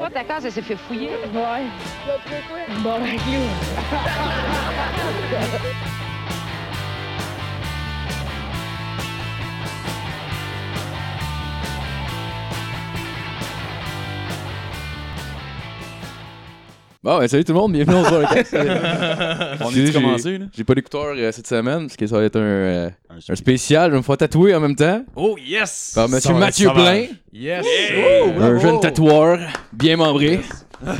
Toi, ta case, elle s'est fait fouiller. Ouais. Bon, ben, Bon, ben, salut tout le monde, bienvenue au podcast. On J'ai- est commencé, là? J'ai pas d'écouteur euh, cette semaine, parce que ça va être un, euh, un spécial. Je vais me faire tatouer en même temps Oh yes! par Monsieur Mathieu. Blain, Yes! un jeune tatoueur bien membré.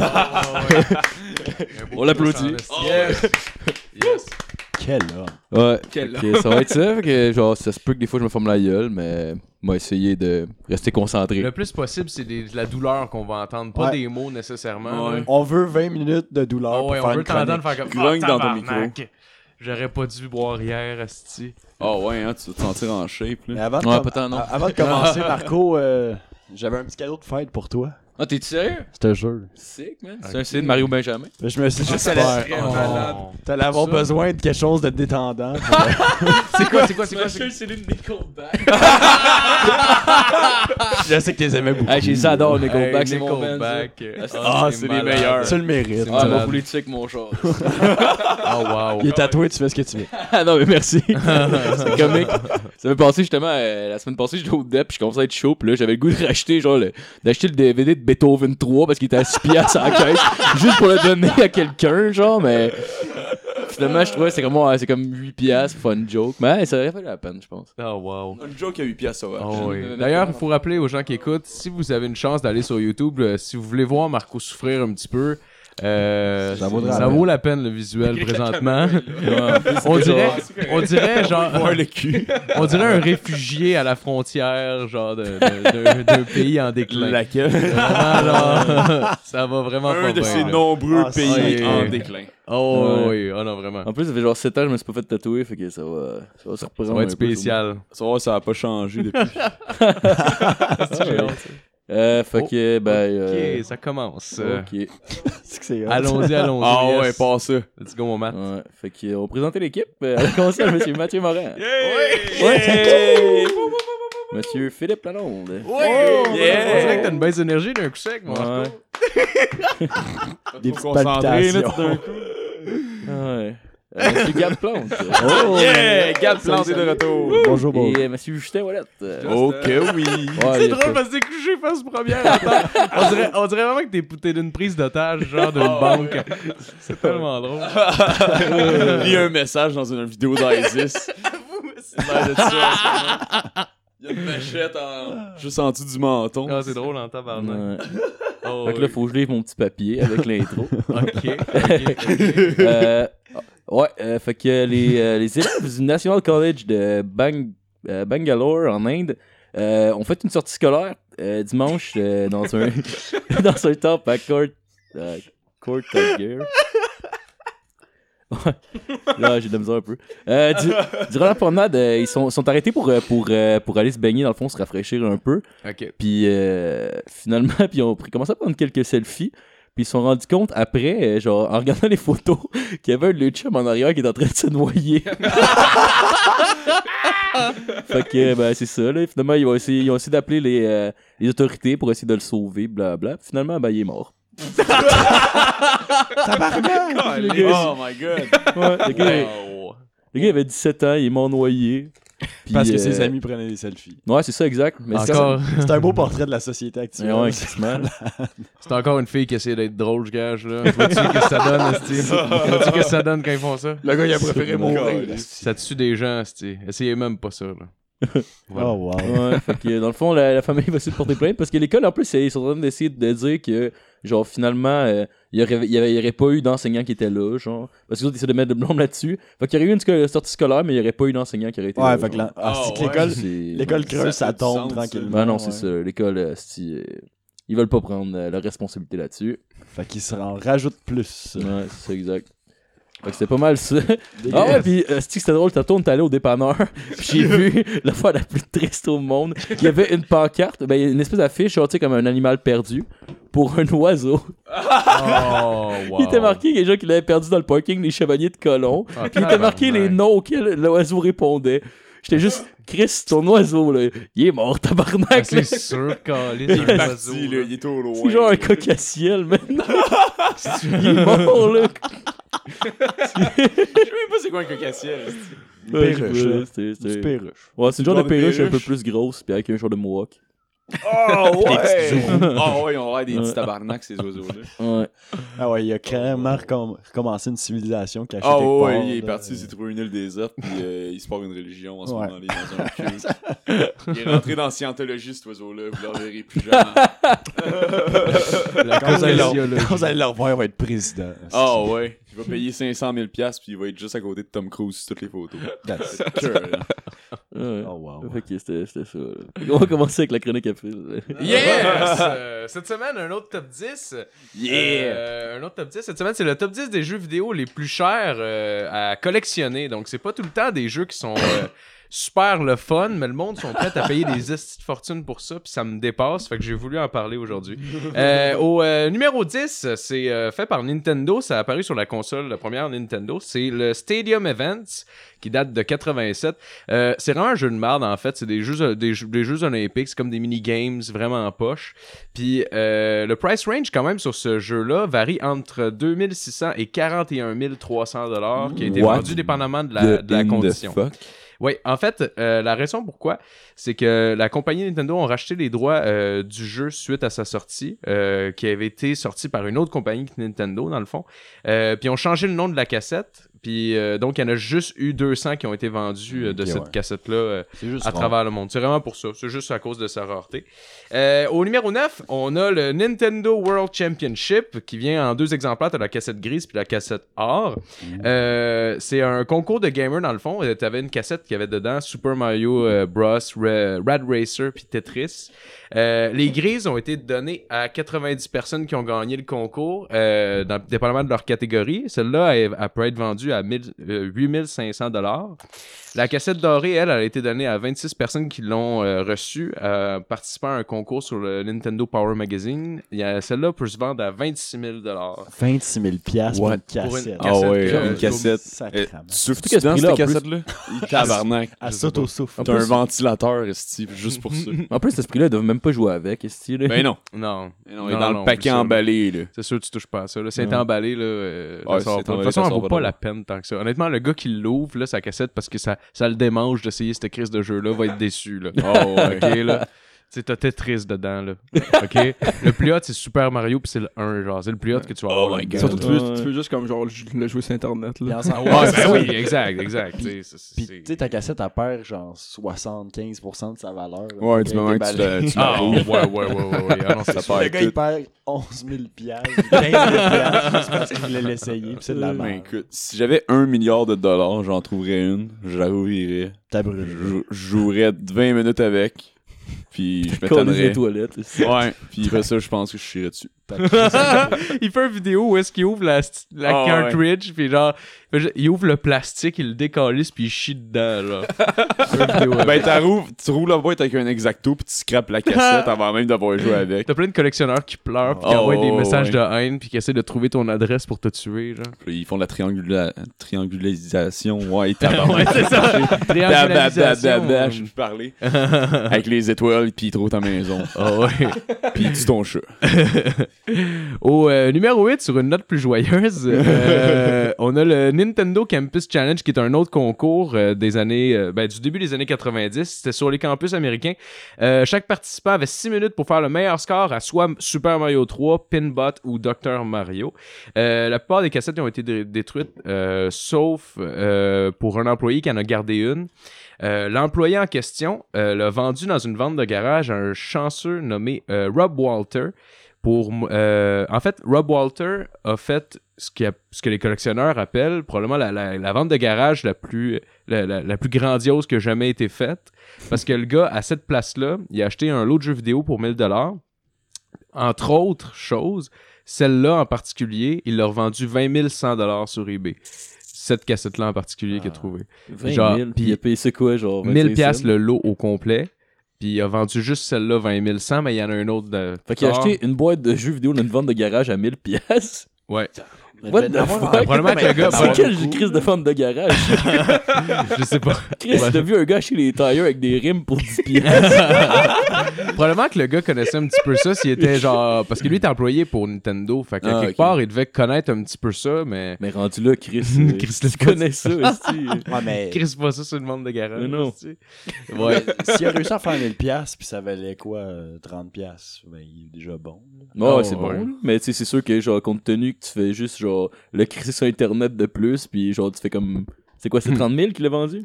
On l'applaudit. Yes! yes! Quel homme. Ouais, fait que ça va être ça. fait que, genre, ça se peut que des fois je me forme la gueule, mais moi essayer de rester concentré. Le plus possible, c'est des- de la douleur qu'on va entendre, pas Ouais. des mots nécessairement. Là. On veut 20 minutes de douleur Ah pour ouais, faire on veut une t'entendre chronique. faire comme Grogne Ah, dans ton tabarnak. J'aurais pas dû boire hier, Asti. Ah ouais, hein, tu vas te sentir en shape, Mais là. avant de, Ouais, com- pas tant, non. a- avant de commencer, Marco, euh, j'avais un petit cadeau de fête pour toi. Ah, t'es sérieux? Je te jure. Sick, man. C'est un CD de Mario Benjamin. Je me suis dit, J'espère. Oh. T'allais avoir Ça. besoin de quelque chose de détendant. C'est quoi, c'est quoi, c'est quoi? c'est- CD de Nickelback. je sais que tu les aimais beaucoup. Hey, j'ai ça adore Nickelback, Hey, c'est mon band. ça. Nickelback. Ah, c'est les malade. meilleurs. Tu le mérites. Ah, mon politique, mon char. Oh wow. Il est tatoué, tu fais ce que tu veux. Ah non, mais merci. c'est comique. Ça m'est passé justement euh, la semaine passée, j'étais au DEP, puis je commençais à être chaud, puis là, j'avais le goût de racheter, genre, d'acheter le DVD de Beethoven 3 parce qu'il était à 6 piastres à la caisse, juste pour le donner à quelqu'un, genre, mais. Finalement, je trouvais que c'est comme, ouais, c'est comme 8 piastres pour faire une joke. Mais ouais, ça aurait fallu la peine, je pense. Oh wow. Une joke à 8 piastres, ça va. Oh, oui. D'ailleurs, il faut rappeler aux gens qui écoutent, si vous avez une chance d'aller sur YouTube, euh, si vous voulez voir Marco souffrir un petit peu, euh, Ça ça vaut la peine le visuel présentement. on dirait, on dirait genre, Voir le cul. on dirait un réfugié à la frontière, genre de- de- d'un pays en déclin. Laquelle? Genre, ça va vraiment pas Un de bien, ces là. nombreux Ah, pays en déclin. Oh Ouais. oui, oh non vraiment. En plus, ça fait genre 7 ans que je me suis pas fait tatouer, fait que ça va, ça va se Ça représenter. va être spécial. Ça va, ça a pas changé depuis. Euh, fait Oh, que, ben. euh, Ok, ça commence. Euh, Ok. C'est que c'est hot. Allons-y, allons-y. Ah ouais, yes. pas ça. Let's go, mon mat. Ouais, fait que, euh, on va présenter l'équipe. Euh, on va commencer avec Monsieur Mathieu Morin. Ouais! Monsieur Philippe Lalonde. Oh, Yeah. On dirait que t'as une baisse d'énergie d'un coup sec, mon Ouais. Des petites palpitations. Ouais. Euh, Monsieur Gab Plante. Oh! Yeah! Gab planté de retour. Bonjour, bonjour. Et euh, Monsieur Justin Wallet. Ok, oui. ouais, C'est il est drôle parce que t'es couché face première. on, dirait, on dirait vraiment que t'es t'es d'une prise d'otage, genre d'une banque. C'est tellement drôle. Lis un message dans une vidéo d'ISIS. C'est l'air de ça, en ce moment. Il y a une machette en... juste en dessous du menton. Ah, c'est drôle en tabarnak. Ouais. Oh, Fait que là, faut que je livre mon petit papier avec l'intro. Ok. ok. Euh, ouais, euh, fait que les, euh, les élèves du National College de Bang, euh, Bangalore en Inde ont fait une sortie scolaire dimanche dans un dans un temple à Court Court Tiger. Ouais. Là, j'ai de la misère un peu. Du- durant la promenade, ils sont, sont arrêtés pour, pour, pour aller se baigner, dans le fond, se rafraîchir un peu. Puis finalement, puis ils ont pris- commencé à prendre quelques selfies. Puis ils se sont rendus compte après, euh, genre en regardant les photos, qu'il y avait un chums en arrière qui est en train de se noyer. fait que ben, c'est ça, là. Finalement, ils ont essayé, ils ont essayé d'appeler les, euh, les autorités pour essayer de le sauver, blablabla. Puis Finalement, ben, il est mort. Oh my god. Ouais, le, gars, Wow. le gars, il avait 17 ans, il est mort noyé. Puis, Parce que euh, ses amis prenaient des selfies. Ouais, c'est ça, exact. Mais Encore, C'est un beau portrait de la société actuelle. Ouais, c'est encore une fille qui essaie d'être drôle, je gage. Là. Vois-tu que ça donne? Vois-tu que ça donne quand ils font ça? Le gars, il a préféré mourir. Ça tue des gens, Esti. Essayez même pas ça, là. Voilà. Oh, wow. Ouais, fait que dans le fond, la, la famille va essayer de porter plainte parce que l'école, en plus, ils sont en train d'essayer de dire que, genre, finalement, euh, il y aurait, il y avait- il y aurait pas eu d'enseignant qui était là, genre. Parce que les autres, ils essaient de mettre de blâme là-dessus. Fait qu'il y aurait eu une sortie scolaire, mais il y aurait pas eu d'enseignant qui aurait été là. Ouais, fait que genre. là, ah, Ah, c'est que ouais. l'école, l'école creuse, Ça tombe sens, tranquillement. Ben non, c'est ça. L'école, euh, euh, ils veulent pas prendre euh, la responsabilité là-dessus. Fait qu'ils se en rajoutent plus. Ouais, c'est ça, exact. Fait que c'était pas mal ça. Ah ouais, pis euh, que c'était drôle, tantôt on est allé au dépanneur, pis j'ai vu l'affaire la plus triste au monde. Il y avait une pancarte, ben une espèce d'affiche, genre, tu sais, comme un animal perdu, pour un oiseau. Oh, wow. Il était marqué quelque chose qu'il avait perdu dans le parking des Chevaliers de Colomb. Ah, Puis il était marqué les noms auxquels l'oiseau répondait. J'étais juste, Chris, ton oiseau, là, il est mort, Ah, tabarnak. c'est là. sûr, Calis. Il est parti, là, il est au loin. C'est genre un cocassiel, maintenant. il est mort, là. Je sais même pas c'est quoi un cocassiel. Une perruche. C'était- Une perruche. Ouais, c'est le genre de Genre de perruche un peu plus grosse, puis avec un genre de mohawk. Oh ouais! Ah ouais, on va des petits tabarnaks, ces oiseaux-là. Ouais. Ah ouais, il a carrément recom- recommencé une civilisation cachée Ah quelque ouais, part, il est là. parti, il s'est trouvé une île déserte, puis euh, il se part une religion en ce Ouais. moment, il est dans un culte. Il est rentré dans scientologie, cet oiseau-là, vous le reverrez plus jamais. La Quand vous allez le- cosmologie. quand vous allez le revoir, il va être président. Ah ouais, il va payer 500 000 piastres, puis il va être juste à côté de Tom Cruise sur toutes les photos. That's- là. Ouais. Oh wow. Que c'était c'était ça. qu'on va commencer avec la chronique à fil. Yes! Euh, cette semaine, un autre top 10. Euh, un autre top 10. Cette semaine, c'est le top 10 des jeux vidéo les plus chers euh, à collectionner. Donc, c'est pas tout le temps des jeux qui sont euh, super le fun, mais le monde sont prêts à payer des estis de fortune pour ça, puis ça me dépasse. Fait que j'ai voulu en parler aujourd'hui. Euh, au euh, numéro 10, c'est euh, fait par Nintendo. Ça a apparu sur la console, la première Nintendo. C'est le Stadium Events qui date de 87. Euh, c'est vraiment un jeu de merde en fait. C'est des jeux, des, jeux- des jeux olympiques, c'est comme des mini-games vraiment en poche. Puis le price range quand même sur ce jeu-là varie entre 2600 et 41 300 dollars qui a été What? vendu dépendamment de la, de la in the condition. fuck? Oui, en fait, euh, la raison pourquoi, c'est que la compagnie Nintendo ont racheté les droits euh, du jeu suite à sa sortie, euh, qui avait été sorti par une autre compagnie que Nintendo, dans le fond. Puis ont changé le nom de la cassette. Puis euh, donc, il y en a juste eu 200 qui ont été vendus euh, de cette ouais. cassette-là euh, à rare. travers le monde. C'est vraiment pour ça. C'est juste à cause de sa rareté. Au numéro 9, on a le Nintendo World Championship qui vient en deux exemplaires. T'as la cassette grise puis la cassette or. C'est un concours de gamer dans le fond. T'avais une cassette qui avait dedans Super Mario Bros, Ra- Rad Racer puis Tetris. Les grises ont été données à 90 personnes qui ont gagné le concours, dans, dépendamment de leur catégorie. Celle-là, elle, elle peut être vendue à 1000, euh, 8500 dollars. La cassette dorée, elle, elle a été donnée à 26 personnes qui l'ont euh, reçue, euh, participant à un concours sur le Nintendo Power Magazine. Il y a- Celle-là peut se vendre à 26 000 dollars. 26 000 piastres pour une cassette. Pour Ah ouais, euh, une cassette. Eh, Tu souffles ce dans prix-là, cette cassette-là? Il tabarnak. Elle saute au souffle. T'as un ventilateur, esti, juste pour ça. En plus, cet esprit-là, ils doivent même pas jouer avec, est là. Ben non. Non. Ben non, il est dans le paquet emballé, là. C'est sûr que tu touches pas à ça. C'est emballé, là. euh. De toute façon, ça elle vaut pas la peine tant que ça. Honnêtement, le gars qui l'ouvre, là, sa cassette, parce que ça, ça le démange d'essayer cette crise de jeu-là, va être déçu, là. Oh, ouais. ok, là. Sais, t'as Tetris dedans, là. Ok? le plus hot, c'est Super Mario, puis c'est le 1, genre. C'est le plus hot que tu vas Oh avoir. my là-dedans. God. Surtout, tu veux, Ouais. tu veux juste comme genre le le jouer sur internet. Là. En- Ouais, Ouais, ben oui, exact, exact. Tu sais, c'est- Puis, c'est- tu sais, ta cassette, elle perd genre 75% de sa valeur. là. Ouais, du moment que tu déballée. la- tu la Ah, ouais, ouais, ouais, ouais, ouais, ouais. Ah non, Ça Le gars, il perd 11 000 piastres, 15 000 piastres, juste parce qu'il voulait l'essayer, puis c'est de la merde. écoute, si j'avais un milliard de dollars, j'en trouverais une, je la rouvrirais, T'as brûlé. jouerais 20 minutes avec, puis je m'étonnerais. toilettes. est-ce que- Ouais, puis après ça, je pense que je chierais dessus. il fait une vidéo où est-ce qu'il ouvre la, la Ah, ouais. cartridge, puis genre, il ouvre le plastique, il le décalisse, puis il chie dedans, une vidéo avec. Ben, tu roules la boîte avec un exacto, puis tu scrapes la cassette avant même d'avoir joué avec. T'as plein de collectionneurs qui pleurent, puis qui Oh, envoient des ouais, messages ouais. de haine, puis qui essaient de trouver ton adresse pour te tuer, genre. Puis ils font la triangula... triangularisation, ouais, ouais, c'est ça. Triangularisation. Je vais parler. Avec les étoiles, puis ils trouvent ta maison. Ah ouais. Puis ton chat. Au euh, numéro 8, sur une note plus joyeuse, euh, on a le Nintendo Campus Challenge, qui est un autre concours euh, des années, ben, du début des années 90. C'était sur les campus américains. Chaque participant avait 6 minutes pour faire le meilleur score à soit Super Mario 3, Pinbot ou Dr. Mario. La plupart des cassettes ont été dé- détruites, sauf pour un employé qui en a gardé une. Euh, L'employé en question euh, l'a vendu dans une vente de garage à un chanceux nommé euh, Rob Walter. Pour, en fait, Rob Walter a fait ce, que les collectionneurs appellent probablement la, vente de garage la plus, la, plus grandiose qui a jamais été faite. Parce que le gars, à cette place-là, il a acheté un lot de jeux vidéo pour 1000 dollars. Entre autres choses, celle-là en particulier, il l'a revendu 20 100 dollars sur eBay. Cette cassette-là en particulier qu'il a Ah. trouvé. 20 Genre, 000, puis il a payé ça quoi, genre 1000 25 pièces cents? le lot au complet. Puis il a vendu juste celle-là 20 100, mais il y en a un autre de. Fait qu'il a acheté une boîte de jeux vidéo dans une vente de garage à 1000 pièces. Ouais. What the fuck? Probablement que le gars- C'est quelle crise de fente de garage? Je sais pas. Chris, t'as vu un gars acheter les tailleurs avec des rimes pour 10 piastres? Probablement que le gas connaissait un petit peu ça s'il était genre. Parce que lui était employé pour Nintendo. Fait qu'à Ah, quelque part, il devait connaître un petit peu ça, mais. Mais rendu là, Chris, euh, Chris, tu le connais ça. Ouais, mais Chris pas ça sur le monde de garage. Mais non. Ouais. s'il a réussi à faire 1000$, piastres, puis ça valait quoi, euh, 30$, piastres, ben, il est déjà bon. là. Ouais, Oh, c'est ouais. bon. Mais tu sais, c'est sûr que, genre, compte tenu que tu fais juste, genre, le crisser sur Internet de plus, puis genre, tu fais comme. C'est quoi, c'est 30 000 qu'il a vendu?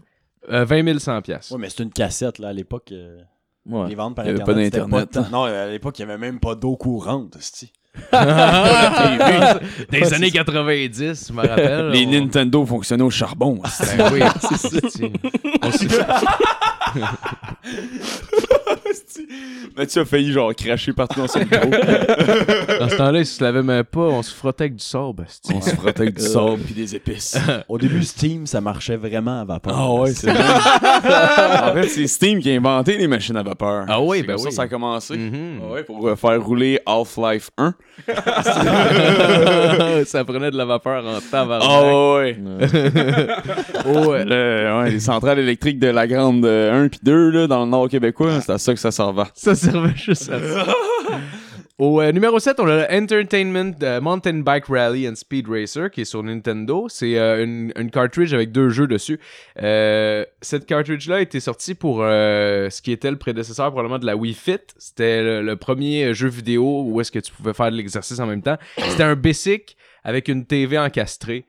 Euh, 20 100 piastres. Ouais, mais c'est une cassette, là, à l'époque. euh, Ouais. Les ventes par Il y avait Internet. pas c'était d'Internet. tant- Non, à l'époque, il n'y avait même pas d'eau courante. Des années 90, je me rappelle. Les on- Nintendo fonctionnaient au charbon. Ben oui, c'est ça. Mathieu a failli genre cracher partout dans son bureau. Dans ce temps-là, il se lavait même pas, on se frottait avec du sable. On se frottait avec du sable puis des épices. Au début, Steam, ça marchait vraiment à vapeur. Ah ouais, c'est vrai. en fait, c'est Steam qui a inventé les machines à vapeur. Ah oui, C'est ben oui. ça ça a commencé. Mhm. Ah ouais, pour euh, faire rouler Half-Life 1. ça prenait de la vapeur en tabarnak. Ah ouais. Oh, ouais. Le- ouais, les centrales électriques de la grande euh, 1 puis 2 là, dans le nord québécois, c'est à ça que ça servait. Ça servait juste à ça. Au euh, numéro 7, on a le Entertainment euh, Mountain Bike Rally and Speed Racer qui est sur Nintendo. C'est euh, une, une cartridge avec deux jeux dessus. Cette cartridge-là a été sortie pour ce qui était le prédécesseur probablement de la Wii Fit. C'était le, le premier jeu vidéo où est-ce que tu pouvais faire de l'exercice en même temps. C'était un basic avec une TV encastrée.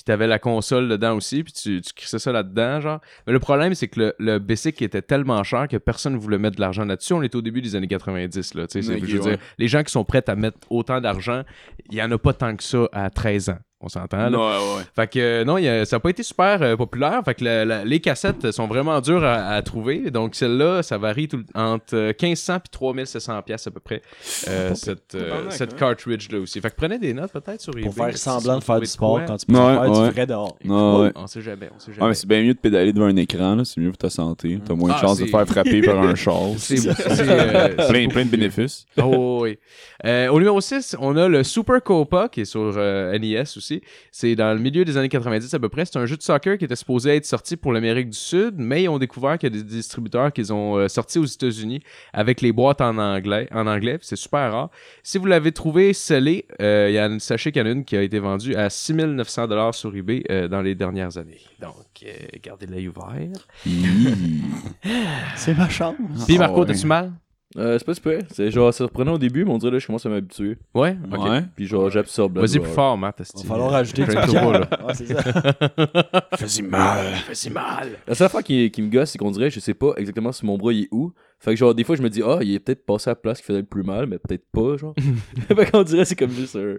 Puis t'avais la console dedans aussi, puis tu, tu crissais ça là-dedans, genre. Mais le problème, c'est que le, le basic était tellement cher que personne ne voulait mettre de l'argent là-dessus. On est au début des années 90, là. tu sais, c'est- Ok, je veux ouais. dire, les gens qui sont prêts à mettre autant d'argent, il y en a pas tant que ça à 13 ans. On s'entend, là. Ouais, ouais. Fait que euh, non, il y a- ça n'a pas été super euh, populaire. Fait que la- la- les cassettes sont vraiment dures à, à trouver. Donc celle-là, ça varie tout, entre euh, 1500 et 3700 pièces à peu près. euh, cette euh, cette hein. cartridge là aussi. Fait que prenez des notes peut-être sur eBay. Pour faire semblant de faire du sport quoi. quand tu peux Ouais, faire ouais. du vrai dehors. Ouais, ouais. On sait jamais, on sait jamais. Ouais, mais c'est bien mieux de pédaler devant un écran, là. c'est mieux pour ta santé. T'as moins de Ah, chances de te faire frapper par un char. C'est- c'est, euh, c'est plein, plein de bénéfices. Oh, oui. Euh, au numéro 6, on a le Super Copa qui est sur euh, NES aussi. C'est dans le milieu des années 90 à peu près. C'est un jeu de soccer qui était supposé être sorti pour l'Amérique du Sud, mais ils ont découvert qu'il y a des distributeurs qui ont euh, sorti aux États-Unis avec les boîtes en anglais. En anglais c'est super rare. Si vous l'avez trouvé scellé, euh, il y a une, sachez qu'il y en a une qui a été vendue à 6900$ sur eBay euh, dans les dernières années. Donc, euh, gardez l'œil ouvert. C'est ma chance. Puis Marco, ouais. t'as-tu mal? Euh, c'est pas super. C'est genre, c'est surprenant au début, mais on dirait là, je commence à m'habituer. Ouais? Ok. Ouais. Puis genre, j'absorbe la Vas-y douleur. plus fort, Matt. Il va falloir ajouter du là. Ouais, c'est ça. Fais-y mal. Fais-y mal. La seule affaire qui, qui me gosse, c'est qu'on dirait, je sais pas exactement si mon bras il est où. Fait que genre, des fois, je me dis, ah, il est peut-être passé à la place qui faisait le plus mal, mais peut-être pas, genre. fait qu'on dirait, c'est comme juste un.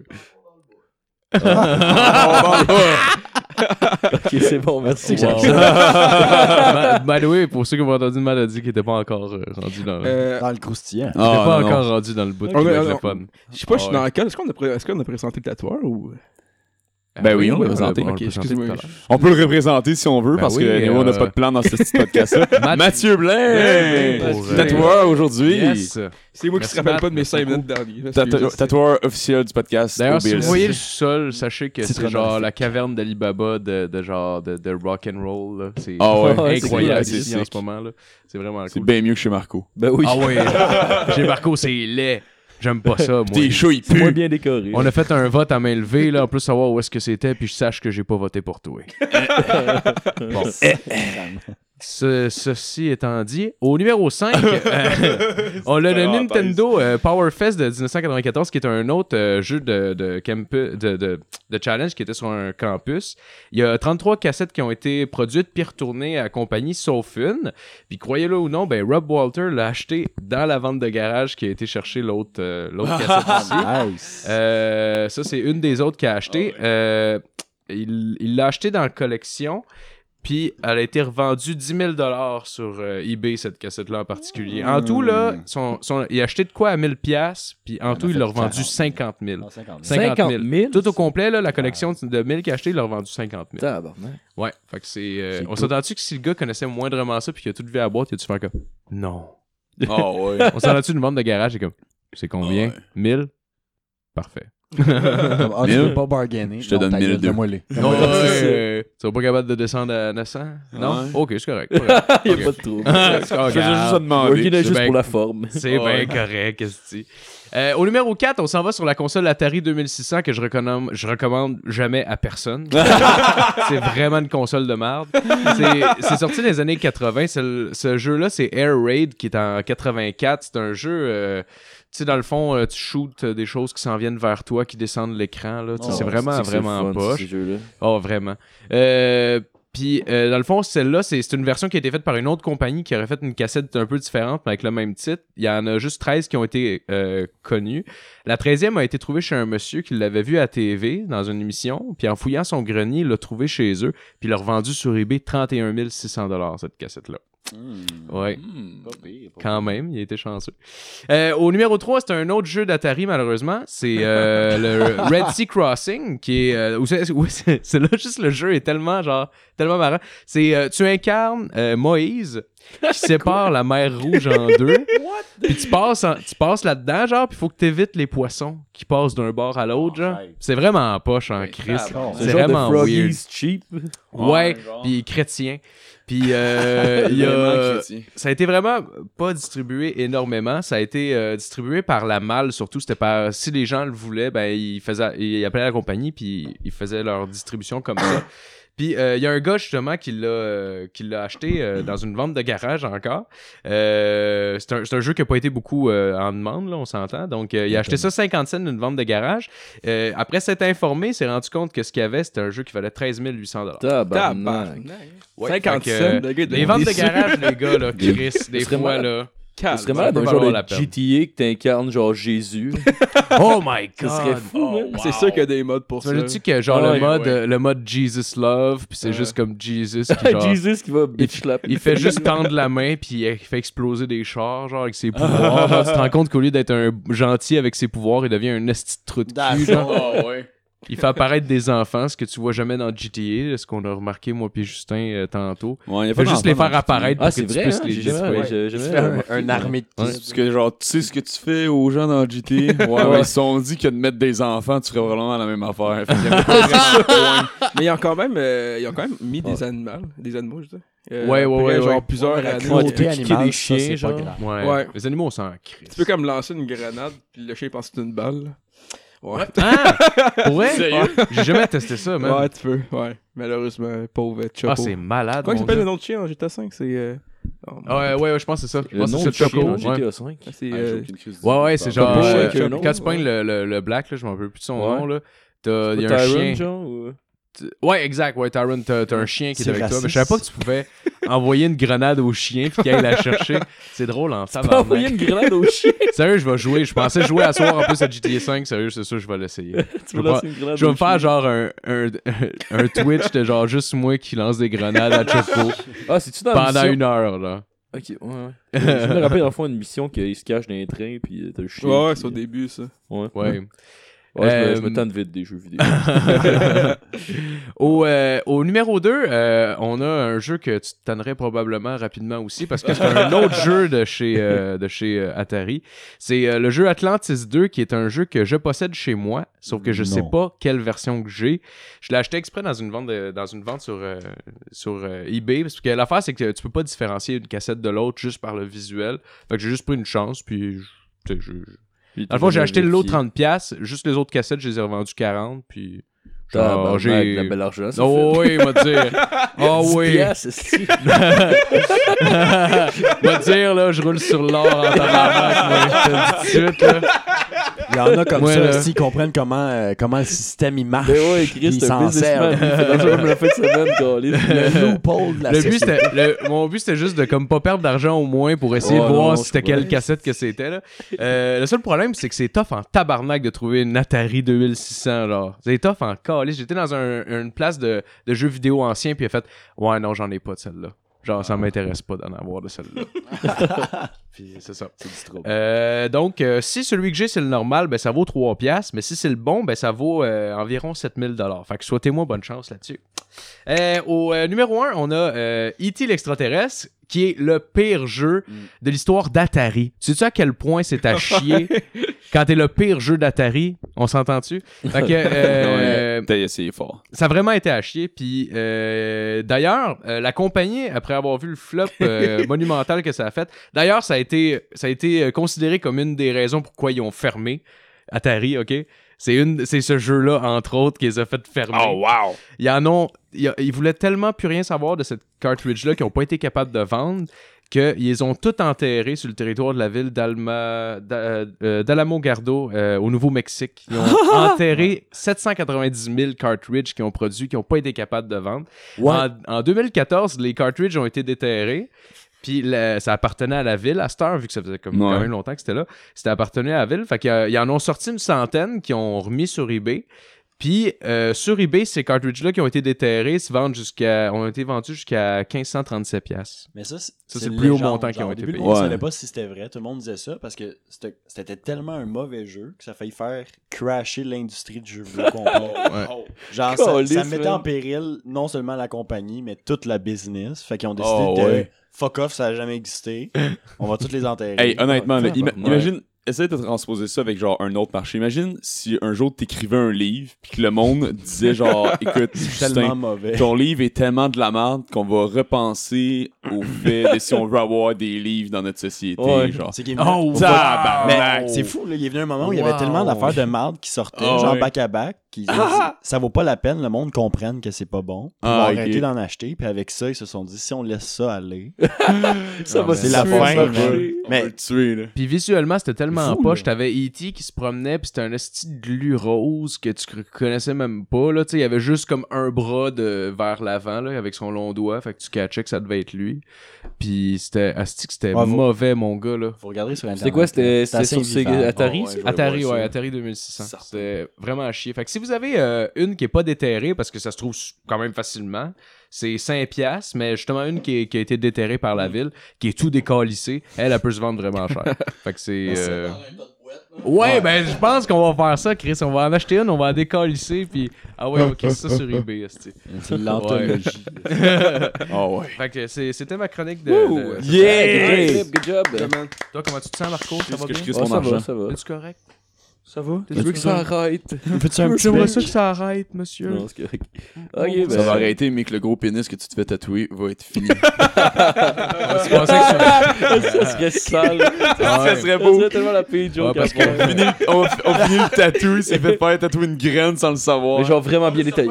Ok, c'est bon, merci. Wow. by, by the way, pour ceux qui ont entendu Matt a dit qu'il était pas encore euh, rendu dans le... Euh, Dans le croustillant. pas Ah, non. encore rendu dans le bout de On est- le on- fun. je sais pas, je suis Ah dans laquelle. Est-ce qu'on a, pré- est-ce qu'on a présenté le tatoueur ou. Ben oui, on l'a l'a présenté. on peut le représenter si on veut, Ben parce oui, que nous, on n'a euh, pas de plan dans ce petit podcast-là. Mathieu Blain! Tatoueur aujourd'hui. C'est moi qui Merci, se rappelle pas de mes merci 5 beaucoup. minutes Excusez. Tatoueur officiel du podcast. D'ailleurs, si vous voyez le sol, sachez que C'est c'est genre la caverne d'Alibaba de, de genre de, de rock and roll. là. C'est Ah c'est incroyable ici c'est en ce moment. C'est vraiment C'est cool. bien mieux que chez Marco. Ben oui. Ah ouais. Chez Marco, c'est laid. J'aime pas ça, moi. Tes C'est moins puent. bien décoré. On a fait un vote à main levée, là, en plus savoir où est-ce que c'était, puis je sache que j'ai pas voté pour toi. bon. Ce- ceci étant dit, au numéro 5, on a le. Nintendo euh, Power Fest de 1994, qui est un autre euh, jeu de, de, campu- de, de, de challenge qui était sur un campus. Il y a 33 cassettes qui ont été produites puis retournées à la compagnie, sauf une. Puis croyez-le ou non, ben Rob Walter l'a acheté dans la vente de garage qui a été chercher l'autre euh, l'autre cassette ici. Nice. Euh, ça, c'est une des autres qu'il a acheté. Euh, il il l'a acheté dans la collection. Puis elle a été revendue 10 000 sur euh, eBay, cette cassette-là en particulier. En tout, là, son, son- il a acheté de quoi à 1000 pièces puis en tout, il l'a revendu 40. 50 000. Non, 50 000. 50 000. 50 000? Tout au complet, là, la collection de 1000 qu'il a acheté, il l'a revendu 50 000. Tabarnak. Ouais, fait que c'est... euh, on s'entend-tu que si le gars connaissait moindrement ça puis qu'il a tout vu à la boîte, il a dû faire comme... Non. Oh, ouais. On s'entend-tu une vente de garage, c'est comme... C'est combien? Ouais. 1000? Parfait. Comme, ah, tu veux pas bargainer. Je te donne ta gueule, 1002. donne-moi les. Non, euh, tu vas pas capable de descendre à 900? Non? Ouais. Ok, c'est correct. Il y a pas de trouble. Ah, Je faisais juste regarde. demander. Working c'est juste bien- pour la forme. C'est bien correct, qu'est-ce que. Euh, au numéro 4, on s'en va sur la console Atari 2600 que je recommande, je recommande jamais à personne. c'est vraiment une console de merde. C'est- sorti dans les années 80. C'est le- ce jeu-là, c'est Air Raid qui est en 84. C'est un jeu, euh, sais, dans le fond, euh, tu shootes euh, des choses qui s'en viennent vers toi, qui descendent l'écran. là. Tu sais, c'est vraiment, vraiment poche. Oh, vraiment. Euh, puis, euh, dans le fond, celle-là, c'est une version qui a été faite par une autre compagnie qui aurait fait une cassette un peu différente, mais avec le même titre. Il y en a juste 13 qui ont été euh, connues. La 13e a été trouvée chez un monsieur qui l'avait vu à TV dans une émission, puis en fouillant son grenier, il l'a trouvée chez eux, puis il l'a revendue sur eBay 31 600 cette cassette-là. Ouais. Hmm. Quand même, il a été chanceux. Euh, au numéro 3, c'est un autre jeu d'Atari, malheureusement. C'est euh, le Red Sea Crossing, qui est. euh, où c'est, là, juste le jeu est tellement, genre, tellement marrant. C'est. euh, tu incarnes euh, Moïse qui sépare la mer Rouge en deux. Puis tu passes, en- tu passes là-dedans, genre, puis il faut que tu évites les poissons qui passent d'un bord à l'autre, genre. C'est vraiment poche en crise. C'est C'est genre de vraiment weird. Ouais, puis chrétien. Puis euh, il y a. Vraiment chrétien. Ça a été vraiment pas distribué énormément. Ça a été euh, distribué par la malle, surtout. C'était par. Si les gens le voulaient, ben, ils, faisaient, ils appelaient la compagnie, puis ils faisaient leur distribution comme ça. Puis euh, il y a un gars justement qui l'a euh, qui l'a acheté euh, dans une vente de garage encore. Euh, c'est un, c'est un jeu qui n'a pas été beaucoup euh, en demande, là, on s'entend. Donc euh, il a acheté ça 50 cents d'une vente de garage. Euh, après s'être informé, il s'est rendu compte que ce qu'il y avait, c'était un jeu qui valait 13 800 Tabarnak. Ouais, 50 fait que, cents, euh, le gars, il Les ventes de garage, les gars, là, Chris, des fois, là. Calme. Ce serait malade un genre de. GTA que t'incarnes genre Jésus. Oh my god! Serait fou. C'est sûr qu'il y a des modes pour ça. T'imagines-tu que genre Ouais, le mode ouais. le mode Jesus Love puis c'est juste comme Jesus qui genre Jesus qui va bitch slap. il fait juste tendre la main puis il fait exploser des chars genre avec ses pouvoirs genre, tu te rends compte qu'au lieu d'être un gentil avec ses pouvoirs il devient un esti de trou de cul genre. Ah ouais. Il fait apparaître des enfants ce que tu vois jamais dans GTA ce qu'on a remarqué moi puis Justin euh, tantôt Ouais, y a il fait juste les faire apparaître Ah, pour que c'est tu vrai, puisses hein? les jamais- un, un armée de Ouais. Parce que genre, tu sais ce que tu fais aux gens dans GTA. Ouais, ouais. Ils se sont dit que de mettre des enfants, tu ferais vraiment la même affaire. Mais ils ont quand même, euh, ils ont quand même mis des animaux, des animaux, je veux dire. Euh, Ouais, ouais, ouais, genre ouais. plusieurs cruauté Ouais, des ça, chiens, genre. grave. Ouais. Ouais. les animaux sont en crise Tu peux comme lancer une grenade, puis le chien pense que c'est une balle. Ouais. ah Sérieux? j'ai jamais testé ça man Ouais, tu peux. Ouais. Malheureusement, pauvre Choco. ah c'est malade il mon s'appelle le nom de chien dans GTA 5 C'est. euh, oh, Ah ouais, ouais, ouais, je pense que c'est ça. Je Le pense que nom c'est de Choco. Ouais. GTA 5. C'est. Ah, euh, Ouais, ouais, c'est genre. Choco, euh, quand tu pognes ouais. le, le, le black, là, je m'en rappelle plus de son Ouais. nom, là. t'as- Il y a un chien. genre, ou- Tu- Ouais, exact. Ouais, Tyron, t'as un chien qui est avec toi. Mais je savais pas que tu pouvais envoyer une grenade au chien puis qu'il aille la chercher. C'est drôle en T'as envoyé tabarnak. une grenade au chien? Sérieux, je vais jouer. Je pensais jouer à soir en plus à GTA 5. Sérieux, c'est sûr, je vais l'essayer. Une grenade Je vais me faire chien? genre un, un, un Twitch de genre juste moi qui lance des grenades à Choco Ah, c'est-tu dans la pendant mission? une heure, là. Ok, ouais, ouais. je me rappelle dans le fond une mission qu'il se cache dans un train, puis t'as le chien. Ouais, ouais, c'est au début, ça. Ouais. Ouais. Ouais, je, me, je Euh, me tente vite des jeux vidéo. au, euh, au numéro 2, on a un jeu que tu te tannerais probablement rapidement aussi parce que c'est un autre jeu de chez, euh, de chez euh, Atari. C'est euh, le jeu Atlantis 2 qui est un jeu que je possède chez moi, sauf que je sais Non. pas quelle version que j'ai. Je l'ai acheté exprès dans une vente, de- dans une vente sur, euh, sur euh, eBay parce que l'affaire c'est que tu peux pas différencier une cassette de l'autre juste par le visuel. Fait que j'ai juste pris une chance puis... sais, je- Puis Dans le fond, j'ai acheté le lot vérifié. 30$, juste les autres cassettes, je les ai revendues 40$, puis... Genre, j'ai... de bel argent, ça Oh oui, il m'a dire. Oh fait. 10 oui. esti. m'a dire, là, je roule sur l'or en tabarnak, tout de suite, là. Il y en a comme Ouais, ça, là. s'ils comprennent comment, euh, comment le système il marche. Ben ouais, Chris, ils s'en. Il fait dans comme la fin de semaine, câlisse. Le loophole de la Le but, société. c'était, le- mon but, c'était juste de comme pas perdre d'argent au moins pour essayer Ouais, de voir non, c'était quelle cassette que c'était. Là. Euh, le seul problème, c'est que c'est tough en tabarnak de trouver une Atari 2600. Genre. C'est tough en calice. J'étais dans un- une place de, de jeux vidéo anciens, puis il a fait Ouais, non, j'en ai pas de celle-là. Genre, ça m'intéresse pas d'en avoir de celle-là. Puis c'est ça. C'est du trouble. Euh, donc, euh, si celui que j'ai, c'est le normal, ben, ça vaut 3 piastres. Mais si c'est le bon, ben, ça vaut euh, environ 7000 dollars. Fait que souhaitez-moi bonne chance là-dessus. Au numéro 1, on a E.T. l'extraterrestre, qui est le pire jeu Mm. de l'histoire d'Atari. Sais-tu à quel point c'est à chier? Quand t'es le pire jeu d'Atari? On s'entend-tu? Fait que, T'as essayé fort. ça a vraiment été à chier. Puis d'ailleurs, la compagnie, après avoir vu le flop monumental que ça a fait, d'ailleurs, ça a été, ça a été euh, considéré comme une des raisons pourquoi ils ont fermé Atari, ok? C'est une, c'est ce jeu-là, entre autres, qui les a fait fermer. Oh, wow! Ils en ont, ils, ils voulaient tellement plus rien savoir de cette cartridge-là qu'ils n'ont pas été capables de vendre qu'ils les ont tout enterré sur le territoire de la ville d'Alma, d'A- euh, d'Alamo Gardo euh, au Nouveau-Mexique. Ils ont enterré 790 000 cartridges qu'ils ont produits, qui n'ont pas été capables de vendre. En, en 2014, les cartridges ont été déterrés. Puis ça appartenait à la ville à cette heure, vu que ça faisait comme Ouais. quand même longtemps que c'était là. C'était appartenait à la ville. Fait qu'ils en ont sorti une centaine qui ont remis sur eBay. Puis euh, sur eBay, ces cartridges-là qui ont été déterrés se vendent jusqu'à, ont été vendus jusqu'à 1537 pièces. Mais ça, c'est Ça, c'est le plus haut montant qui ont été payés. Monde Ouais. savait pas si c'était vrai. Tout le monde disait ça parce que c'était c'était tellement un mauvais jeu que ça a failli faire crasher l'industrie du jeu vidéo complet. Genre, ça, mettait en péril non seulement la compagnie, mais toute la business. Fait qu'ils ont décidé Oh, de ouais. fuck off, ça a jamais existé. On va tous les enterrer. Hey, honnêtement, là, ima- Ouais. imagine, essaye de transposer ça avec genre un autre marché. Imagine si un jour t'écrivais un livre puis que le monde disait genre, écoute, Justin, tellement mauvais. ton livre est tellement de la merde qu'on va repenser au fait de si on veut avoir des livres dans notre société. Ouais. Genre. C'est Oh, c'est fou, là. Il est venu un moment où il y avait tellement d'affaires de marde qui sortaient, Ah genre ouais. back-à-back, qui ça vaut pas la peine, le monde comprenne que c'est pas bon. Ils Ah, vont ok. arrêter d'en acheter, puis avec ça, ils se sont dit, si on laisse ça aller, Ça va c'est la fin. ça Mais tuer, là. Puis visuellement, c'était tellement Fou, poche. T'avais E.T. qui se promenait, puis c'était un esti de glu rose que tu connaissais même pas. Là. Il y avait juste comme un bras de vers l'avant là, avec son long doigt. Fait que tu catchais que ça devait être lui. Puis c'était asti que c'était vous- mauvais, mon gars. là. faut regarder sur Internet. C'était quoi? C'était sur. Atari, Oh, ouais. Atari, ouais. Atari 2600. Certain. C'était vraiment à chier. Fait que si vous avez euh, une qui est pas déterrée, parce que ça se trouve quand même facilement, c'est 5 piastres, mais justement une qui, est- qui a été déterrée par la ville, qui est tout décalissée, elle, elle peut se vendre vraiment cher. fait que c'est... euh, Ouais, ben je pense qu'on va faire ça, Chris. On va en acheter une, on va en décalisser, puis... Ah ouais, ok, ça sur eBay, esti. C'est l'anthologie. Oh ouais. Fait que c'est- c'était ma chronique de... de- Yeah! Good job, good job. Toi, comment tu te sens, Marco? Ça va que je bien? crisse Oh, mon ça va, argent. ça va. Es-tu correct? Ça va? Tu Tu veux que ça arrête? J'aimerais ça que ça arrête, monsieur. Non, c'est correct. Ok, ben. Ça va arrêter, mais que le gros pénis que tu te fais tatouer va être fini. Tu pensais que ça- serait sale. Ça serait Ça serait tellement la pire joke Ouais, parce à faire. on, finit, on, on finit le tatou, il s'est fait faire tatouer une graine sans le savoir. Mais genre vraiment bien détaillé.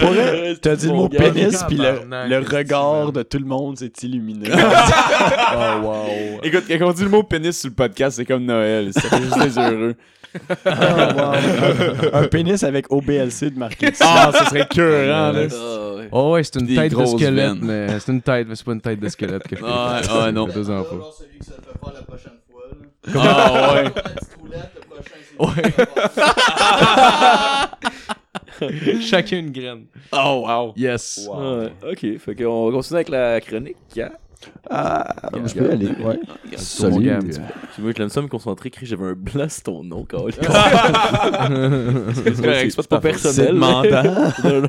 Pour vrai, t'as dit le mot pénis, puis le, regard de tout le monde s'est illuminé. Oh, wow. Écoute, quand on dit le mot pénis sur le podcast, c'est comme Noël. Ça fait juste des heureux. Oh, wow. un, un pénis avec OBLC de marqué. Ah, ça serait cœurant, là. Ah. Oh ouais, c'est une Des tête de squelette, mais c'est une tête, mais c'est pas une tête de squelette que je fais. Ah, ah, non. Deux ans pas. Genre celui que ça te fait faire la prochaine fois. Ah, ouais. Une graine. Oh, wow. Yes. Ouais, ok, fait qu'on va continuer avec la chronique. hein? Ah, je peux y aller, ouais. Puis moi, je l'aime ça me concentrer, Chris, j'avais un blanc sur ton nom, Carl. C'est pas personnel. non, non.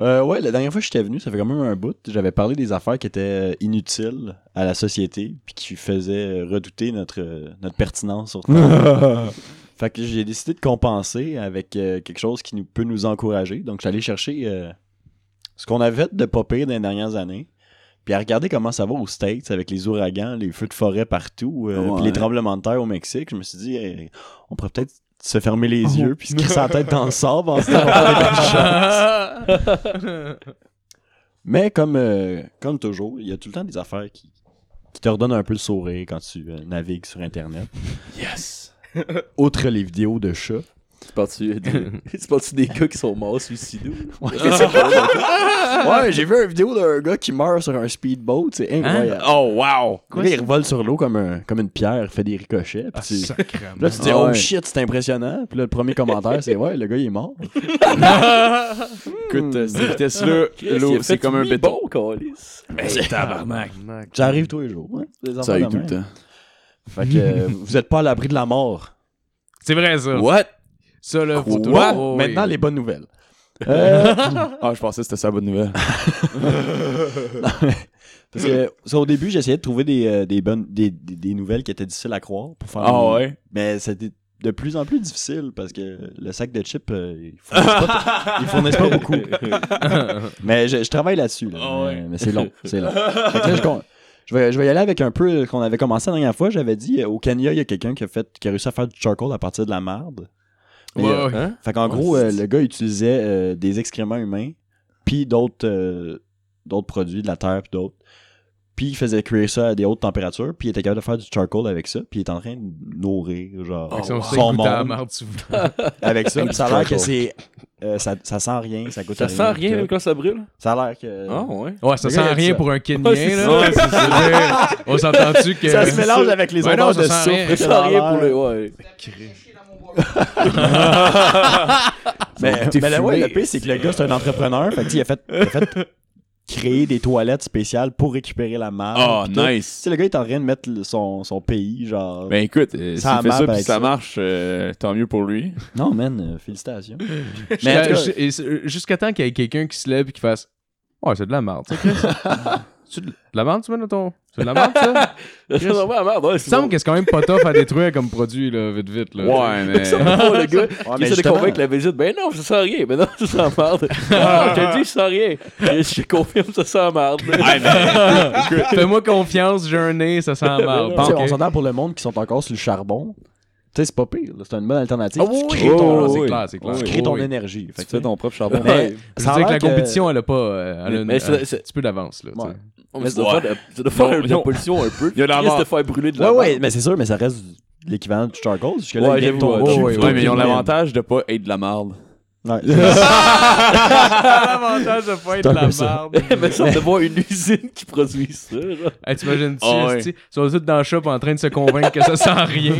Euh, ouais, la dernière fois que j'étais venu, ça fait quand même un bout. J'avais parlé des affaires qui étaient inutiles à la société, puis qui faisaient redouter notre, euh, notre pertinence sur fait que j'ai décidé de compenser avec euh, quelque chose qui nous, peut nous encourager. Donc, j'allais chercher euh, ce qu'on avait fait de pas pire dans les dernières années. Puis à regarder comment ça va aux States avec les ouragans, les feux de forêt partout, euh, Ouais. puis les tremblements de terre au Mexique, je me suis dit, hey, on pourrait peut-être se fermer les yeux puis se crisser la tête dans le sable en se. Mais comme, euh, comme toujours, il y a tout le temps des affaires qui, qui te redonnent un peu le sourire quand tu euh, navigues sur Internet. Yes. Outre les vidéos de chats. C'est de- c'est parti des gars qui sont morts suicidaux. Ouais, j'ai vu une vidéo d'un gars qui meurt sur un speedboat, c'est incroyable. Oh, wow! Gars, il revole sur l'eau comme, un, comme une pierre, il fait des ricochets. Puis tu- là, tu dis, Ah oh ouais. shit, c'est impressionnant. Puis là, le premier commentaire, c'est, ouais, le gars, il est mort. Écoute, euh, cette vitesse-là, l'eau, c'est comme un béton. Hey, tabarnak. Ça arrive tous les jours. hein, Ça arrive tout le temps. Fait que euh, vous êtes pas à l'abri de la mort. C'est vrai, ça. What? Ça, là, faut Quoi? toujours- oh, oui. Maintenant, les bonnes nouvelles. Euh, Ah, je pensais que c'était ça la bonne nouvelle. parce que ça, au début, j'essayais de trouver des, euh, des bonnes des, des, des nouvelles qui étaient difficiles à croire pour faire Ah ouais? Mais c'était de plus en plus difficile parce que le sac de chips, euh, ils fournissent pas, ils fournissent pas beaucoup. mais je, je travaille là-dessus. Là, Ah ouais. mais, mais c'est long. C'est long. Fait que là, je, con- je vais, je vais y aller avec un peu ce qu'on avait commencé la dernière fois. J'avais dit euh, au Kenya, il y a quelqu'un qui a fait qui a réussi à faire du charcoal à partir de la marde. Ouais, euh, ouais. Fait qu'en Ouais, gros, euh, le gars utilisait euh, des excréments humains, puis d'autres euh, d'autres produits, de la terre, puis d'autres. Puis il faisait cuire ça à des hautes températures, puis il était capable de faire du charcoal avec ça, puis il est en train de nourrir, genre, Avec son son monde avec ça. Ça a l'air que c'est... euh, ça, ça sent rien, ça goûte Ça sent rien que- même quand ça brûle? Ça a l'air que... Ah, ouais. Ouais, ça sent rien ça. pour un Kenyan, Ouais, là. ça. Ouais, c'est ça. On s'entend-tu que... Ça se mélange avec les Ouais, odeurs de rien. soufre. Ça sent rien pour le. Ouais. Mais, mais là, ouais, le pire, c'est que le gars, c'est un entrepreneur. Fait que, tu il a fait, il a fait créer des toilettes spéciales pour récupérer la. Ah, puis tout. Tu nice. sais, le gars est en train de mettre son, son pays, genre... Ben écoute, euh, Ça s'il fait marche ça puis avec ça ça. marche, euh, tant mieux pour lui. Non, man, euh, félicitations. Mais en Jusqu'à- temps qu'il y ait quelqu'un qui se lève et qui fasse Ouais, c'est de la merde. c'est de la merde, tu mets dans ton. C'est de la merde, ça? C'est vraiment merde, ouais, Il c'est semble que c'est quand même pas tough à détruire comme produit, là, vite, vite. Là. Ouais, mais. Oh, le gars Ouais, qui essaie de convaincre la visite, ben non, ça sent rien, ben non, ça sent merde. Ah, je te dis, ça sent rien. Je je confirme, ça sent merde. Fais-moi confiance, j'ai un nez, ça sent mal. Tu sais, On s'entend pour le monde qui sont encore sur le charbon. Tu sais, c'est pas pire. C'est une bonne alternative. Oui, tu crées ton, oui, c'est oui. clair, c'est clair. tu crées ton Oui. énergie. Fait Tu fais ton propre charbon. Mais- Ouais. Je veux dire que la compétition, elle a pas. euh, elle a Mais- une- mais c'est- un c'est- petit peu d'avance. Ouais. Mais ça doit faire de- ça doit faire Non, de la non. pollution un peu. Il y a la Qui risque mort. de faire brûler de Ouais, la ouais, merde. mais c'est sûr, mais ça reste l'équivalent du charcoal. Ouais, ton ouais, cul, ouais, ouais, mais ils ont qu'ils l'avantage de pas être de la merde. Ouais. L'avantage de pas être C'est de la merde. mais ça de voir une usine qui produit ça. Hey, T'imagines-tu, Ah ouais. ils sont tous dans le shop en train de se convaincre que ça sent rien.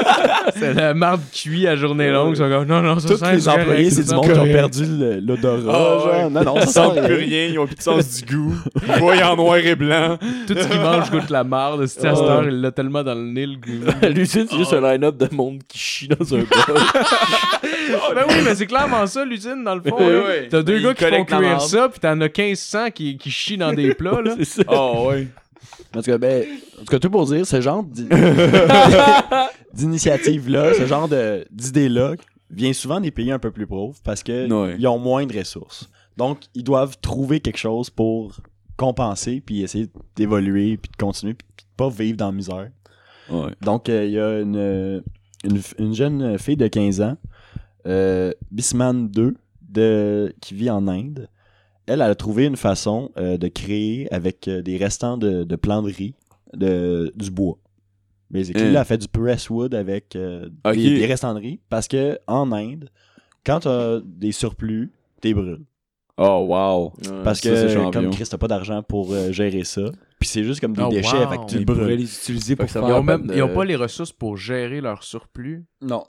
c'est la marde cuit à journée longue. Ils sont comme, non, non, ça Tous sent les employés, ça c'est du monde qui ont perdu l'odorat. Ah, ouais. Non, non, ça Ils sent sentent plus rien. ils ont plus de sens du goût. Ils voient en noir et blanc. Tout ce qu'ils mangent goûte la marde. Si à cette heure, il l'a tellement dans le nez, le goût. L'usine, c'est juste un line-up de monde qui chie dans un bol. ben oui, mais c'est clairement ça, l'usine, dans le fond. T'as deux Ben, gars qui font cuire ça, pis t'en as 1500 qui, qui chient dans des plats, là. C'est ça. Oh, ouais. En tout cas, ben, en tout cas, tout pour dire, ce genre d'i- d'initiative-là, ce genre de- d'idée-là, vient souvent des pays un peu plus pauvres parce que Ouais. ils ont moins de ressources. Donc, ils doivent trouver quelque chose pour compenser, puis essayer d'évoluer, puis de continuer, puis de pas vivre dans la misère. Ouais. Donc, euh, il y a une, une, une jeune fille de 15 ans, euh, Bisman 2, de, qui vit en Inde. Elle, elle a trouvé une façon euh, de créer avec euh, des restants de, de plants de riz de, du bois. Basically, Hein. là, elle a fait du presswood avec euh, des, des restants de riz parce que en Inde, quand tu as des surplus, t'es brûles. Oh, wow. Parce Ça, que, comme Chris, t'as pas d'argent pour euh, gérer ça. Puis c'est juste comme des Oh, déchets, wow. fait que tu le Ils pourraient les utiliser pour Ils faire ont, même, ils ont pas les ressources pour gérer leur surplus? Non.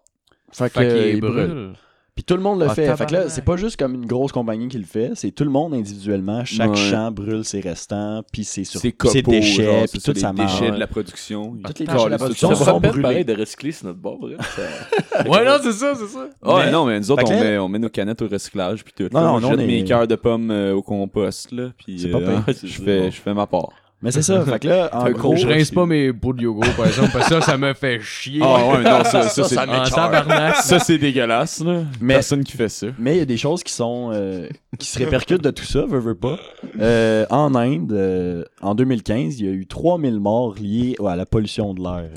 Fait que, Fait ils brûlent. brûlent. Puis tout le monde le Ah, fait. Fait que là, tabarnak. c'est pas juste comme une grosse compagnie qui le fait, c'est tout le monde individuellement. Chaque Ouais. champ brûle ses restants, puis ses, sur... C'est puis ses copeaux, déchets, genre, puis c'est ça, les déchets de la production. Toutes les Ah, déchets de la ça, production Ça sont brûlés. pareil de recycler sur notre bord, vrai. Ça- Ouais, non, c'est ça, c'est ça. Ouais, Mais- non, mais nous autres, on met, on met nos canettes au recyclage puis tout. Non, là. non, on non, jette on est- mes cœurs de pommes euh, au compost, là, puis C'est pas euh, pire. je fais, je fais ma part. Mais c'est ça. fait que là, en Un gros, je rince pas mes pots de yogourt, par exemple, parce que ça, ça me fait chier. Ah ouais, non, ça, ça, c'est... Tabarnak. Ça, c'est dégueulasse, là. Mais- Personne qui fait ça. Mais il y a des choses qui sont euh, qui se répercutent de tout ça, veux, veux pas. Euh, en Inde, euh, en 2015, il y a eu 3000 morts liés à la pollution de l'air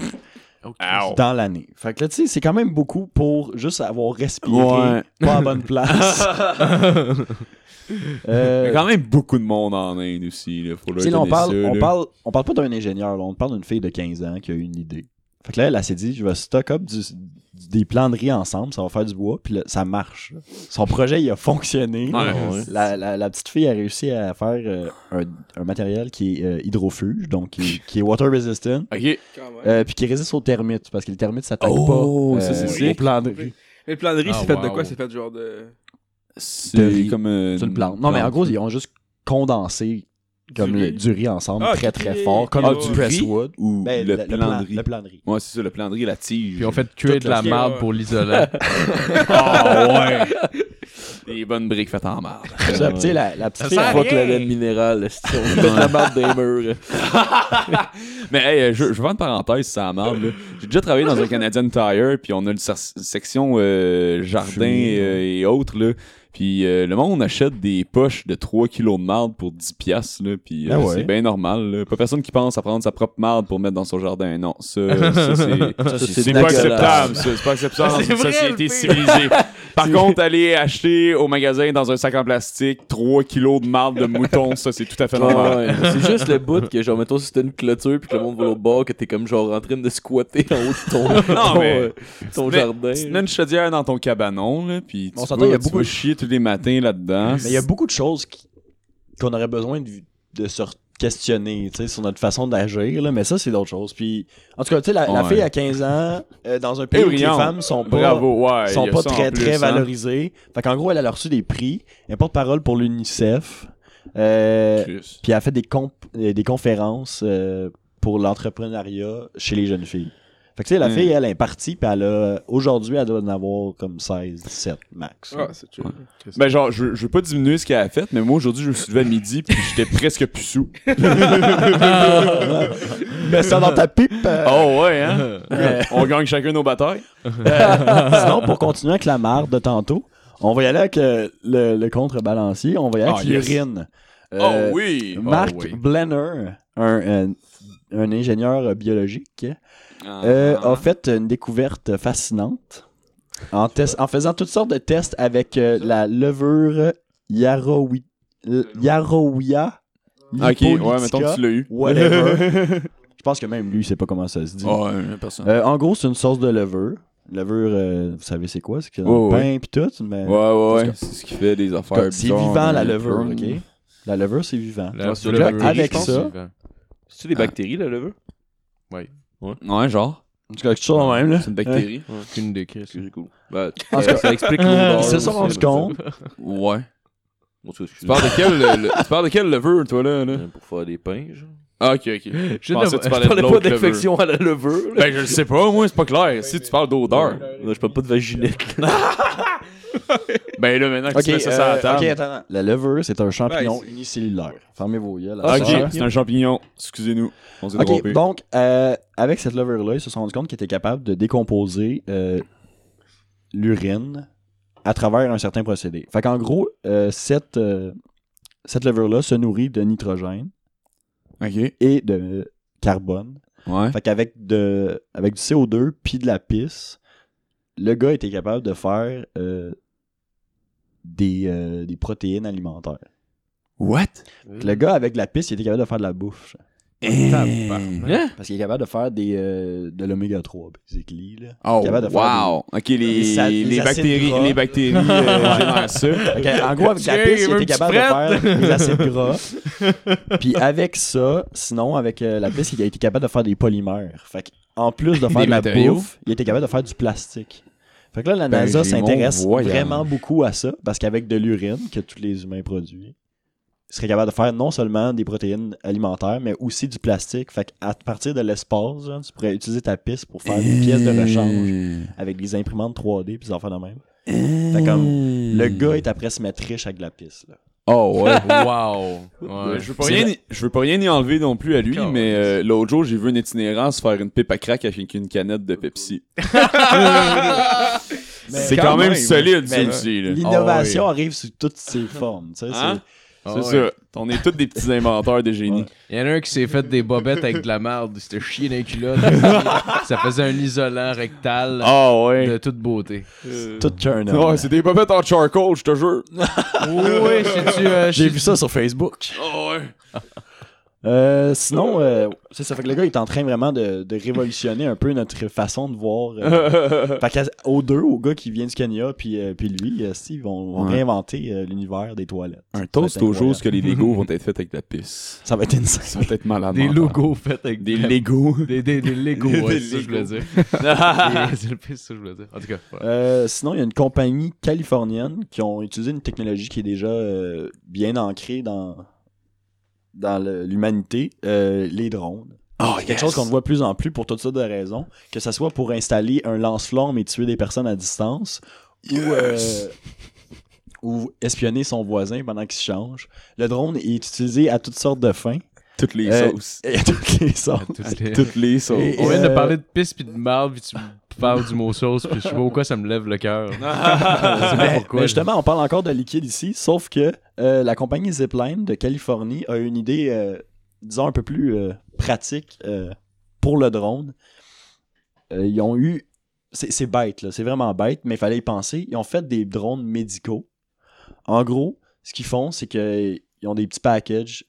dans l'année. Fait que là, tu sais, c'est quand même beaucoup pour juste avoir respiré Ouais. pas à bonne place. Il y Euh, a quand même beaucoup de monde en Inde aussi, là. Faut on parle, ça, on là. parle, on parle pas d'un ingénieur, là, on parle d'une fille de 15 ans qui a eu une idée. Fait que là, elle, elle s'est dit, je vais stock up du- des plans de riz ensemble, ça va faire du bois, puis là, ça marche. Son projet, il a fonctionné. Ouais. La, la- la petite fille a réussi à faire euh, un, un matériel qui est euh, hydrofuge, donc qui, est- qui est water resistant, Ok. Quand même. euh, puis qui résiste aux termites, parce que les termites s'attaquent Oh, pas ça, c'est euh, aux plans de riz. Mais le plan de riz, Ah, c'est fait de quoi? C'est fait genre de. C'est comme euh, C'est une plante. Non, mais en gros, ils ont juste condensé comme Du le- riz? du riz ensemble, Ah, très très riz. fort, comme Ah, du presswood. ou Ben, le, le, plan plan, de riz. le plan de riz. Ouais, c'est ça, le plan de riz, la tige. Puis on fait cuire de la le- marde Ouais. pour l'isolant. Ah ouais. Des bonnes briques faites en marde. Ça, tu sais, la, la petite Ça Fuck la laine minérale, c'est- on met la marde des murs. Mais hey, je, je vais faire une parenthèse, ça marde. là. J'ai déjà travaillé dans un Canadian Tire, puis on a une section euh, jardin euh, et autres. Là. Puis euh, le monde achète des poches de 3 kilos de marde pour 10 piastres. Là, puis euh, Ah ouais. c'est bien normal. là. Pas personne qui pense à prendre sa propre marde pour mettre dans son jardin. Non, ça, ça, c'est... Pas acceptable, ça. C'est pas acceptable dans C'est une société civilisée. Par contre, aller acheter au magasin dans un sac en plastique 3 kilos de marde de mouton, ça, c'est tout à fait normal. Ouais. C'est juste le bout que, genre, mettons, si c'était une clôture puis que le monde va au bord, que t'es comme, genre, en train de squatter en haut de ton, Non, ton, mais- euh, ton jardin. Tu mets une chaudière dans ton cabanon, là, puis tu, On il y a tu beaucoup vas chier tous les matins là-dedans. Mais il y a beaucoup de choses qu'on aurait besoin de, de se questionner tu sais, sur notre façon d'agir, là, mais ça, c'est d'autres choses. Puis, en tout cas, tu sais, la, la fille à 15 ans, euh, dans un pays où les femmes sont pas, Bravo, ouais. sont pas très, plus, très hein. valorisées. Fait qu'en gros, elle a reçu des prix. Elle est porte-parole pour l'UNICEF. Euh, puis elle a fait des, comp- euh, des conférences euh, pour l'entrepreneuriat chez les jeunes filles. Fait que tu sais, la Mm. fille, elle est partie, puis elle a, aujourd'hui, elle doit en avoir comme 16, 17 max. Ah, c'est. Ben genre, je, je veux pas diminuer ce qu'elle a fait, mais moi aujourd'hui, je me suis levé à midi puis j'étais presque plus sous. Mets ça dans ta pipe. euh. Oh ouais, hein? On gagne chacun nos batailles. Sinon, pour continuer avec la marde de tantôt, on va y aller avec euh, le, le contrebalancier. On va y aller Ah, avec yes. l'urine. Euh, oh oui! Mark Oh, oui. Blenner, un, un- un ingénieur euh, biologique, euh, Ah. a fait une découverte fascinante en, test- en faisant toutes sortes de tests avec euh, la levure Yarrowi- l- Yarrowia Ok, ouais, mettons que tu l'as eu. whatever. Je pense que même lui, il sait pas comment ça se dit. Oh, ouais, personne. Euh, en gros, c'est une sauce de levure. Levure, euh, vous savez c'est quoi? C'est qu'il y a dans Ouais, le pain pis tout. Mais... Ouais, ouais, ouais. C'est ce qui fait des affaires. C'est vivant la levure, ok? La levure, c'est vivant. La- le les levure, avec ça. C'est-tu des bactéries, la levure? Ouais, genre. En tout cas, quelque chose de même, là. C'est une bactérie. Aucune des crises. C'est cool. Ben, En tout ça, cas, ça explique l'odeur. Ils se sont aussi, rendus là, compte. Ouais. Bon, tu Tu parles de quel, le- le- tu parles de quel levure, toi, là? là? Pour faire des pains, genre. Ah, ok, ok. Je pensais que tu Je parlais de parlais pas d'infection à la levure. là. Ben, je le sais pas, moi, c'est pas clair. Si tu parles d'odeur. Là, je parle pas de vaginette. là. Ben, là, maintenant que Ok, tu mets ça sur la euh, table. ok, attends. La levure, c'est un champignon Ben, unicellulaire. Fermez vos yeux. Ah, ok, c'est un champignon. Excusez-nous. On s'est Ok, trompé. donc, euh, avec cette levure-là, ils se sont rendus compte qu'ils étaient capables de décomposer euh, l'urine à travers un certain procédé. Fait qu'en gros, euh, cette, euh, cette levure-là se nourrit de nitrogène Ok. et de carbone. Ouais. Fait qu'avec de, avec du CO2 puis de la pisse, le gars était capable de faire euh, des, euh, des protéines alimentaires. What? Fait que Le gars, avec la pisse, il était capable de faire de la bouffe. Tabarnak. Parce qu'il est capable de faire des, euh, de l'oméga 3, basically. Là. Oh, Capable de faire wow. Ok, les, les sa- les, les acides bactéries, gras. les bactéries euh, génèrent ça. Fait que, en gros, avec la pisse, il il était un capable petit de faire des acides gras. Puis avec ça, sinon, avec euh, la pisse, il a été capable de faire des polymères. Fait en plus de faire Des de la matériaux. bouffe, il était capable de faire du plastique. Fait que là, la Ben, NASA s'intéresse vraiment beaucoup à ça, parce qu'avec de l'urine que tous les humains produisent, il serait capable de faire non seulement des protéines alimentaires, mais aussi du plastique. Fait qu'à partir de l'espace, genre, tu pourrais utiliser ta pisse pour faire des pièces de rechange avec des imprimantes 3D puis des affaires de même. Fait comme, le gars est après se mettre riche avec de la pisse. Là. Oh, ouais. Wow. Ouais. Je veux, pas rien, y- je veux pas rien y enlever non plus à lui, mais euh, l'autre jour, j'ai vu un itinérant se faire une pipe à crack avec une canette de Pepsi. C'est quand, quand même, même. solide, là. L'innovation arrive sous toutes ses formes. tu sais, c'est- Hein? Ah C'est ouais. ça. On est tous des petits inventeurs de génie. Il y en a un qui s'est fait des bobettes avec de la merde. Il s'était chié dans les culottes. ça faisait un isolant rectal Ah ouais. de toute beauté. Tout turn. Ouais, c'est des bobettes en charcoal, je te jure. oui, c'est-tu... euh, J'ai c'est- vu ça sur Facebook. Oh ouais. Euh, sinon, euh, c'est ça fait que le gars il est en train vraiment de, de révolutionner un peu notre façon de voir. euh, fait aux deux, au gars qui vient du Kenya, puis, euh, puis lui, euh, si, ils vont, vont Ouais. réinventer euh, l'univers des toilettes. Un toast aux jours incroyable. que les Legos vont être faits avec de la pisse. Ça va être insane. Ça va être malade. Des logos faits avec Des Legos. Des, des, des Legos, Des ouais, c'est ça que je voulais dire. Des- c'est le c'est ça que je voulais dire. En tout cas, voilà. Euh, sinon, il y a une compagnie californienne qui ont utilisé une technologie qui est déjà euh, bien ancrée dans, dans le- l'humanité, euh, les drones. Oh, C'est quelque chose qu'on voit de plus en plus pour toutes sortes de raisons, que ce soit pour installer un lance-flamme et tuer des personnes à distance, ou, euh, ou espionner son voisin pendant qu'il se change. Le drone est utilisé à toutes sortes de fins, Toutes les Euh, sauces. et à toutes les sortes. Toutes les- Toutes les sauces. Et- On vient de parler de pisse puis de marde, puis tu me parles du mot sauce, puis je sais pas pourquoi ça me lève le cœur. Mais, mais justement, on parle encore de liquide ici, sauf que euh, la compagnie Zipline de Californie a une idée, euh, disons, un peu plus euh, pratique pour le drone. Ils ont eu. C'est bête, là, c'est vraiment bête, mais il fallait y penser. Ils ont fait des drones médicaux. En gros, ce qu'ils font, c'est qu'ils ont des petits packages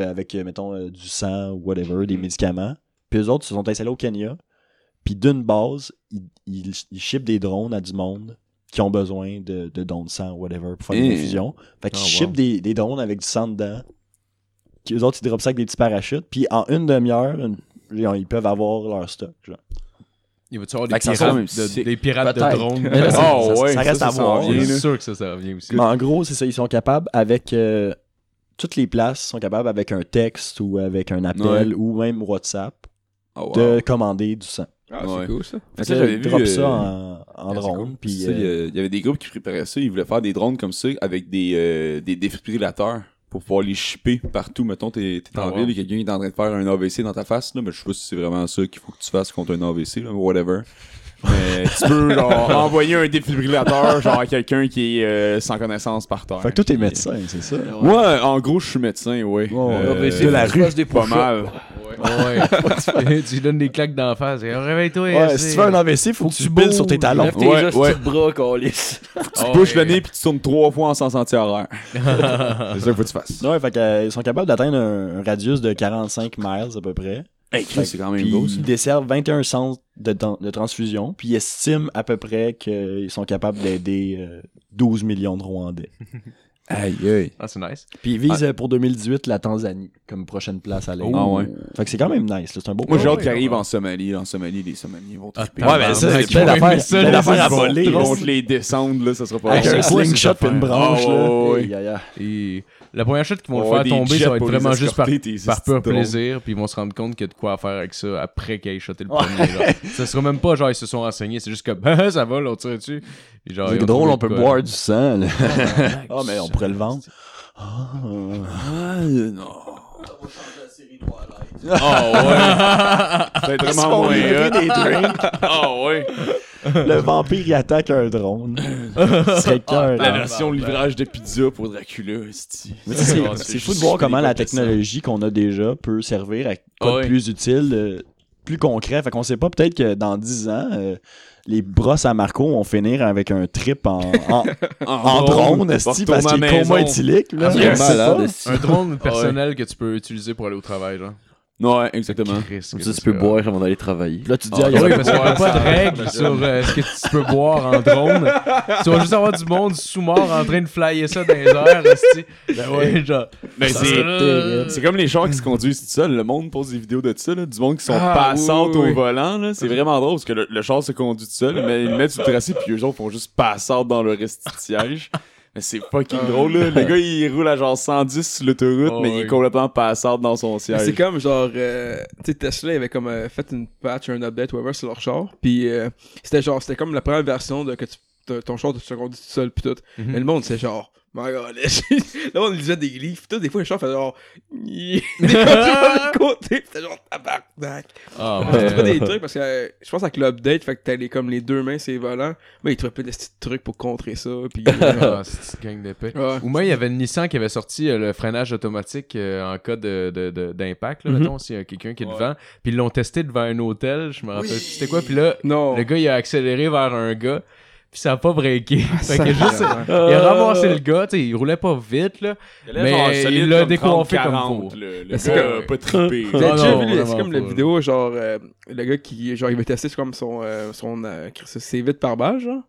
avec, mettons, du sang ou whatever, des médicaments. Puis eux autres se sont installés au Kenya. Puis d'une base, ils, ils, ils shippent des drones à du monde qui ont besoin de, de dons de sang ou whatever pour faire des infusions. Fait qu'ils Oh, wow. shippent des, des drones avec du sang dedans. Eux autres, ils drop ça avec des petits parachutes. Puis en une demi-heure, ils peuvent avoir leur stock. genre. Il va-tu avoir Fait des que ça pirates, de, des pirates de Peut-être. drones? Là, c'est- Oh, ça, ouais, ça reste ça, à ça voir. là. sûr que ça, ça revient aussi. Mais en gros, c'est ça. Ils sont capables avec. euh, toutes les places sont capables avec un texte ou avec un appel ou même WhatsApp Oh, wow. de commander du sang. Ah, Ouais. c'est cool ça. Fait ça, j'avais vu. drop euh, ça en, en c'est drone. cool. Puis, Ça, il y euh, il y avait des groupes qui préparaient ça. Ils voulaient faire des drones comme ça avec des, euh, des défibrillateurs pour pouvoir les shipper partout. Mettons, t'es t'es en Ah, wow. ville et quelqu'un est en train de faire un AVC dans ta face. Là, mais je sais pas si c'est vraiment ça qu'il faut que tu fasses contre un AVC, là, whatever. Mais tu peux genre, envoyer un défibrillateur genre à quelqu'un qui est euh, sans connaissance par terre. Fait que toi, t'es médecin, c'est ça? euh, Ouais, en gros, je suis médecin, ouais. Ouais, Euh, de la faut tu rue, des pas mal. Ouais. tu lui donnes des claques d'en face. Et, Réveille-toi. Ouais, si tu fais un AVC, faut, que tu bouges. piles sur tes talons. Lève tes Ouais, gestes ouais. de bras, câlisse. Tu le nez puis tu tournes trois fois en sens anti-horaire. c'est ça qu'il faut que tu fasses. Ouais, fait que, euh, ils sont capables d'atteindre un, un radius de 45 miles à peu près. Hey, c'est quand même beau, ça. ils desservent 21 centres de, transfusion. Puis ils estiment à peu près qu'ils sont capables d'aider euh, 12 millions de Rwandais. Aïe, aïe. Ah, c'est nice. Puis ils visent euh, pour 2018 la Tanzanie comme prochaine place à l'aide. Ah ouais. Fait que c'est quand même nice. C'est un beau Moi, j'ai hâte qu'il arrive en Somalie. En Somalie, les Somaliens vont triper. Ah, Ouais, mais ça, c'est plein ils vont d'affaires plein d'affaires à voler. Ils vont te les descendre, là, ça sera pas Avec c'est un ces slingshot et une branche. Ah, là. La première chute qu'ils vont On le faire tomber, ça va être vraiment juste par, par pur plaisir, puis ils vont se rendre compte qu'il y a de quoi faire avec ça après qu'ils aient shoté le premier. genre. Ça sera même pas genre ils se sont renseignés, c'est juste comme Ah, ça va, l'autre tire dessus. Puis genre, C'est drôle, on peut boire du sang. là. Ah, mais on pourrait le vendre. Ah. Non. Oh, ouais. Ils se vraiment moins des drinks. Oh, ouais. Le vampire, il attaque un drone. Ce serait cœur. La version livrage de pizza pour Dracula, c'est c'est fou de voir comment la technologie qu'on a déjà peut servir à quoi de plus utile, euh, plus concret. Fait qu'on sait pas, peut-être que dans 10 ans, euh, les brosses à Marco vont finir avec un trip en, en, en drone, parce qu'il est coma éthylique. Là, Ah, malade. Un drone personnel que tu peux utiliser pour aller au travail, genre. Ouais, exactement. Chris, Comme que ça, tu peux boire avant d'aller travailler. Puis Là, tu te dis, Ah, ah, oui, parce qu'il n'y a pas de règles sur euh, ce que tu peux boire en drone? tu vas juste avoir du monde sous-mort en train de flyer ça dans les airs. Ben ouais, genre. Ben, c'est c'est comme les chars qui se conduisent tout seuls. Le monde pose des vidéos de ça, là, du monde qui sont Ah, passantes oui, oui, oui. au volant. là. C'est vraiment drôle parce que le, le char se conduit tout seul, mais ils mettent sur le tracé puis eux autres font juste passantes dans le reste du siège. Mais c'est fucking drôle, là. Le gars, il roule à genre 110 sur l'autoroute, Oh, mais il est complètement passant dans son siège. C'est comme genre, euh, tu sais, Tesla avait comme euh, fait une patch, un update, whatever, sur leur char. Puis euh, c'était genre, c'était comme la première version de que tu, ton char se conduit tout seul, puis tout. Mhm. Mais le monde, c'est genre, my god, là, on lisait des livres, pis tout, des fois, les chars faisaient genre, des fois, sur le côté, pis c'était genre, tabarnak. Je ben, trouvais des trucs parce que euh, je pense avec l'update, fait que t'as les, comme les deux mains, c'est volant. Mais ils trouvaient plein de petits trucs pour contrer ça. Puis, euh, ah, une gang d'épée. ouais. Ou moi, il y avait Nissan qui avait sorti euh, le freinage automatique euh, en cas de, de- de- d'impact, là, Mhm. mettons, s'il y a quelqu'un qui est devant. Puis ils l'ont testé devant un hôtel, je me rappelle plus c'était quoi. Puis là, Non. le gars, il a accéléré vers un gars. Puis ça a pas breaké. fait que ça, juste, ouais. il a ramassé le gars, tu sais, il roulait pas vite, là. Mais il l'a décoiffé comme faut. Le, gars comme- pas trippé. Vous avez Ah déjà vu, les- c'est comme la vidéo, genre, euh, le gars qui, genre, il veut tester c'est comme son, euh, son, euh, par balle, genre.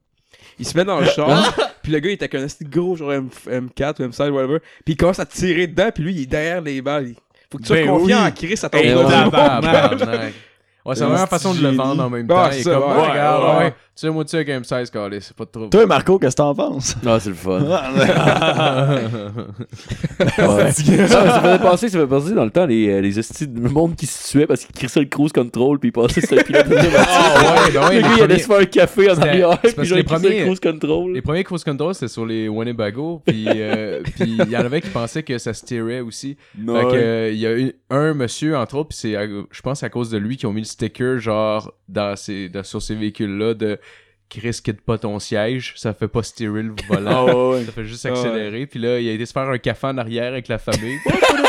Il se met dans le char, puis le gars, il était avec un assez gros, genre M- M4 ou M5, whatever, puis il commence à tirer dedans, puis lui, il est derrière les balles. Il- Faut que tu sois Ben confiant oui. en Chris à ton Hey, gars ouais. du c'est la meilleure façon de le vendre en même Ah, temps. est ça, comme, ouais. ouais, regarde, Ouais, ouais. Tu sais, moi, tu sais, un M16, calé, c'est pas de trouble. Toi, Marco, qu'est-ce que t'en penses? Ah, c'est le fun. Ouais. Ouais. ça, ça faisait penser, ça fait penser dans le temps les, euh, les estis de monde qui se tuaient parce qu'ils crissaient le cruise control puis ils passaient sur le pilote automatique. Ah ouais, ben ouais, le les gars, il allait premiers- se faire un café en C'était- arrière puis genre les premiers- le cruise control. Les premiers cruise control, c'était sur les Winnebago, puis euh, puis il y en avait qui pensaient que ça se tirait aussi. Non, Fait que, euh, il y a eu un monsieur, entre autres, puis c'est, je pense, à cause de lui qui ont mis le sticker, genre, dans ces, sur ces véhicules-là, de Chris, quitte pas ton siège, ça fait pas steerer le Ah volant. ouais. Ça fait juste Ah ouais. accélérer. Puis là, il a été se faire un café en arrière avec la famille.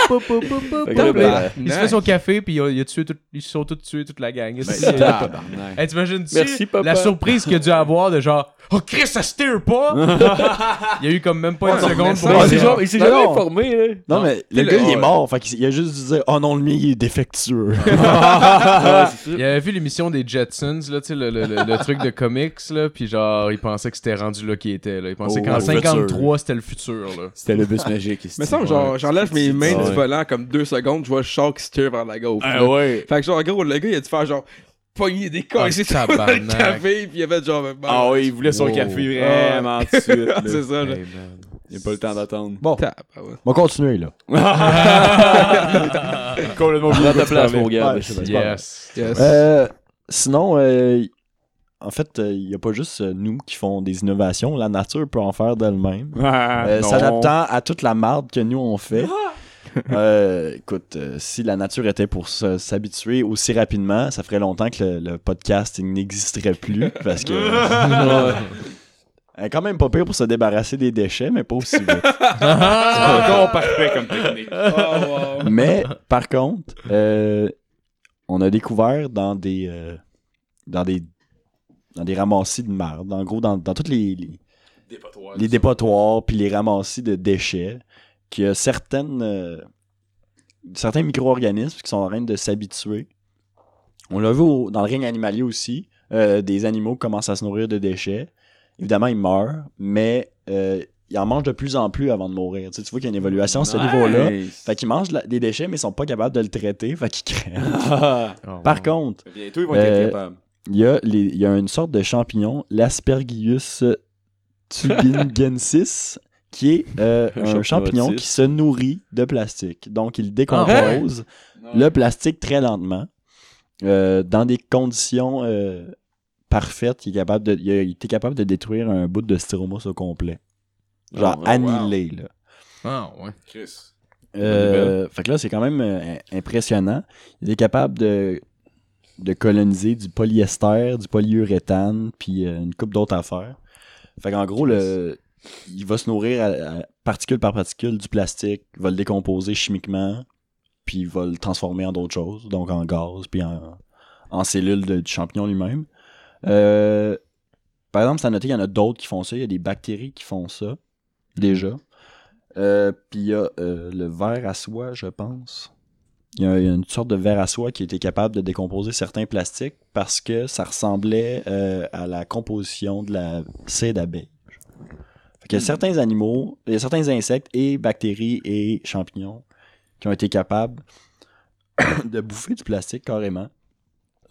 Ben, il se fait son café, puis il a, il a tué tout- ils se sont tous tués toute la gang. Ben. Hey, t'imagines-tu la surprise qu'il a dû avoir de genre Oh Chris, ça steer pas! il y a eu comme même pas une seconde pour Ah, genre, il s'est jamais non. informé, là. Non, mais le le- gars, il est mort. Fait qu'il il a juste dû dire Oh non, le mien, il est défectueux. Ah. Il avait vu l'émission des Jetsons, là, le truc de comics, là, puis genre, il pensait que c'était rendu là qu'il était, là. Il pensait Oh, qu'en le 53, c'était le futur, là. C'était le bus magique. ici. Mais ça, genre, j'enlève mes mains Ah du ouais. volant comme deux secondes, je vois le char qui se tire vers la gauche. Ah là. ouais. Fait que genre, gros, le gars, il a dû faire genre, pogner des cas, Ah, c'est le tabarnak. café, puis il avait genre, Ah ouais, il voulait son Wow. café vraiment tout de suite. là. c'est ça, là. Il n'y a pas le temps d'attendre. Bon, ah ouais. on va continuer, là. Complètement Prends ta place, mon gars. C'est- c'est. Yes. Euh, sinon, euh, en fait, il n'y a pas juste euh, nous qui font des innovations. La nature peut en faire d'elle-même. Ah, Euh. S'adaptant à toute la marde que nous on fait. Euh, écoute, euh, si la nature était pour s'habituer aussi rapidement, ça ferait longtemps que le, le podcast n'existerait plus parce que elle est quand même pas pire pour se débarrasser des déchets, mais pas aussi vite. C'est encore parfait comme technique. Oh, wow. mais par contre, euh, on a découvert dans des euh, dans des dans des ramassis de marde, en gros dans, dans toutes les, les, les dépotoirs puis les ramassis de déchets qu'il y a certaines euh, certains micro-organismes qui sont en train de s'habituer. On l'a vu au- dans le règne animalier aussi, euh, des animaux qui commencent à se nourrir de déchets. Évidemment, ils meurent, mais euh, ils en mangent de plus en plus avant de mourir. Tu, sais, tu vois qu'il y a une évolution à ce niveau-là. Fait qu'ils mangent la- des déchets, mais ils sont pas capables de le traiter, fait qu'ils crèvent. Oh, Par wow. contre, Bientôt, ils vont Euh, être capables. Il y, a les- il y a une sorte de champignon, l'Aspergillus tubingensis, qui est euh, Un champignon qui se nourrit de plastique. Donc, il décompose le plastique très lentement euh, dans des conditions euh, parfaites. Il, est capable de, il a été capable de détruire un bout de styromousse au complet. Genre Oh, wow. annihilé, là. Ah, ouais. Chris. Euh, fait que là, c'est quand même euh, impressionnant. Il est capable de, de coloniser du polyester, du polyuréthane, puis euh, une coupe d'autres affaires. Fait qu'en gros, le, il va se nourrir à, à particule par particule du plastique, il va le décomposer chimiquement, puis il va le transformer en d'autres choses, donc en gaz, puis en, en cellules de- du champignon lui-même. Euh, par exemple, ça a noté qu'il y en a d'autres qui font ça. Il y a des bactéries qui font ça, déjà. Euh, Puis il y a euh, le verre à soie, je pense. Il y, a, une sorte de verre à soie qui était capable de décomposer certains plastiques parce que ça ressemblait euh, à la composition de la cire d'abeille. Fait y a certains animaux, il y a certains insectes et bactéries et champignons qui ont été capables de bouffer du plastique carrément.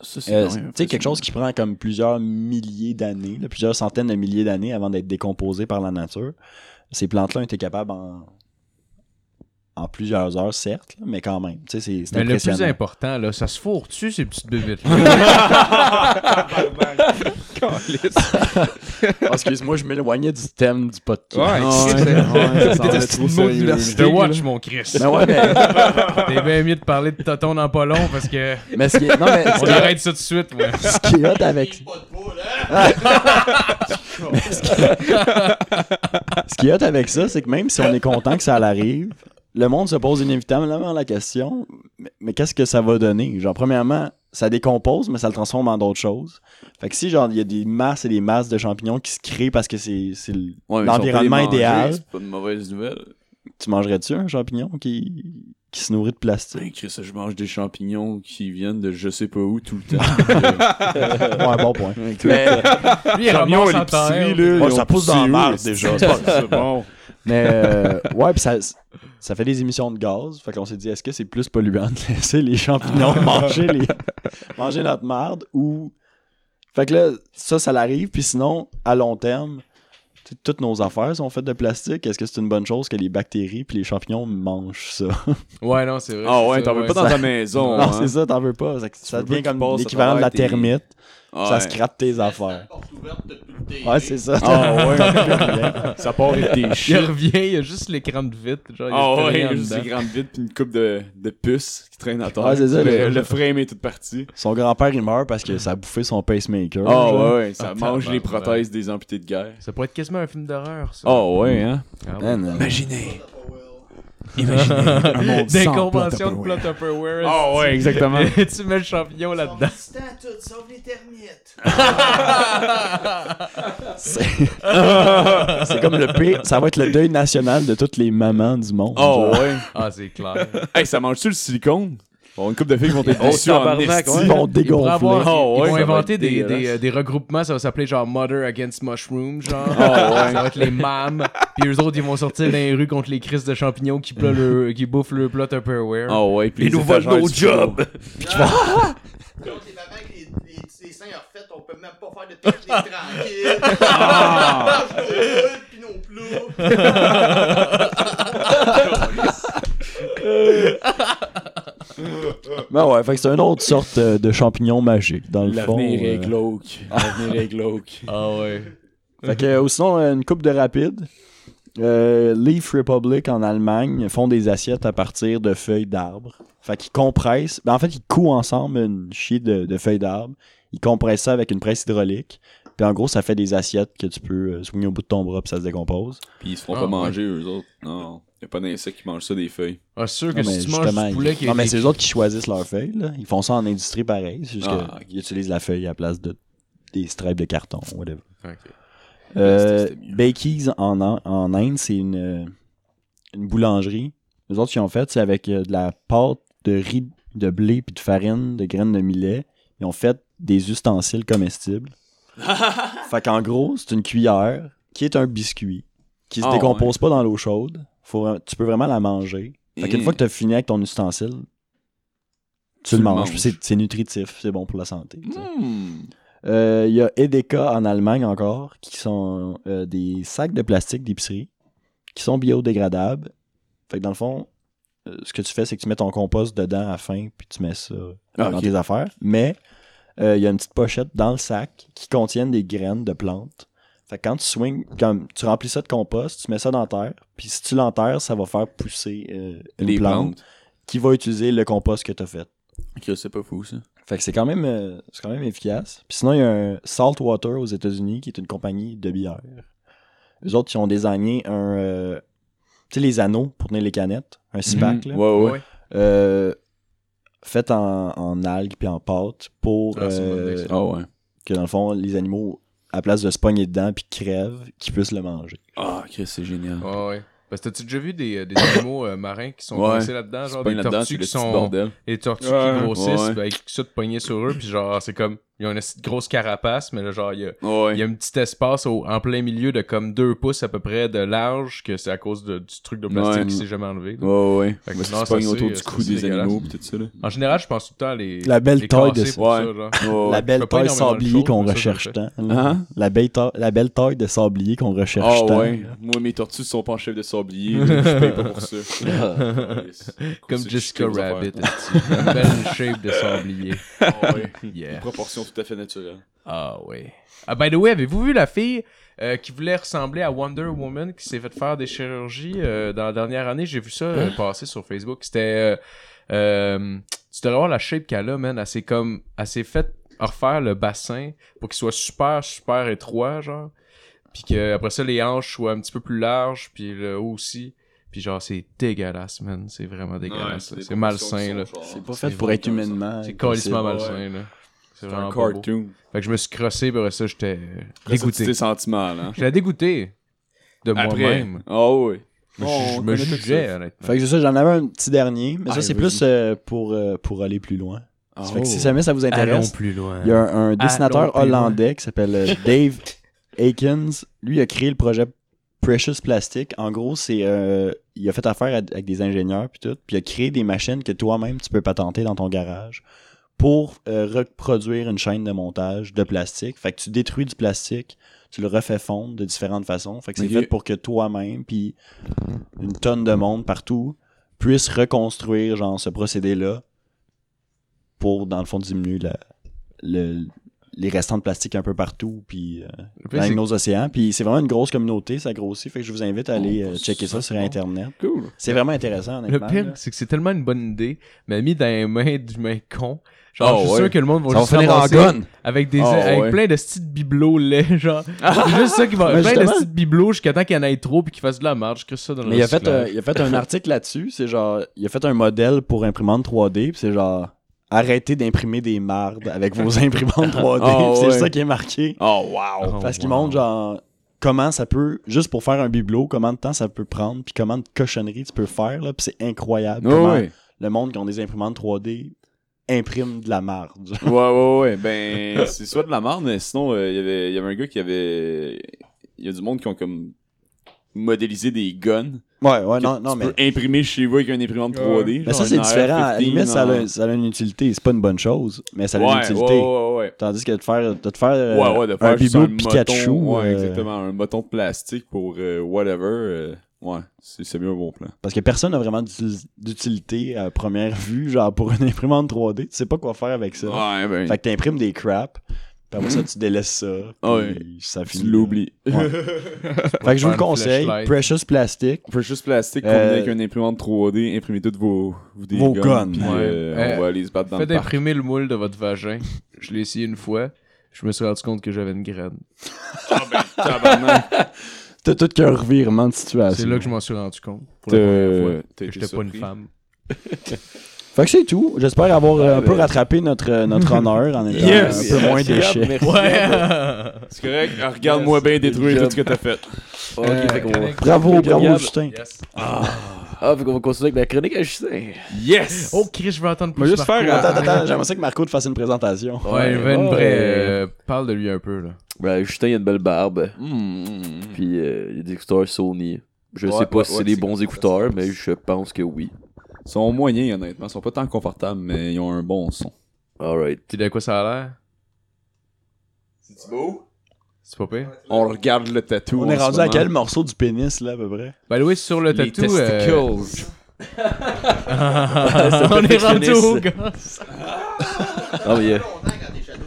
C'est Euh, quelque chose qui prend comme plusieurs milliers d'années, plusieurs centaines de milliers d'années avant d'être décomposé par la nature. Ces plantes-là ont été capables en, en plusieurs heures, certes, là, mais quand même. Tu sais, c'est c'est Mais le plus important, là, ça se fourre-tu, ces petites bébites Ah, Excuse-moi, je m'éloignais du thème du podcast. Ouais, Ah, c'est- ouais, c'est- ce trop sérieux. Je te watch, mon Chris. Mais ouais, mais, T'es bien mieux de parler de Toton dans pas long parce que mais ce qui est, non, mais ce on qui est- arrête ça tout de suite, ouais. ce qui est hot avec, hein? ce qui est hot avec ça, c'est que même si on est content que ça arrive, le monde se pose inévitablement la question, mais, mais qu'est-ce que ça va donner? Genre, premièrement, ça décompose, mais ça le transforme en d'autres choses. Fait que si, genre, il y a des masses et des masses de champignons qui se créent parce que c'est Ouais, mais l'environnement idéal, C'est pas une mauvaise nouvelle. tu mangerais-tu un champignon qui, qui se nourrit de Ben, plastique? Chris, je mange des champignons qui viennent de je sais pas où tout le temps. ouais, bon point. Lui, il à terre. l'épicerie, là. Ouais, ça pousse dans la marde, déjà. C'est bon. Mais euh, ouais, puis ça, ça fait des émissions de gaz. Fait qu'on s'est dit, est-ce que c'est plus polluant de laisser les champignons manger, les, manger notre marde ou. Fait que là, ça, ça l'arrive. Puis sinon, à long terme, toutes nos affaires sont faites de plastique. Est-ce que c'est une bonne chose que les bactéries puis les champignons mangent ça? Ouais, non, c'est vrai. Ah ouais, t'en veux ouais. pas dans ta maison. non, hein. c'est ça, t'en veux pas. Ça, ça devient comme l'équivalent de la termite. Ouais. Ça scrape tes affaires. De télé. Ouais, c'est ça. Ah ouais. Ça part avec tes Il revient, il y a juste l'écran de vitre. Genre, il y a Ah ouais, juste des grandes vides puis une coupe de, de puces qui traînent à terre. Ouais, c'est ça, Le, frame est toute partie. Son grand-père, il meurt parce que ça a bouffé son pacemaker. Ah genre. ouais, ouais, ça Ah, mange les prothèses des amputés de guerre. Ça pourrait être quasiment un film d'horreur, ça. Ah ouais, hein? Ah ouais. Man, euh, Imaginez. D'inconvention de plot Tupperware. Ah ouais, exactement. tu mets le champignon là-dedans. Les termites. C'est comme le pire. Ça va être le deuil national de toutes les mamans du monde. Ah genre. ouais. Ah, c'est clair. Hey, ça mange-tu le silicone? Bon, une couple de filles vont être Oh, déçues en tabarnak, esti. ouais. Ils vont dégonfler. Ah ils vont inventer des, euh, des regroupements, ça va s'appeler genre Mother Against Mushroom, genre. Ouais. Ça va être les mâmes. Puis eux autres, ils vont sortir dans les rues contre les crises de champignons qui, plat le, qui bouffent le plat Tupperware. Ah ouais, puis Ils nous volent nos jobs. Puis mamans avec les, les, les seins refaits, on peut même pas faire de pique-nique tranquille. Ah. Mange nos pis nos plats. Ben ouais, fait que c'est une autre sorte euh, de champignon magique, dans le fond. L'avenir est euh. glauque. L'avenir est glauque. Ah ouais. Fait que, euh, ou sinon, une coupe de rapide. Euh, Leaf Republic en Allemagne font des assiettes à partir de feuilles d'arbres. Fait qu'ils compressent. Ben, en fait, ils couent ensemble une chier de, de feuilles d'arbres. Ils compressent ça avec une presse hydraulique. Puis en gros, ça fait des assiettes que tu peux euh, soigner au bout de ton bras puis ça se décompose. Puis ils se font Ah, pas ouais. manger, eux autres. Non. Y a pas d'insectes qui mangent ça des feuilles. Ah, sûr que Non, si tu manges justement, du poulet ils- qui non, mais est- c'est eux autres qui choisissent leurs feuilles. Là. Ils font ça en industrie pareil. C'est juste Ah, qu'ils utilisent la feuille à la place de des stripes de carton, whatever. Ok. Euh, C'était mieux. Bakeys en, en, Inde, c'est une, euh, une boulangerie. Les autres qui ont fait, c'est avec euh, de la pâte de riz, de blé puis de farine, de graines de millet. Ils ont fait des ustensiles comestibles. fait qu'en gros, c'est une cuillère qui est un biscuit qui se Ah, décompose pas dans l'eau chaude. Faut, tu peux vraiment la manger. Fait qu'une fois que tu as fini avec ton ustensile, tu, Tu le manges. C'est, nutritif, c'est bon pour la santé. sais. Hmm. Euh, Il y a Edeka en Allemagne encore, qui sont euh, des sacs de plastique d'épicerie, qui sont biodégradables. Fait que dans le fond, euh, ce que tu fais, c'est que tu mets ton compost dedans à la fin, puis tu mets ça Ah, dans tes affaires. Mais il y a une petite pochette dans le sac qui contient des graines de plantes. Fait que quand tu swings, comme tu remplis ça de compost, tu mets ça dans la terre, puis si tu l'enterres, ça va faire pousser euh, une Les plante, plantes. qui va utiliser le compost que tu as fait. Ok, c'est pas fou, ça. Fait que c'est quand même euh, c'est quand même efficace. Puis sinon, il y a un Saltwater aux États-Unis qui est une compagnie de bière. Eux autres, ils ont désigné un. euh, tu sais, les anneaux pour tenir les canettes. Un six-pack, Mhm. là. Ouais, ouais. Ouais. Euh, fait en, en algues puis en pâte pour Ah, euh. Ah ouais. que dans le fond, les animaux, à place de se pogner dedans puis crèvent, qu'ils puissent le manger. Ah, Chris, c'est génial. Ouais, ouais. Parce que t'as-tu déjà vu des, euh, des animaux euh, marins qui sont Ouais. coincés là-dedans, genre des tortues qui sont des tortues Ouais. qui grossissent Ouais. ben, avec ça de sur eux puis genre c'est comme ils ont une grosse carapace mais là genre il y a Ouais. il y a un petit espace au- en plein milieu de comme deux pouces à peu près de large que c'est à cause de- du truc de plastique Ouais. qui s'est jamais enlevé. là. Ouais, ouais. Pognent c'est- autour du cou des animaux pis tout ça, là. En général, je pense tout le temps à les La belle les taille de- Ouais. ça, genre. Ouais, La ouais. belle taille sablier qu'on recherche tant. là. Hein? La, belle taille, la belle taille de sablier qu'on recherche Ah tant. ouais. Moi, mes tortues sont pas en chef de sablier. Je paye pas pour ça. Comme C'est Jessica Rabbit, une belle shape de sablier? Ah ouais. Proportion tout à fait naturelle. Ah ouais. Ah by the way, avez-vous vu la fille euh, qui voulait ressembler à Wonder Woman qui s'est fait faire des chirurgies euh, dans la dernière année? J'ai vu ça euh, passer sur Facebook. C'était... Euh, euh, tu devrais voir la shape qu'elle a, man. Elle s'est comme... Elle s'est fait refaire le bassin pour qu'il soit super, super étroit, genre. Puis que après ça, les hanches soient un petit peu plus larges, puis le haut aussi. Puis genre, c'est dégueulasse, man. C'est vraiment dégueulasse. c'est malsain, là. C'est pas fait pour être humainement. C'est carrément malsain, là. C'est un beau. cartoon. Fait que je me suis crossé, après ça, j'étais dégoûté. mal, hein? J'étais dégoûté de moi-même. Ah oui. Je me- Oh, on je me jugeais, honnêtement. Fait que c'est ça, j'en avais un petit dernier, mais Ah, ça c'est plus euh, pour, euh, pour aller plus loin. Ah, Fait que si jamais ça vous Allons intéresse, plus loin. il y a un, un dessinateur hollandais qui s'appelle euh, Dave Akins. Lui, il a créé le projet Precious Plastic. En gros, c'est euh, il a fait affaire avec des ingénieurs puis tout, puis il a créé des machines que toi-même tu peux patenter dans ton garage pour euh, reproduire une chaîne de montage de plastique. Fait que tu détruis du plastique, tu le refais fondre de différentes façons. Fait que c'est Ok. fait pour que toi-même puis une tonne de monde partout puisse reconstruire genre ce procédé-là pour dans le fond diminuer la- le- les restants de plastique un peu partout puis euh, dans nos océans. Puis c'est vraiment une grosse communauté, ça grossit. Fait que je vous invite à aller Oh, euh, checker ça sur Internet. Cool. C'est vraiment intéressant, Le pire, c'est que c'est tellement une bonne idée, mais mis dans les mains d'humains cons. Genre, Oh, je suis ouais. sûr que le monde va Ça va juste finir en gun. avec des Oh, avec ouais. plein de petits bibelots laids, genre. C'est juste ça qui va. Plein de petits bibelots jusqu'à temps qu'il y en ait trop puis qu'ils fassent de la marge. Je crée ça dans le Mais il a, fait, euh, il a fait un article là-dessus. C'est genre, il a fait un modèle pour imprimante 3D. Puis c'est genre, arrêtez d'imprimer des mardes avec vos imprimantes 3D. Oh, Puis c'est ouais. ça qui est marqué. Oh, wow. Oh, Parce qu'il wow. montre genre comment ça peut, juste pour faire un bibelot, comment de temps ça peut prendre, puis comment de cochonneries tu peux faire. Là, puis c'est incroyable. Comment le monde qui ont des imprimantes 3D imprime de la marde. Ouais, ouais, ouais. Ben, c'est soit de la merde, mais sinon, euh, il y avait- il y avait un gars qui avait. Il y a du monde qui ont comme modélisé des guns. Ouais, ouais, non, non, tu mais. peux imprimer chez vous avec un imprimante 3D. Mais ça, c'est différent. À la AR-15, limite, ça a, ça a une utilité. C'est pas une bonne chose, mais ça a une utilité. ouais, ouais, ouais. Tandis que de faire, de te faire euh, Ouais, ouais, de faire un moton, Pikachu. Ouais, euh, exactement. Un bâton de plastique pour euh, whatever. Euh, ouais, c'est mieux un bon plan. Parce que personne n'a vraiment d'util- d'utilité à première vue, genre pour une imprimante 3D. Tu sais pas quoi faire avec ça. Ouais, ben. Fait que t'imprimes des crap, puis après ça, tu délaisses ça. puis Ouais. ça tu finit. l'oublies. Ouais. Fait que je vous le conseille. flashlight. Precious Plastic. Precious Plastic Euh, combiné avec un imprimante 3D, imprimez toutes vos, vos, Vos guns, guns. puis, Ouais. euh, Euh, on va aller se battre dans Faites le parc. imprimer le moule de votre vagin. Je l'ai essayé une fois. Je me suis rendu compte que j'avais une graine. Tabarnak. T'as tout qu'un revirement de situation. C'est là que je m'en suis rendu compte. Pour la première fois. Que j'étais pas une femme. Fait que c'est tout. J'espère avoir euh, un peu rattrapé notre, euh, notre honneur en étant Yes. un peu moins déchet. Ouais! C'est correct. Ah, Regarde-moi bien détruire tout ce que t'as fait. Ok, fait qu'on va- Bravo, bravo. Justin. Yes. Ah, fait qu'on va continuer avec la chronique à Justin. Yes! Oh, Chris, je veux entendre plus. Mais juste Marco. faire, Attends, attends, attends. J'aimerais ça que Marco te fasse une présentation. Ouais, il veut une vraie. euh, parle de lui un peu, là. Ben, Justin, il a une belle barbe. Mm, Puis euh, il y a des écouteurs Sony. Je Ouais, sais pas ouais, si ouais, c'est des bons écouteurs, mais je pense que oui. Ils sont moyens, honnêtement. Ils sont pas tant confortables, mais ils ont un bon son. Alright. Tu de quoi ça a l'air? C'est beau? C'est pas pire? On regarde le tatou. On est rendu à quel morceau du pénis, là, à peu près? Ben oui, sur le Les tatou. euh, testicles. on est rendu au gosse. Ah, t'es shadow.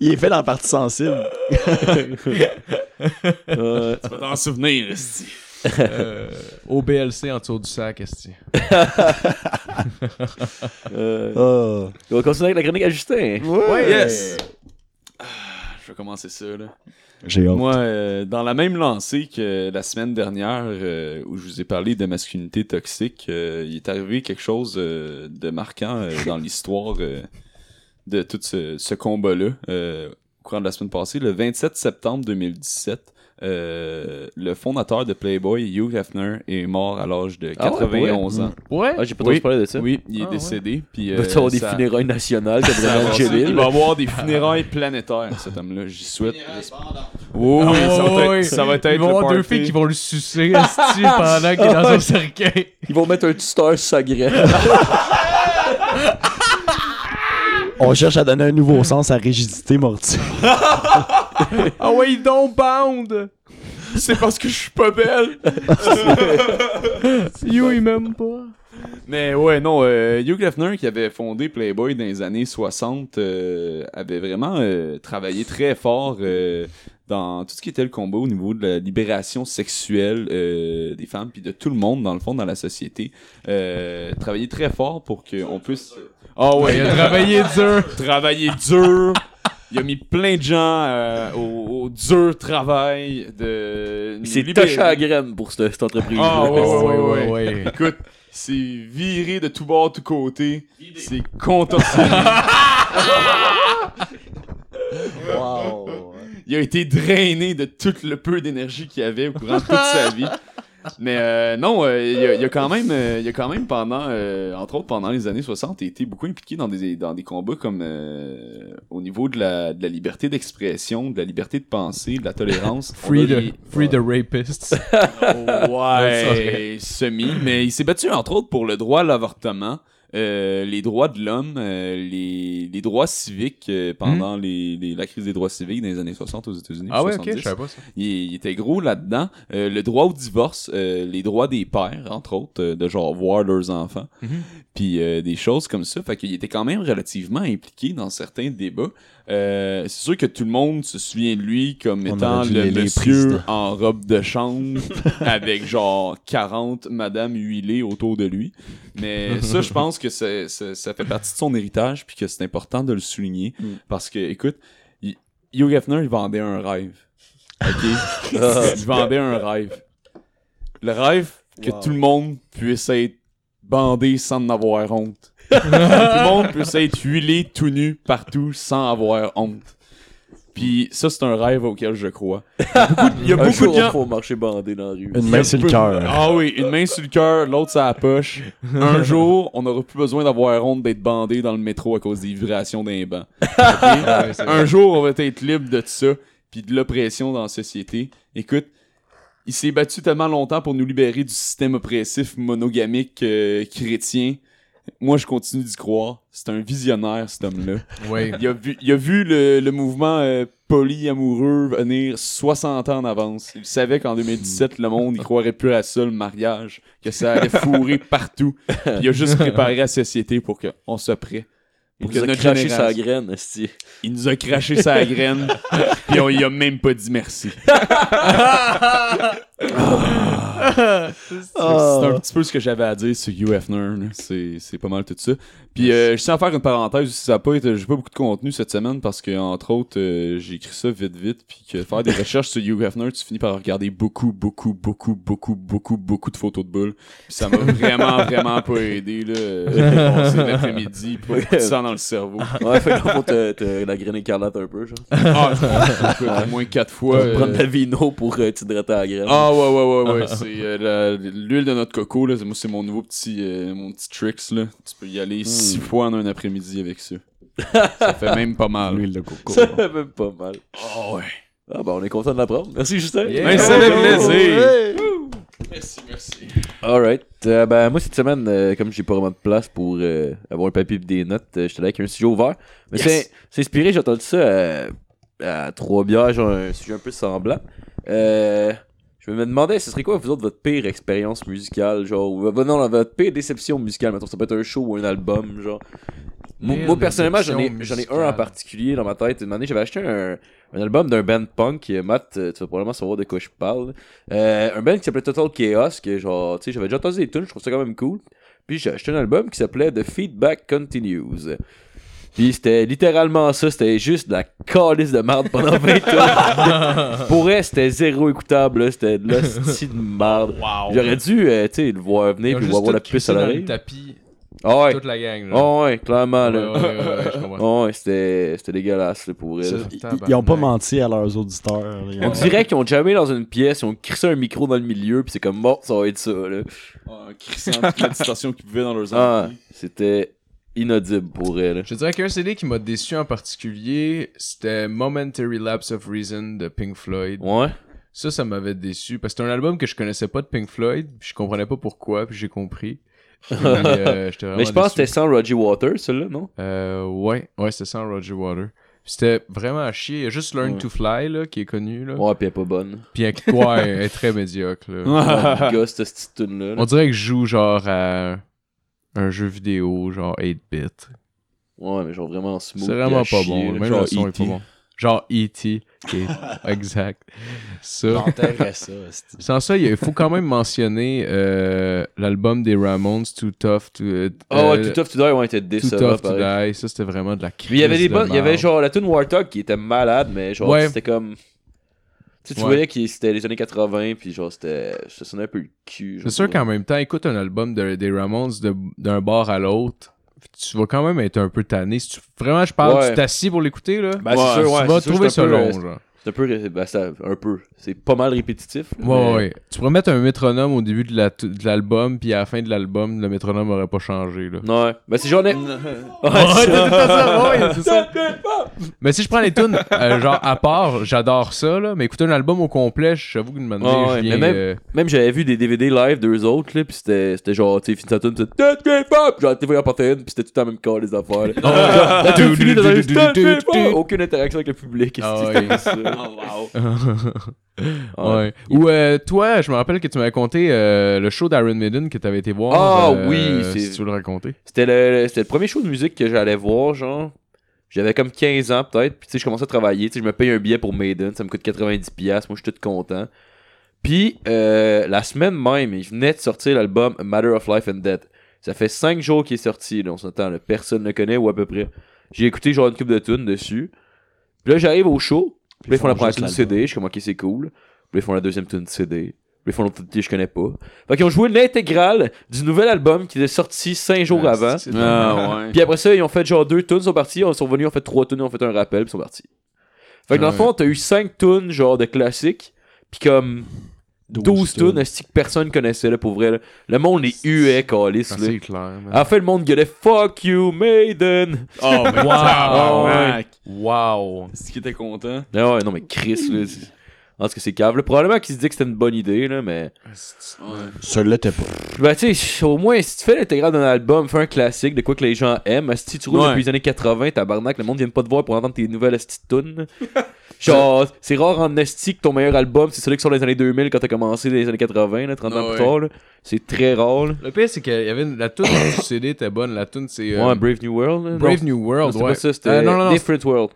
Il est fait dans la partie sensible. euh, Tu vas t'en souvenir, esti. Euh, au BLC en dessous du sac, esti. euh, Oh. on va continuer avec la chronique à Justin. Ouais. Yes! Ah, Je vais commencer ça, là. J'ai hâte. Moi, euh, dans la même lancée que la semaine dernière, euh, où je vous ai parlé de masculinité toxique, euh, il est arrivé quelque chose euh, de marquant euh, dans l'histoire euh, de tout ce, ce combat-là. euh, au courant de la semaine passée, le 27 septembre 2017, euh, le fondateur de Playboy, Hugh Hefner, est mort à l'âge de Ah ouais, 91 ans. Ouais? Ah, j'ai pas Oui. entendu parler de ça. Oui, il est Ah décédé. Puis, Il va euh, y avoir des funérailles nationales comme. Il va avoir des funérailles planétaires, cet homme-là. J'y souhaite. Oh, Ah oui, ça va être, ça va être Il va y le avoir deux filles qui vont le sucer, pendant qu'il est dans un cercueil. Ils vont mettre un tuteur sur sa graine. On cherche à donner un nouveau sens à rigidité mortelle. Ah ouais, ils don't bound! C'est parce que je suis pas belle. You, il m'aime pas. Mais ouais, non, euh, Hugh Hefner, qui avait fondé Playboy dans les années 60, euh, avait vraiment euh, travaillé très fort euh, dans tout ce qui était le combat au niveau de la libération sexuelle euh, des femmes, puis de tout le monde, dans le fond, dans la société. Euh, travaillé très fort pour qu'on puisse... Ah ouais, a travaillé dur. travailler dur. il a mis plein de gens euh, au, au dur travail de. Il s'est libérer- taché à la graine pour cette, cette entreprise. Ah, ouais, ouais, ouais, ouais. Écoute, c'est viré de tous bords, tous côtés. C'est contorsionné. Wow. il a été drainé de tout le peu d'énergie qu'il avait au courant de toute sa vie. Mais euh, non, euh, il, a, il a quand même, euh, il a quand même pendant, euh, entre autres pendant les années 60, été beaucoup impliqué dans des, dans des combats comme euh, au niveau de la, de la liberté d'expression, de la liberté de penser, de la tolérance. Free the, free the rapists. Ouais, semi. Mais il s'est battu, entre autres, pour le droit à l'avortement, euh, les droits de l'homme, euh, les, les droits civiques euh, pendant les, les- la crise des droits civiques dans les années 60 aux États-Unis. ah ouais, ok, 70. je savais pas ça. il, il était gros là-dedans. Euh, le droit au divorce, euh, les droits des pères, entre autres, euh, de genre voir leurs enfants, Mhm. puis euh, des choses comme ça. Fait qu'il était quand même relativement impliqué dans certains débats. Euh, c'est sûr que tout le monde se souvient de lui comme On étant le monsieur en robe de chambre avec genre 40 madames huilées autour de lui. Mais ça, je pense que c'est- c'est- ça fait partie de son héritage puis que c'est important de le souligner Mm. parce que, écoute, il- Hugh Hefner, il vendait un rêve. OK? il vendait un rêve. Le rêve que Wow. tout le monde puisse être bandé sans en avoir honte. Tout le monde puisse être huilé tout nu partout sans avoir honte. Puis ça, c'est un rêve auquel je crois. Il y a beaucoup jour, de gens... faut marcher bandé dans la rue. Une main sur le cœur. Ah oui, une main sur le cœur, l'autre sur la poche. Un jour, on n'aura plus besoin d'avoir honte d'être bandé dans le métro à cause des vibrations d'un banc. Ouais, Un jour, on va être libre de ça, puis de l'oppression dans la société. Écoute, il s'est battu tellement longtemps pour nous libérer du système oppressif monogamique euh, chrétien. Moi, je continue d'y croire. C'est un visionnaire, cet homme-là. Ouais. Il a vu, il a vu le, le mouvement euh, polyamoureux venir 60 ans en avance. Il savait qu'en 2017, le monde, il croirait plus à ça, le mariage, que ça allait fourrer partout. Puis il a juste préparé la société pour qu'on soit prêt. Il nous a craché sa graine, esti. Il nous a craché sa graine, puis on y a même pas dit merci. C'est un petit peu ce que j'avais à dire sur là. C'est pas mal tout ça. Puis euh, je tiens à faire une parenthèse. Ça a pas été, j'ai pas beaucoup de contenu cette semaine parce que entre autres, euh, j'ai écrit ça vite vite. Puis que faire des recherches sur Hefner, tu finis par regarder beaucoup, beaucoup, beaucoup, beaucoup, beaucoup, beaucoup de photos de boules. Puis ça m'a vraiment, vraiment pas aidé là. euh, J'ai passé l'après-midi, de sang dans le cerveau. Ouais, fait que faut te, te la graine écarlate un peu, genre. Ah, au moins quatre fois. euh, Prendre de la vino pour euh, t'hydrater à la graine. Ah ouais ouais ouais ouais, c'est euh, l'huile de notre coco là, c'est- moi c'est mon nouveau petit euh, mon petit tricks là. Tu peux y aller six fois en un après-midi avec ça. ça fait même pas mal. L'huile de coco. Ça fait même pas mal. Ah ouais. Ah, bah, on est content de l'apprendre. Merci, Justin. Yeah. Ben, ça fait plaisir. Merci, merci. Alright. Euh, ben, moi, cette semaine, euh, comme j'ai pas vraiment de place pour euh, avoir un papier et des notes, j'étais là avec un sujet ouvert. Mais Yes. c'est, inspiré, j'ai entendu ça à trois bières, genre un sujet un peu semblant. Je me demandais, ce serait quoi, vous autres, votre pire expérience musicale, genre, ou, non, votre pire déception musicale, mettons, ça peut être un show ou un album, genre. Moi, personnellement, j'en ai, j'en ai un en particulier dans ma tête. Une année, j'avais acheté un, un album d'un band punk, et Matt, euh, tu vas probablement savoir de quoi je parle. Euh, un band qui s'appelait Total Chaos, que genre, tu sais, j'avais déjà entendu des tunes, je trouve ça quand même cool. Puis j'ai acheté un album qui s'appelait The Feedback Continues. Puis c'était littéralement ça, c'était juste de la calice de merde pendant 20 tours. Pour elle, c'était zéro écoutable, c'était de l'hostie de merde. Wow. J'aurais dû, euh, tu sais, le voir venir puis voir la puce à l'oreille. tapis, Ah ouais. toute la gang. là. Ah ouais, clairement, là. ouais, ouais, ouais, je comprends. Ah ouais, c'était c'était dégueulasse, là, pour elle. Ils, ils ont pas menti à leurs auditeurs. là. On dirait qu'ils ont jamais dans une pièce, ils ont crissé un micro dans le milieu, puis c'est comme bon, ça va être ça, là. En crissant toute la distorsion qu'ils pouvaient dans leurs Ah, oreilles. c'était inaudible pour elle. Je dirais qu'un CD qui m'a déçu en particulier, c'était Momentary Lapse of Reason de Pink Floyd. Ouais. Ça, ça m'avait déçu parce que c'était un album que je connaissais pas de Pink Floyd, puis je comprenais pas pourquoi, puis j'ai compris. Puis, euh, Mais je pense que c'était sans Roger Waters, celui-là, non? Euh, ouais, ouais, c'était sans Roger Water. Puis C'était vraiment à chier. Il y a juste Learn Ouais. to Fly, là, qui est connu, là. Ouais, pis elle est pas bonne. Puis elle, ouais, elle est très médiocre, là. Gars, cette petite là. On dirait que je joue, genre, à un jeu vidéo, genre 8-bit. Ouais, mais genre vraiment smooth. C'est vraiment puis pas chier, bon. Même le son est pas bon. Genre E.T. qui est- exact. Ça. Ça. Sans ça, il faut quand même mentionner euh, l'album des Ramones, Too Tough to... euh, Oh, ouais, euh, Too Tough to Die, ouais, était Too décevant, Tough to. Die. Ça, c'était vraiment de la crise il y avait des bonnes, il y avait genre la tune Warthog qui était malade, mais genre Ouais. c'était comme. Tu sais, tu Ouais. voyais que c'était les années 80, puis genre c'était. Ça sonnait un peu le cul. C'est sûr qu'en même temps, écoute un album de- des Ramones de- d'un bord à l'autre, tu vas quand même être un peu tanné. Si tu, vraiment, je parle, Ouais. tu t'assis pour l'écouter, là. Ben, c'est sûr, ouais, tu vas c'est sûr, trouver ça peu, long, euh, genre. C'est un peu. Ben, c'est un peu. C'est pas mal répétitif. Ouais, mais- ouais. Tu pourrais mettre un métronome au début de la- de l'album, puis à la fin de l'album, le métronome aurait pas changé, là. Ouais. Ben, c'est genre. Ouais, Ouais, c'est ça. ça, ça. Mais si je prends les tunes, euh, genre à part, j'adore ça, là, mais écouter un album au complet, j'avoue qu'une manière, Ouais, ouais, je viens... mais même- euh, Même j'avais vu des DVD live d'eux autres, là, pis c'était c'était genre, tu sais, fini sa tune, c'était! Genre, t'es voyant porter une, pis c'était tout le temps même cas, les affaires. Pop! Aucune interaction avec le public. Ah c'était ouais. Ou euh, toi, je me rappelle que tu m'avais conté euh, le show d'Iron Maiden que t'avais été voir. Ah euh, oui, c'est- si tu veux le raconter. C'était le, c'était le premier show de musique que j'allais voir, genre. J'avais comme 15 ans peut-être, puis tu sais, je commençais à travailler, tu sais, je me paye un billet pour Maiden, ça me coûte 90$, piastres, moi je suis tout content. Puis, la semaine même, il venait de sortir l'album A Matter of Life and Death. Ça fait 5 jours qu'il est sorti, là, on s'entend, personne ne le connaît ou à peu près. J'ai écouté genre une coupe de tunes dessus. Puis là, j'arrive au show, puis ils font la première tune CD, je suis comme, ok, c'est cool. Puis ils font la deuxième tune CD. Puis ils font l'autre tune que je connais pas. Fait qu'ils ont joué l'intégrale du nouvel album qui est sorti 5 jours avant. Ah, ouais. Puis après ça, ils ont fait genre deux tunes, ils sont partis, ils sont revenus, ils ont fait trois tunes, ils ont fait un rappel, puis ils sont partis. Fait que dans le Ouais. fond, t'as eu cinq tunes genre de classiques, puis comme 12 tunes, que personne connaissait là pour vrai. Là? Le monde les huait. Ah, là. c'est clair, man. La fin, le monde gueulait Fuck you, Maiden! Oh, mais Wow. ouais. Wow. Est-ce qu'il était content? Ah ouais, non, mais Chris, là. En tout cas, c'est cave. là. Probablement qu'ils se disaient que c'était une bonne idée, là, mais. Celui-là, t'es pas. Ben, tu sais, au moins, si tu fais l'intégrale d'un album, fais un classique de quoi que les gens aiment. Si tu roules Ouais. depuis les années 80, tabarnak, le monde vient pas te voir pour entendre tes nouvelles de tunes. Genre, c'est rare en esti que ton meilleur album, c'est celui qui sort dans les années 2000 quand t'as commencé les années 80, là, 30 ans Ouais. plus tard. là. C'est très rare, là. Le pire, c'est qu'il y avait une- la tune du CD était bonne. La tune, c'est euh, Ouais, Brave New World. là. Brave Non, New World. c'était ouais. pas ça, c'était Euh, non, non, non, Different World.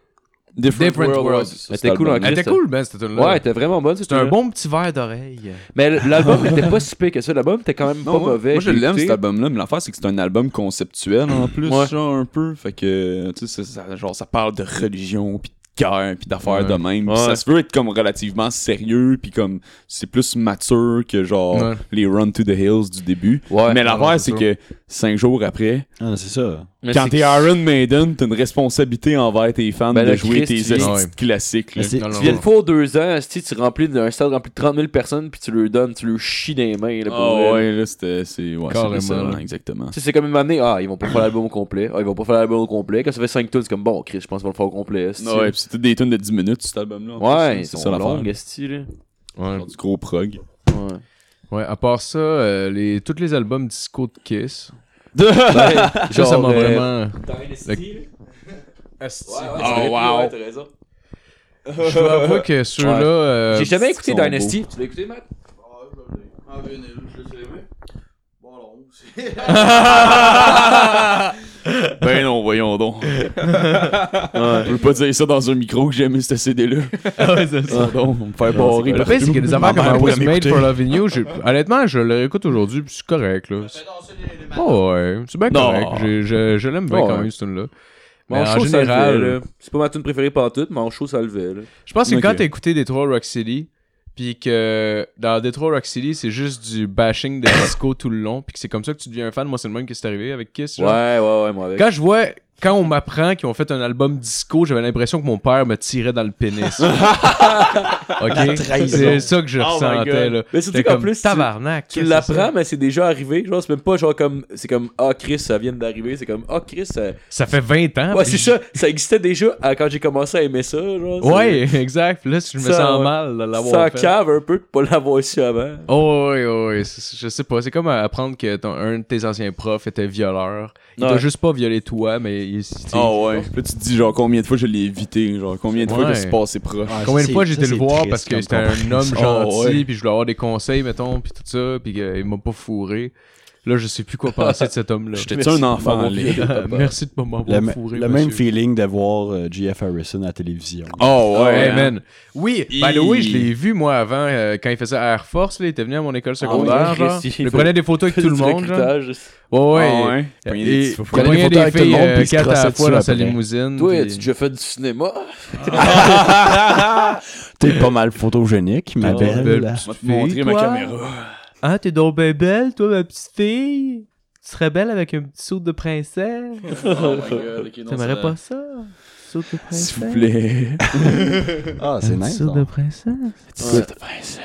Different World. ouais, c'est ça, Elle cet était cool en. Elle était cool, ben, cette tune-là. Ouais, elle était vraiment bonne. C'était un bon petit verre d'oreille. Mais l'album était pas si pire que ça. L'album était quand même Non, pas moi, mauvais. moi, je l'aime écouté. cet album-là, mais l'affaire c'est que c'est un album conceptuel en plus, Ouais. genre un peu. Fait que, tu sais, ça, ça- genre ça parle de religion, puis guerre, puis d'affaires Ouais. de même. Ouais. Ça se veut être comme relativement sérieux, puis comme c'est plus mature que genre les Run to the Hills du début. Mais l'affaire c'est que cinq jours après, Ah, c'est ça. Mais quand c'est- t'es Iron Maiden, t'as une responsabilité envers tes fans Ben de jouer tes de classiques. là. C'est- Non, non, Tu viens non. de faire deux ans, si tu remplis d'un stade rempli de 30 000 personnes, puis tu leur donnes, tu leur chies dans les mains. Là, pour Ah vrai. ouais, là, c'était. C'est ouais, c'est là. exactement. Tu sais, c'est comme une année, ah, ils vont pas faire l'album au complet. Ah, ils vont pas faire l'album au complet. Quand ça fait 5 tunes, c'est comme bon, Chris, je pense qu'on va le faire au complet. esti. Ouais, c'était des tunes de 10 minutes, cet album-là. Ouais, hein, c'est ça esti, là. Ouais. Genre du gros prog. Ouais. Ouais, à part ça, euh, les, tous les albums disco de Kiss. Ben, Ça, m'a euh, vraiment. Oh, wow. t'as raison. Je dois avouer que ceux-là. Ouais. euh, J'ai jamais écouté Dynasty. Tu l'as écouté, Matt? En vinyle, je les ai Ben non, voyons donc. Je peux pas dire ça dans un micro que j'ai aimé ce CD-là. Ah ouais, c'est ça. On me faire barrer Le pire, c'est que des affaires comme I Was Made for Loving You, honnêtement, je le réécoute aujourd'hui, puis c'est correct, là. Oh ouais, c'est bien Non. correct. Je, je l'aime bien Oh, quand ouais. même, cette tune-là. Show, ça général. C'est pas ma tune préférée par tout, mais en show, ça levait. Je pense que quand t'as écouté Detroit Rock City, puis que dans Detroit Rock City, c'est juste du bashing de disco tout le long, puis que c'est comme ça que tu deviens un fan. Moi, c'est le même qui s'est arrivé avec Kiss. genre. Ouais, ouais, ouais, moi avec. Quand je vois, quand on m'apprend qu'ils ont fait un album disco, j'avais l'impression que mon père me tirait dans le pénis. ok? C'est ça que je Oh ressentais, là. Mais surtout C'était qu'en comme plus, tu- tabarnak. Tu ça? l'apprends, mais c'est déjà arrivé. Genre, c'est même pas genre comme. C'est comme, ah, Chris, ça vient d'arriver. C'est comme, ah, Chris, ça. Ça fait 20 ans. Ouais, c'est ça. Ça existait déjà à- quand j'ai commencé à aimer ça. Genre, Ouais, exact. Là, je me Ça, sens mal de Ça l'avoir fait. cave un peu de pas l'avoir su avant. Oh, oui, oui, Je sais pas. C'est comme apprendre que ton, un de tes anciens profs était violeur. Il Ouais. t'a juste pas violé toi, mais il. il- Oh ouais. Puis là, tu te dis, genre, combien de fois je l'ai évité. Genre, combien de fois Ouais. que c'est passé proche. Combien de fois j'ai été le voir parce que c'était un homme comparaison. gentil, Oh, ouais. puis je voulais avoir des conseils, mettons, puis tout ça, puis qu'il m'a pas fourré. Là, je sais plus quoi penser de cet homme-là. J'étais-tu un enfant Merci de m'avoir fourré. le même feeling de voir euh, G.F. Harrison à la télévision. Oh Ouais, man. Oui, by the way, je l'ai vu moi avant euh, quand il faisait Air Force. Là, il était venu à mon école secondaire. oui, genre. Christ, Il il prenait des photos avec tout le monde. Ouais, ouais. Ah il prenait des des photos avec tout le monde, euh, puis quatre à la fois dans sa limousine. Toi, as-tu déjà fait du cinéma? T'es pas mal photogénique, ma Ah, belle. Je vais te montrer ma caméra. Ah, t'es donc ben belle, toi, ma petite fille. Tu serais belle avec un petit saut de princesse. Oh my god, ok, non, T'aimerais ça- pas ça? Saut de princesse. S'il vous plaît. Ah, c'est Un nice. saut ça. de princesse. Ouais.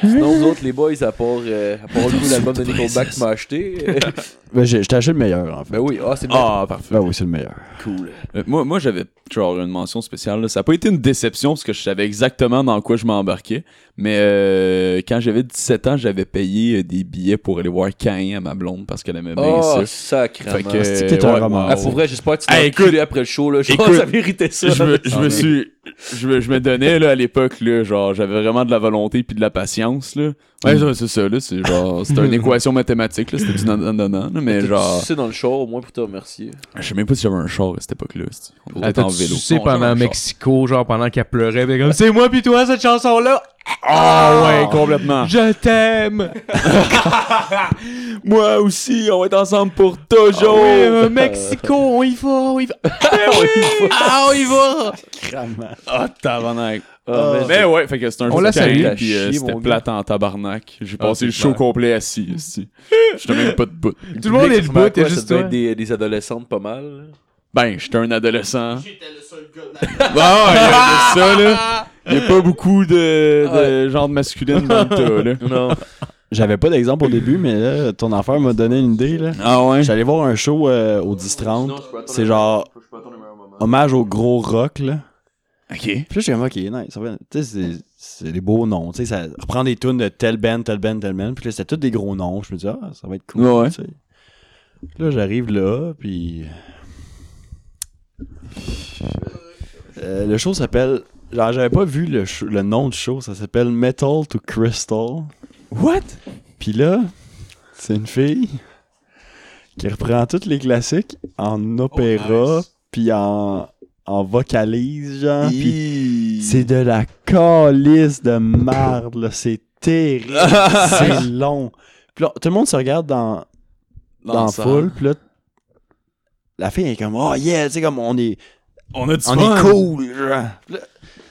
Sinon, vous autres, les boys, à part, euh, à part le coup, l'album de Nickelback qui m'a acheté. euh, Ben, j'ai j'ai acheté le meilleur, en fait. ben oui, ah, c'est bien. Ah, parfait. Ben oui, c'est le meilleur. cool. Euh, moi, moi j'avais genre une mention spéciale. là. Ça n'a pas été une déception parce que je savais exactement dans quoi je m'embarquais. Mais euh, quand j'avais 17 ans, j'avais payé euh, des billets pour aller voir Cain à ma blonde parce qu'elle aimait bien Oh, ça. sacrément. Fait que, C'est que t'es un ouais, roman? Ah, pour vrai, j'espère que tu t'es Hey, enculé après le show, là. Genre, écoute, ça méritait ça. je me, je Ah, me suis je me, je me donnais là à l'époque là genre j'avais vraiment de la volonté puis de la patience là ouais c'est ça là c'est genre c'était une équation mathématique là c'était du non non non mais genre sucé dans le char, au moins, pour te remercier? je sais même pas si j'avais un char à cette époque là on était en vélo Non, j'avais pendant. Mexico, genre pendant qu'elle pleurait, comme c'est moi pis toi cette chanson-là, ah ouais complètement je t'aime. moi aussi on va être ensemble pour Ah toujours oui, euh, Mexico, on y va, on y va. Ah, on y va. Ah tabarnak Ah, mais- mais ouais fait que c'était un On show la de puis euh, c'était plate en tabarnak j'ai Ah, passé le c'est show clair. complet assis ici j'étais même pas debout Tout le monde est debout, t'es juste toi. des, des adolescentes pas mal. ben j'étais un adolescent J'étais le seul gars de la il y ça, là. Il y a pas beaucoup de, de genre de masculine dans le tas, là. Non. J'avais pas d'exemple au début, mais là, ton affaire m'a donné une idée. là. Ah ouais? J'allais voir un show euh, au 10-30. C'est genre hommage au gros rock, là. Ok. Puis là, j'ai comme, ok, nice. ça va- Tu sais, c'est- des beaux noms. Tu sais, ça reprend des tunes de tel band, tel band, tel band. Puis là, c'était tous des gros noms. Je me dis, ah, ça va être cool. Ouais, là, j'arrive là, puis. Euh, le show s'appelle. Genre, j'avais pas vu le, le nom du show. Ça s'appelle Metal to Crystal. What? Puis là, c'est une fille qui reprend tous les classiques en opéra, puis en, en vocalise, genre. Puis c'est de la calice de marde, là. C'est terrible. c'est long. Puis là, tout le monde se regarde dans, dans, ça. foule, puis là, la fille est comme, oh yeah, tu sais, comme on est, On a du on fun. est cool, genre. Puis là,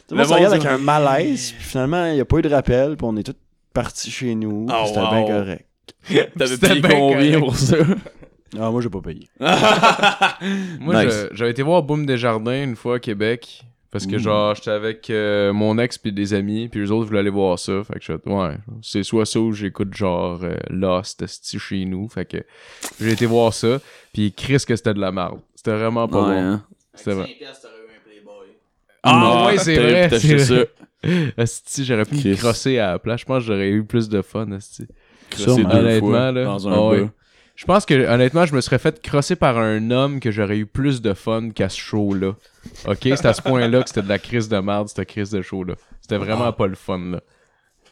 tout le monde regarde avec un malaise, puis finalement, il n'y a pas eu de rappel, puis on est tous partis chez nous, Oh, c'était wow. bien correct. T'avais C'était payé bien combien correct. pour ça? Ah, moi, j'ai pas payé. Moi, Nice. j'avais été voir Boom Desjardins une fois à Québec. Parce que, genre, j'étais avec euh, mon ex puis des amis, puis les autres voulaient aller voir ça. Fait que je ouais, c'est soit ça ou j'écoute genre euh, Lost chez nous. Fait que j'ai été voir ça, puis Chris que c'était de la merde. C'était vraiment pas Ouais, bon. hein. C'était vrai. Ah, ouais, c'est vrai, t'acheter c'est ça. Esti, j'aurais pu me Chris. crosser à la place. Je pense que j'aurais eu plus de fun, esti. Crosser Sûrement. deux Honnêtement, fois là. Dans un Ah ouais. bas. Je pense que, honnêtement, je me serais fait crosser par un homme que j'aurais eu plus de fun qu'à ce show-là. Ok? C'est à ce point-là que c'était de la crise de merde, cette crise de show-là. C'était vraiment pas le fun, là.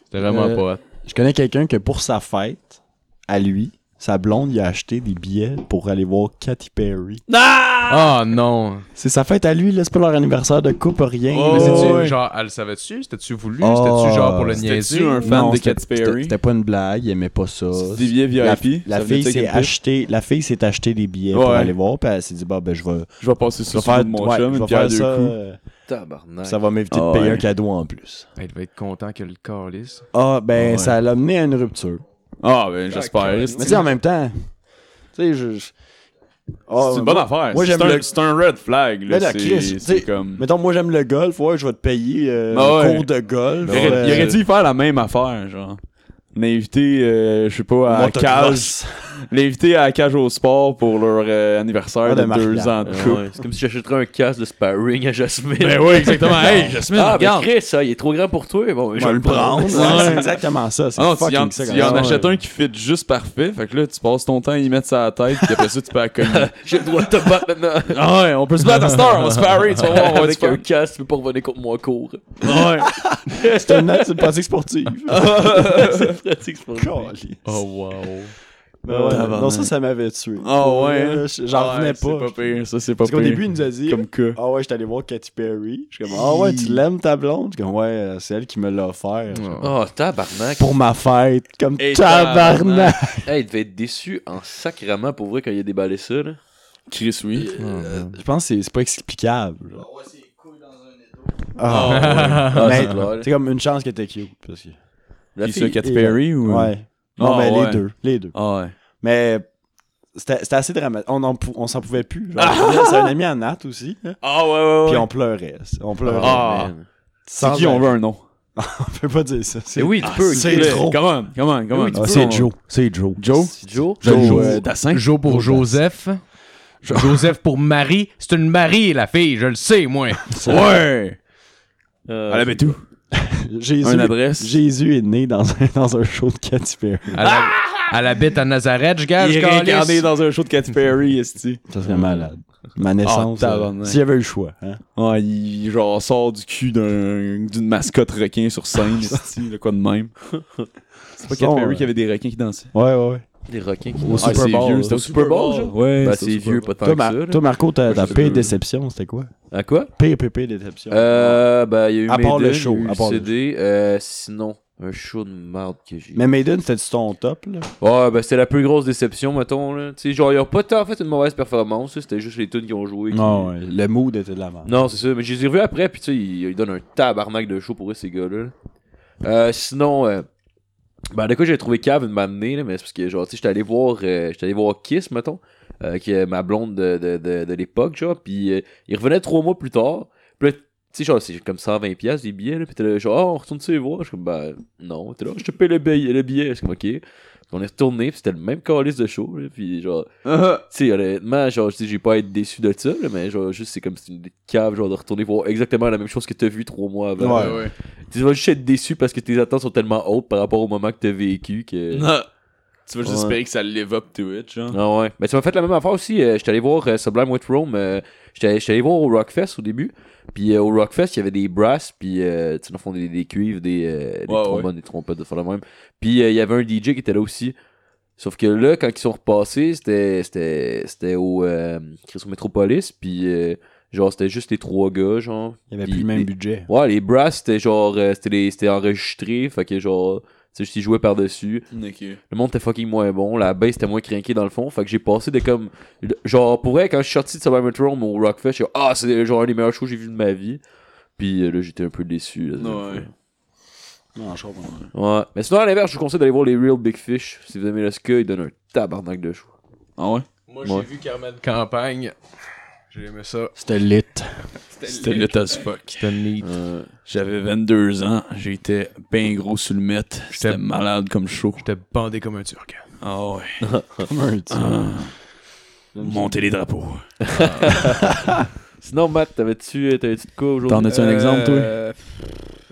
C'était vraiment Euh, pas hot. Je connais quelqu'un que pour sa fête, à lui, sa blonde, il a acheté des billets pour aller voir Katy Perry. Ah non! C'est sa fête à lui, là, c'est pas leur anniversaire de couple, rien. Mais là. c'est-tu, ouais. genre, elle le savait-tu? C'était-tu voulu? Oh, C'était-tu genre pour le c'était-tu niaiser? un fan Non, de c'était- Katy c'était- Perry? C'était pas une blague, il aimait pas ça. C'est des billets La, VIP. la venait fille s'est acheté, la fille s'est acheté des billets pour aller voir, puis elle s'est dit bah ben je vais, Je vais passer sur faire, le mon ouais, chum, je une vais pierre faire deux ça, coups. euh, Tabarnak. ça va m'éviter Ah de payer ouais. un cadeau en plus. Il devait être content que le calice. Ah ben Ouais. ça l'a mené à une rupture. Ah, ben j'espère. Mais tu sais en même temps, tu sais je, je- Ah, C'est une bonne moi- affaire. moi, j'aime C'est un- le- C'est un red flag. là. C'est comme. Mettons, moi j'aime le golf, ouais, je vais te payer euh, Ah ouais. un cours de golf. Il aurait, euh, il aurait dû faire la même affaire, genre. L'inviter, euh, je sais pas, à cage. motocross. L'inviter à cage au sport pour leur euh, anniversaire Ah, de de deux ans de Ouais, couple. c'est comme si j'achèterais un casque de sparring à Jasmine. Ben oui, exactement. Hey, Jasmine, ah, ben regarde. Chris, ça, il est trop grand pour toi. Bon, je Je vais le prendre. Ouais, C'est exactement ça. C'est Ah non, fucking en, ça. tu y en ça. achètes un qui fit juste parfait. Fait que là, tu passes ton temps à y mettre ça à la tête, puis après ça, tu peux la. J'ai le droit de te battre maintenant. ah ouais, on peut se battre à heure, on va se parer, tu vas voir, on va Avec se un casque, tu peux pas revenir contre moi court. Ouais. C'est une pratique sportive. C'est pratique, pas. Oh wow. Ben ouais, non, ça, ça m'avait tué. Ah ouais, hein? J'en Ouais, revenais C'est pas. pas pire, ça, c'est pas Parce qu'au début, il nous a dit Comme que. Ah ouais, j'étais allé voir Katy Perry. Je suis comme Ah ouais, tu l'aimes ta blonde? Je suis comme Ouais, euh, c'est elle qui me l'a offert. Oh, tabarnak. Pour ma fête. Comme Hey, tabarnak. Hey, il devait être déçu en sacrament pour vrai quand il a déballé ça, là. Chris, oui. Euh, Je pense que c'est- c'est pas explicable. genre. Ah ouais, c'est couilles dans un étau. Ah, Ah, Mais c'est comme une chance qu'elle était cute. Parce que... La fille. Katy Perry ou. Ouais. Non, Ah, mais ouais. les deux. Les deux. Ah ouais. Mais c'était c'était assez dramatique. On on s'en pouvait plus. Genre, C'est un ami à Nat aussi. Ah ouais, ouais, Puis on pleurait. On pleurait. Ah. C'est Sans qui, on veut un nom? On peut pas dire ça. Eh oui, tu peux. c'est trop. Come on, come on, come on. Ah, c'est Joe. C'est Joe. Joe? C'est Joe? Joe, Joe. euh, Dassin? Jo pour Joseph. Joseph pour Marie. C'est une Marie, la fille, je le sais, moi. Ouais! Euh, Elle avait tout. Jésus, Une adresse? Jésus est né dans un, dans un show de Katy Perry. Elle, hab- elle habite à Nazareth, je gage, Il est réincarné dans un show de Katy Perry, esti. Ça serait malade. Ma naissance. Ah, euh, tabarnak. S'il y avait eu le choix. Hein? Il genre sort du cul d'un- d'une mascotte requin sur scène, esti, le quoi de même. C'est pas Katy Perry euh, qui avait des requins qui dansaient. Ouais, ouais, ouais. Des requins qui Au Ah, Super c'est Bowl. c'était Au Super Bowl, genre? Ouais, Ben, c'était c'est vieux, pas tant Toi, que Mar- ça. là. toi, Marco, ta, Moi, ta je sais pire pas. déception, c'était quoi? À quoi? Pire, pire, pire déception. Euh, ben, il y a eu À part le Maiden, show, il y a eu à part le CD. Euh, sinon, un show de merde que j'ai. Mais Maiden, c'était-tu ton top, là? Ouais, ben, c'était la plus grosse déception, mettons, là. Tu sais, genre, ils ont pas tant fait une mauvaise performance, là, c'était juste les tunes qui ont joué. qui- Non, ouais. Le mood était de la merde. Non, c'est ça. Mais je les ai revus après, puis tu sais, ils, ils donnent un tabarnak de show pour eux, ces gars-là. Euh, sinon, euh, ben, de quoi j'ai trouvé cave une m'amener, mais c'est parce que, genre, tu sais, j'étais allé voir, euh, j'étais allé voir Kiss, mettons, euh, qui est ma blonde de, de, de, de l'époque, genre, puis euh, il revenait trois mois plus tard. Puis tu sais, genre, c'est comme 120$ piastres, les billets, là, puis t'es là, genre, ah, on retourne-tu les voir? Je suis comme, ben, non, t'es là, je te paye le billet, le suis comme, ok. Puis on est retourné, puis c'était le même calice de show, là, puis genre, tu sais, honnêtement, genre, je j'ai pas à être déçu de ça, là, mais genre, juste, c'est comme c'est une cave, genre, de retourner voir exactement la même chose que t'as vu trois mois avant. Ouais, ouais. Tu vas juste être déçu parce que tes attentes sont tellement hautes par rapport au moment que t'as vécu que. Tu vas juste Ouais. espérer que ça live up to it, genre. Ah ouais. Mais tu m'as fait la même affaire aussi. euh, j'étais allé voir euh, Sublime with Rome. euh, j'étais allé voir au Rockfest au début. Puis euh, au Rockfest, il y avait des brasses, puis euh, tu sais, dans le fond, des, des cuivres, des, euh, des Ouais, trombones, des trompettes, de faire le même. Puis euh, il y avait un DJ qui était là aussi. Sauf que là, quand ils sont repassés, c'était c'était c'était au, euh, Metropolis, puis euh, genre, c'était juste les trois gars, genre. Il y avait Puis plus le même les- budget. Ouais, les brasses, c'était genre, euh, c'était c'était enregistré, fait que genre, sais, ils jouaient par-dessus. Le monde était fucking moins bon, la bass était moins crinqué dans le fond, fait que j'ai passé de comme. Genre, pour vrai, quand je suis sorti de Survivor Rome au Rockfest, j'ai dit, ah, c'est genre un des meilleurs shows que j'ai vu de ma vie. Puis euh, là, j'étais un peu déçu. Là, Ouais. Non, je comprends. Ouais. Mais sinon, à l'inverse, je vous conseille d'aller voir les Real Big Fish. Si vous aimez le ska, ils donnent un tabarnak de show. Ah ouais? Moi, Ouais. j'ai vu Carmen Campagne. J'ai aimé ça. C'était lit. C'était lit as fuck. C'était neat. Euh, J'avais 22 ans, j'étais ben gros sur le mètre. C'était J'étais- malade comme show. J'étais bandé comme un turc. Ah ouais. Comme un petit. Monter les drapeaux. Sinon, Matt, t'avais-tu de quoi aujourd'hui? T'en as-tu un exemple, toi? Euh,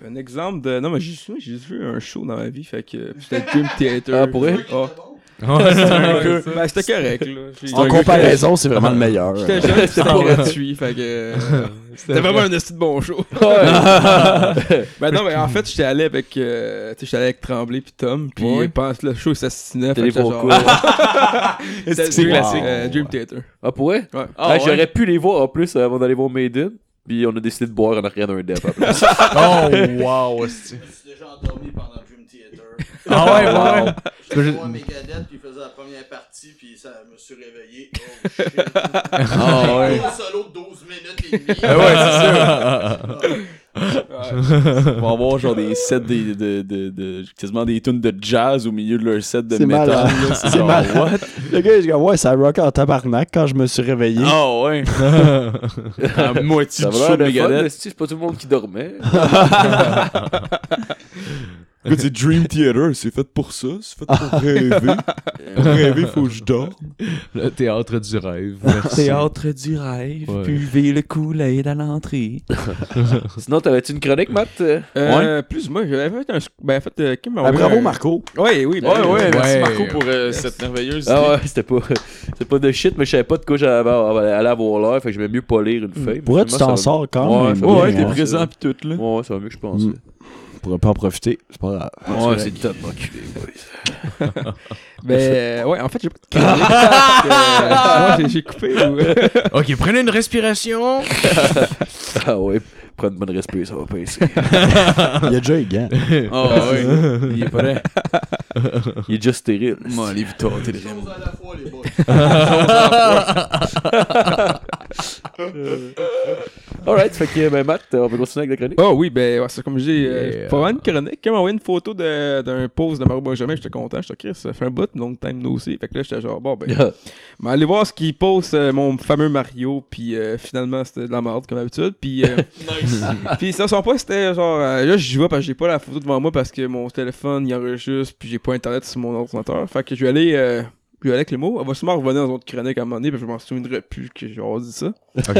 Un exemple de. Non, mais j'ai juste, vu un show dans ma vie, fait que. C'était Dream Theater. Ah, pour vrai? Ah. Ouais, c'était Ouais, ben, c'était correct, là. En comparaison, c'est vraiment le meilleur. J'étais jeune, c'était gratuit, fait que. euh, C'était vraiment un esti de bon show. ben non, mais en fait, j'étais allé avec. euh, tu sais, j'étais allé avec Tremblay puis Tom, puis Ouais. ouais. que le show s'assassinait. Quoi? genre- C'était c'est Dream- classique. euh, Dream Theater. Ah, pour vrai? Ouais. Ah, J'aurais pu les voir en plus avant d'aller voir Maiden. Puis on a décidé de boire en arrière d'un dep. Oh, wow. Je me suis déjà endormi pendant Theater. Ah ouais, ouais, ouais. J'allais voir Megadeth, puis il faisait la première partie, puis ça me suis réveillé. Oh shit. Ah ouais. Un solo de 12 minutes et demie. Ah ouais, c'est sûr. On va avoir genre des sets de, de, de, de- quasiment des tunes de jazz au milieu de leur set de C'est métal. C'est what? Le gars, il dit, ouais, ça rock en tabarnak quand je me suis réveillé. Ah ouais. À moitié Ça du show de Megadeth. c'est pas tout le monde qui dormait. Écoute, c'est Dream Theater, c'est fait pour ça, c'est fait pour rêver. Pour rêver, faut que je dorme. Le théâtre du rêve. Merci. Théâtre du rêve, Ouais. buvez le Kool-Aid à l'entrée. Sinon, t'avais-tu une chronique, Matt? Euh, Plus moi, j'avais fait un. Ben, en fait, euh, qui m'a Ben, envoyé bravo, un- Marco. Ouais, oui, ben, Ouais, ouais, merci Ouais. Marco pour euh, cette merveilleuse Ah idée. ouais, c'était pas, c'était pas de shit, mais je savais pas de quoi j'allais aller avoir l'air, fait que j'aimais mieux pas lire une feuille. Pour mais être, tu t'en sors quand Ouais, même? Ouais, ouais, t'es ouais. présent pis tout là. Ouais, ouais, ça va mieux que je pensais. Pourrais pas en profiter. C'est pas grave. Ouais, c'est top, enculé, boys. Ben, euh, ouais, en fait, j'ai pas de. Euh, Moi, j'ai- j'ai coupé. ou- Ok, prenez une respiration. Ah ouais, prends une bonne respire, ça va passer. Il y a déjà les gants. Oh ouais, il est prêt. Il est juste stérile. Moi, allez vite, t'es les Chose à la fois, les boys. Alright, fait que ben, Matt, on peut continuer avec la chronique. Oh oui, ben, ouais, c'est comme je dis, euh, Yeah. une chronique. Quand il m'a envoyé une photo de- d'un pose de Mario Benjamin, j'étais content. J'étais Chris, ça fait un bout, long time no see. Fait que là, j'étais genre, bon, ben, mais allez voir ce qu'il pose, euh, mon fameux Mario. Puis euh, finalement, c'était de la merde, comme d'habitude. Puis, euh, puis ça, son poste, c'était genre, euh, là, j'y vais parce que j'ai pas la photo devant moi parce que mon téléphone, il enregistre, puis j'ai pas internet sur mon ordinateur. Fait que je vais aller. euh, je vais aller avec les mots. On va sûrement revenir dans une autre chronique à un moment donné, que je m'en souviendrai plus que j'ai dit ça. fait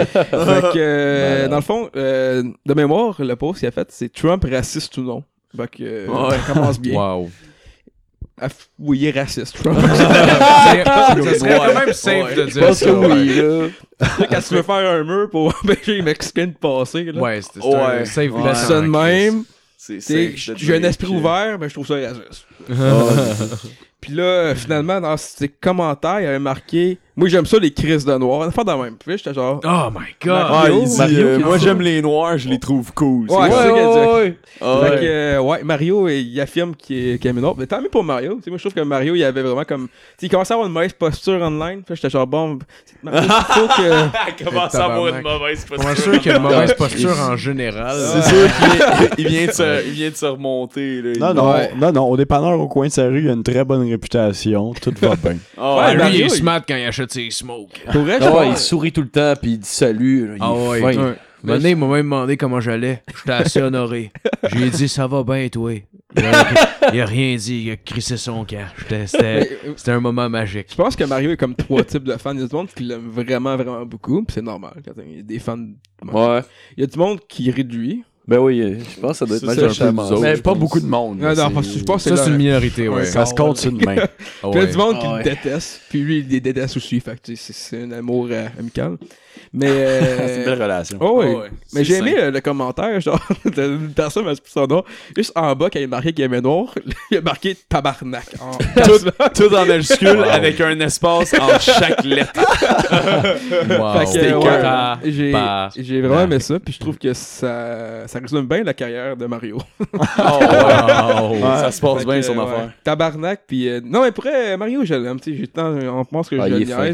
que, euh, dans le fond, euh, de mémoire, le post qu'il a fait, c'est Trump raciste ou non? Fait que, euh, ça commence bien. Wow. F- oui, il est raciste, Trump. C'est c'est quand même simple de Je dire pense ça. que oui, là. Quand tu veux faire un mur pour empêcher les Mexicains de passer, là. Ouais, c'est c'est un Ouais. safe Ouais. bet ça de même. Safe de J'ai un esprit ouvert, mais je trouve ça raciste. Puis là, finalement, dans ses commentaires, il avait marqué Moi, j'aime ça, les crises de noir. Une fois de même. Puis j'étais genre. Oh my god. Ah, Mario, il dit, Mario euh, moi j'aime les noirs, je les trouve cool. Ouais, C'est c'est ça comme- qu'elle dit. ouais. Ah, Fait ouais. que, euh, ouais, Mario, euh, il affirme qu'il est, qu'il aime une autre. Mais tant mieux pour Mario. Tu sais, moi, je trouve que Mario, il avait vraiment comme. Tu sais, il commençait à avoir une mauvaise posture online. Puis j'étais genre, bon, Mario, il faut que. commence à avoir une mauvaise Pas mal sûr qu'il y a une mauvaise posture en général. C'est sûr qu'il il vient, de se, il vient de se remonter. Là. Non, non, Ouais. non, non, au dépanneur au coin de sa rue, il y a une très bonne réputation. Tout va bien. Ah, Ouais, Ah, lui, il est il- smart quand il achète ses smokes. Pour vrai, je Ah ouais, il sourit tout le temps, puis il dit salut. là, il Ah est ouais, fin. Ouais. Mané, il m'a même demandé comment j'allais. J'étais assez honoré. J'ai dit, ça va bien, toi. Il a, il a rien dit, il a crissé son camp. J'étais- C'était Mais, euh, c'était un moment magique. Je pense que Mario est comme trois types de fans. Il y a du monde qui l'aime vraiment, vraiment beaucoup. Puis c'est normal. quand Il y a des fans. Ouais. Il y a du monde qui rit de lui. Ben oui, je pense que ça doit être mal ça, un peu. Mais pas pense. beaucoup de monde. Non, non, c'est- parce que je pense que Ça, c'est une minorité, ouais. Ça se compte sur une main. Ah il y a du monde qui Ah le ouais. déteste. Puis lui, il les déteste aussi. Fait que tu sais, c'est c'est un amour euh, amical. Mais. C'est une Euh... belle relation. Oh, oui. Ouais. Mais j'ai aimé euh, le commentaire, genre, d'une personne, mais son nom. Juste en bas, quand il a marqué qu'il aimait noir, il a marqué tabarnak. En... tout, tout en majuscule Wow. avec un espace entre chaque lettre. Wow. C'était ouais, j'ai, vraiment aimé ça, puis je trouve que ça, ça résume bien la carrière de Mario. Wow. Ça se passe Fait bien que, son ouais, affaire. Tabarnak, puis euh, non, mais pour vrai, Mario, je l'aime, tu sais, j'ai tant- on pense que Ah, je le.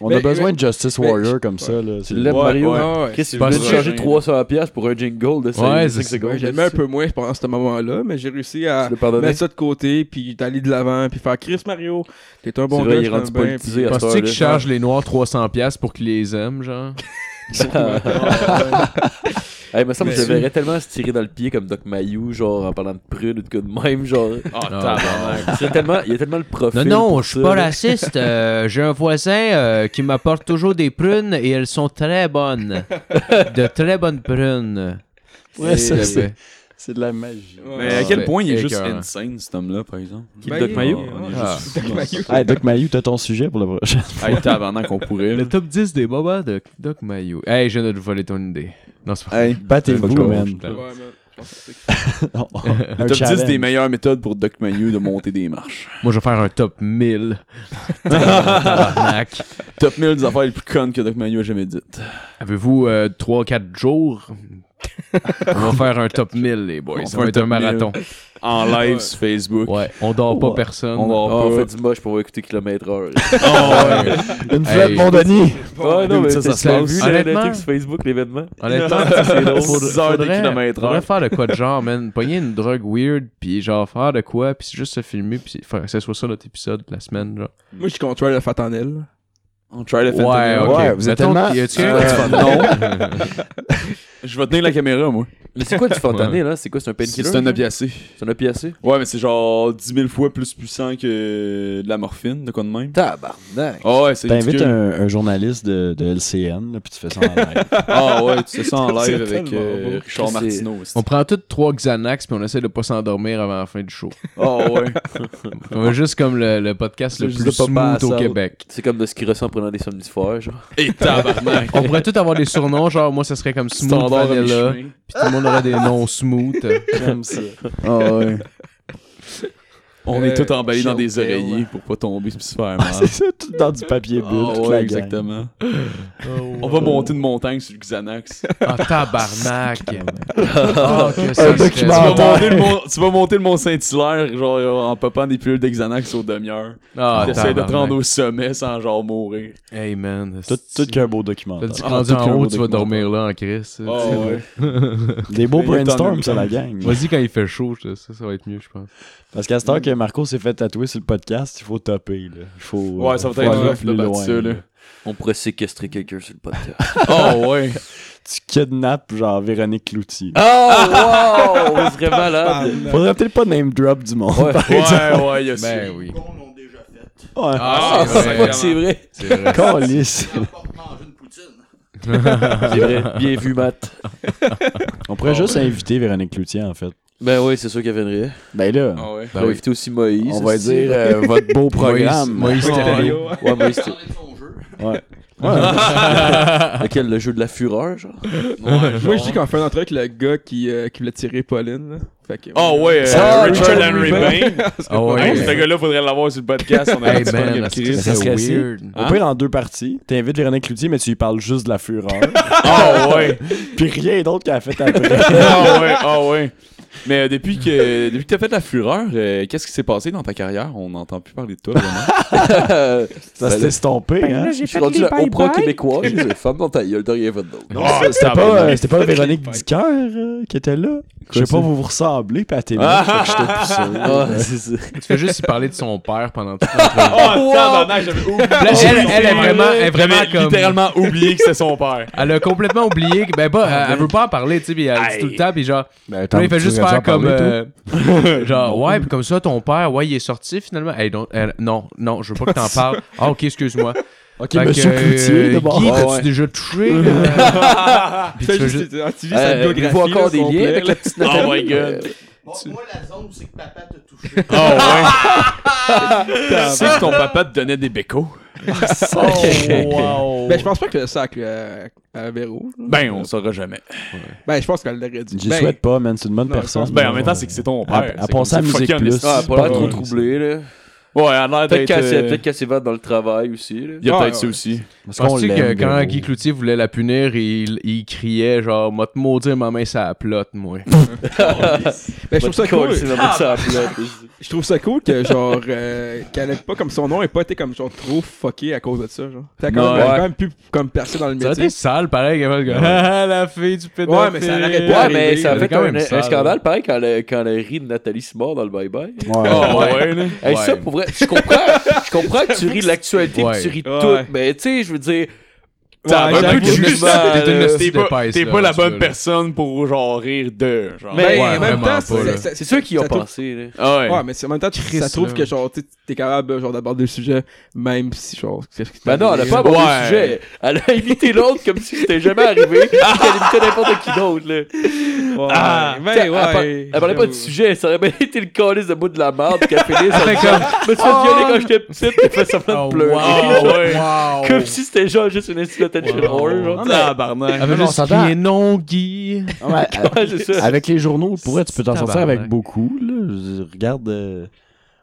On Mais- a besoin mais- de Justice mais- Warrior comme ça. Là. Tu l'aimes, Ouais, Mario? ouais. Ouais. Chris, il venait de sûr. charger 300$ piastres pour un jingle de 5 Ouais, c'est- secondes. Ouais, j'aimais un peu moins pendant ce moment-là, mais j'ai réussi à mettre ça de côté, puis d'aller de l'avant, puis faire Chris Mario, t'es un bon gars, il est je rendu politisé puis- à heure-là. chargent les noirs 300$ pour qu'ils les aiment, genre? Hey, me semble que je Mais- le verrais tellement se tirer dans le pied comme Doc Mayou, genre en parlant de prune ou de quoi de même, genre. Ah, Non, tabarnak. C'est tellement, il y a tellement le profil. Non, non, je suis pas là. raciste. euh, J'ai un voisin euh, qui m'apporte toujours des prunes et elles sont très bonnes. De très bonnes prunes. Ouais, ça, c'est c'est de la magie. Ouais. Mais à quel point il est juste insane, cet homme-là, par exemple? Qui, Ben, Doc il- Mayou? Ah. Doc. Mayou. T'as ton sujet pour le prochain. Hey, tabarnak, on pourrait. là. Le top 10 des moments de Doc Mayou. Hey, je viens de te voler ton idée. Non, c'est pas Hey, Battez-vous, man. Non, le top 10 challenge. des meilleures méthodes pour Doc Mayou de monter des marches. Moi, je vais faire un top 1000. Tabarnak. Top 1000 des affaires les plus connes que Doc Mayou a jamais dites. Avez-vous 3-4 jours? On va faire un top 1000, les boys. On Ça fait va un être un top 1000. marathon. En live Ouais. sur Facebook. Ouais, on dort pas Ouais. personne. On Oh, va on pas. fait du moche pour écouter kilomètre heure. Une fête, Hey. mon Denis. Ouais, non, mais ça, ça t'as se passe. vu sur Facebook, l'événement? Honnêtement, C'est drôle. faudrait- 6 heures de faudrait- kilomètre faudrait heure. faire de quoi de genre, man? Pogner une drogue weird, puis genre faire de quoi, puis juste se filmer, puis faire que ce soit ça notre épisode de la semaine, genre. Moi, je contrôle le Fatanel. On try le Ouais, fentanyl. ok. Ouais, vous êtes tellement- y a-tu- Euh, non. Je vais tenir la caméra, moi. Mais c'est quoi du fentanyl, là? C'est quoi? C'est un painkiller? c'est un opiacé. C'est un opiacé? Ouais, mais c'est genre 10 000 fois plus puissant que de la morphine, de quoi de même. Tabarnak! Ah ouais, c'est T'invites un, un journaliste de, de LCN, là, puis tu fais ça en live. Ah ouais, tu fais ça en live avec euh, beau. Richard Martineau. On prend tous trois Xanax, puis on essaie de pas s'endormir avant la fin du show. Ah ouais. On va juste comme le, le podcast le plus smooth au. Québec. C'est comme de ce qu'il ressent en prenant des somnifères, genre. Et tabarnak. On pourrait tous avoir des surnoms, genre moi, ça serait comme Smooth Vanilla, Michelin. puis tout le monde aurait des noms smooth. J'aime ça. Ah ouais. On est Euh, tous emballés dans des oreillers pour pas tomber et se faire mal. C'est ça, tout dans du papier bulle, Ah toute ouais, la gang. exactement. On va monter une montagne sur le Xanax. Ah, tabarnak. Que ça Un Tu vas, documentaire. monter le mont, tu vas monter le Mont Saint-Hilaire, genre en popant des pilules de Xanax aux demi-heures. Ah, T'essaies de te rendre au sommet sans genre mourir. Hey, man. Tout, tout qu'un beau documentaire. que Ah, rendu tout en qu'un haut, tu vas dormir là en crise. Ah ouais. Des beaux brainstorms, ça, la gang. Vas-y quand il fait chaud, ça va être mieux, je pense. Parce qu'à cette heure que Marco s'est fait tatouer sur le podcast, il faut topper, là. Il faut. Ouais, euh, ça va être plus loin, ça, là. On pourrait séquestrer quelqu'un sur le podcast. Oh ouais. Tu kidnappes, genre, Véronique Cloutier. oh, wow! On serait malade. Faudrait peut-être pas name drop du monde. Ouais. par. Ouais, ouais, il y a. Ben oui. Qu'on l'ont déjà fait. Ouais. Ah, c'est c'est vrai, c'est vrai. C'est vrai. Bien vu, Matt. On pourrait juste inviter Véronique Cloutier, en fait. Ben oui, c'est sûr qu'elle viendrait. Ben là, Ah ouais. On va inviter aussi Moïse. on va dire euh, votre beau programme. Moïse Stéréo. Ouais, Moïse, jeu. Ouais. lequel Le jeu de la fureur, genre? Moi, je dis qu'on fait un entrevue avec le gars qui, euh, qui voulait tirer Pauline. Là. Fait que, Oh ouais, euh, Ah, Richard Richard Henry Bain. Ah ouais. Hey, ce gars-là, faudrait l'avoir sur le podcast. On a Hey man, qu'il. Ça c'est serait weird? Hein? pire, en deux parties, t'invites Véronique Cloutier, mais tu lui parles juste de la fureur. Ah ouais. Puis rien d'autre qu'elle a fait après. Ah ouais, ah ouais. Mais euh, depuis que depuis que t'as fait de la fureur, euh, qu'est-ce qui s'est passé dans ta carrière? On n'entend plus parler de toi, vraiment. Ça s'est estompé, hein? Je suis rendu la Oprah québécoise. Femme dans ta gueule, t'as rien fait d'autre. Non, Ah, c'était pas, euh, c'était pas Véronique Dicker euh, qui était là. Je sais pas, vous vous ressemblez, puis à télé, Ah. Ah, c'est ça. Tu fais juste parler de son père pendant toute l'entrevue. Oh, tabarnak, j'avais oublié. Elle, elle est vraiment, elle est vraiment comme... littéralement oublié que c'était son père. Elle a complètement oublié que, ben pas, elle, veut pas en parler, tu sais, puis elle dit tout le temps, puis genre, Ben, là, il fait juste faire comme, euh, genre, ouais, puis comme ça, ton père, ouais, il est sorti finalement. Hey, non, elle- non, non, je veux pas que t'en parles. Ah, ok, excuse-moi. Ok, Fait monsieur que, Cloutier, euh, d'abord. Guy, Ouais, t'as-tu déjà touché? euh, puis tu fais juste, Euh, biographie. Avez-vous encore des liens avec la petite Nathalie? Oh my god. Bon, moi, la zone où c'est que papa t'a touché. Oh ouais. Tu sais que ton papa te donnait des bécos. wow. Ben, je pense pas que ça avec euh, à Véro. là. Ben, on saura jamais. Ben, je pense qu'elle l'aurait dit. J'y Ben, souhaite pas, man, c'est une bonne Non, personne. pense- Ben, en même temps, c'est que c'est ton À- père. à C'est penser à Musique Plus. Ah, pas Ouais. trop troublé, là. Ouais, elle a Peut-être qu'elle euh, peut-être qu'elle s'évade dans le travail aussi, là. Il y a Ah, peut-être ouais. ça aussi. Parce qu'on Penses-tu que quand Véro. Guy Cloutier voulait la punir, il, il criait genre, m'a te maudire ma main, ça plotte, moi. Ben, je trouve ça cool. C'est vraiment ça à plat. Je trouve ça cool que, genre, euh, qu'elle ait pas comme son nom ait pas été comme, genre, trop fucké à cause de ça, genre. T'as quand, même- Ouais. quand même pu, comme, percer dans le Ça a métier. été sale, pareil, quand même. Ah, la fille du pédophile. Ouais, mais ça arrête pas. Ouais, mais ça a fait quand un, même un sale. scandale pareil quand elle, quand elle rit de Nathalie Simard dans le Bye Bye. Ouais. Oh, ouais, là. Hey, Ouais. ça, pour vrai, je comprends, je comprends que tu ris de l'actualité tu ris de Ouais. tout, mais tu sais, je veux dire, t'es pas, la tu bonne personne pour genre rire de. Genre. Ouais, en même vraiment temps, pas, c'est- là. c'est- c'est sûr qu'ils ont pensé. Ah ouais. Ouais, mais c'est- en même temps, Chris, ça trouve que, genre, t'es capable, genre, d'aborder le sujet, même si, genre, c'est ce qui Ben non, elle a pas abordé Ouais. le sujet. Elle a imité l'autre comme si c'était jamais arrivé, pis qu'elle imitait n'importe qui d'autre, là. Ouais, Ah, elle, ouais. elle parlait pas du sujet, ça aurait bien été le calice de bout de la merde qu'elle finisse. Elle Elle fait comme- Je me suis fait violer quand j'étais petite, elle fait semblant Oh, de pleurer. genre. wow. Comme si c'était genre juste une instant genre. Tabarnak. Avait Non, juste ça va. crié non, Guy. Ouais, Ouais, c'est ça. Avec les journaux, pour vrai, tu peux t'en sortir Tabarnak. avec beaucoup. Là. Je regarde. Euh...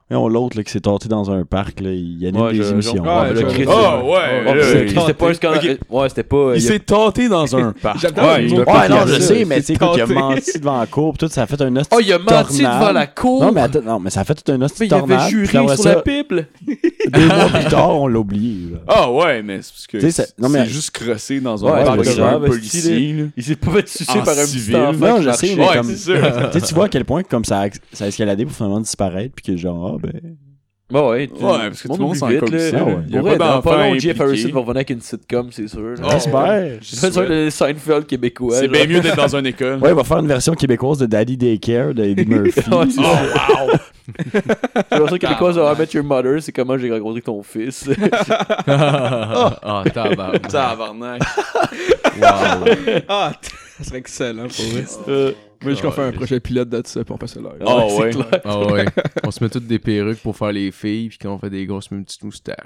voyons, l'autre là, qui s'est tenté dans un parc, là, il anime Ouais, des je- émissions. je- ouais, le Oh, c'est- ouais. Ouais, c'était- pas un scandale. Ok. Ouais, c'était pas. Il s'est tâté dans un parc. J'adore Ouais, il non, je sais, mais tu sais, il a tenté. menti devant la cour, pis tout, ça a fait un hostie Oh, il a menti tornade. devant la cour. Non, mais attends, non, mais ça a fait tout un hostie Mais il avait juré sur ça, la Bible. Deux mois plus tard, on l'a oublié. là. Ah ouais, mais c'est parce que c'est- non, mais- juste crossé dans un parc un policier. Il s'est pas fait sucer par un civil. Non, je sais, mais comme. Tu sais, tu vois à quel point comme ça a, ça a escaladé pour finalement disparaître, puis que genre, ah, ben. Bah ouais, Ouais, parce que tout le monde s'en vite, ça. là. ouais. Il y a pas long, Jeff Harrison va revenir avec une sitcom, c'est sûr. Oh, J'espère. C'est pas sûr le Seinfeld québécois. C'est bien mieux d'être dans une école. Ouais, il va faire une version québécoise de Daddy Daycare de Eddie Murphy. Oh, wow! La version québécoise de How I Met Your Mother, c'est comment j'ai rencontré ton fils. Ah, tabarnak. Tabarnak. Wow. Ah, ça serait excellent pour vrai. Moi, je qu'on fait un projet pilote de ça, puis on fait ça là. Ah ouais. Ah ouais. On se met toutes des perruques pour faire les filles, puis quand on fait des grosses, même petites moustaches.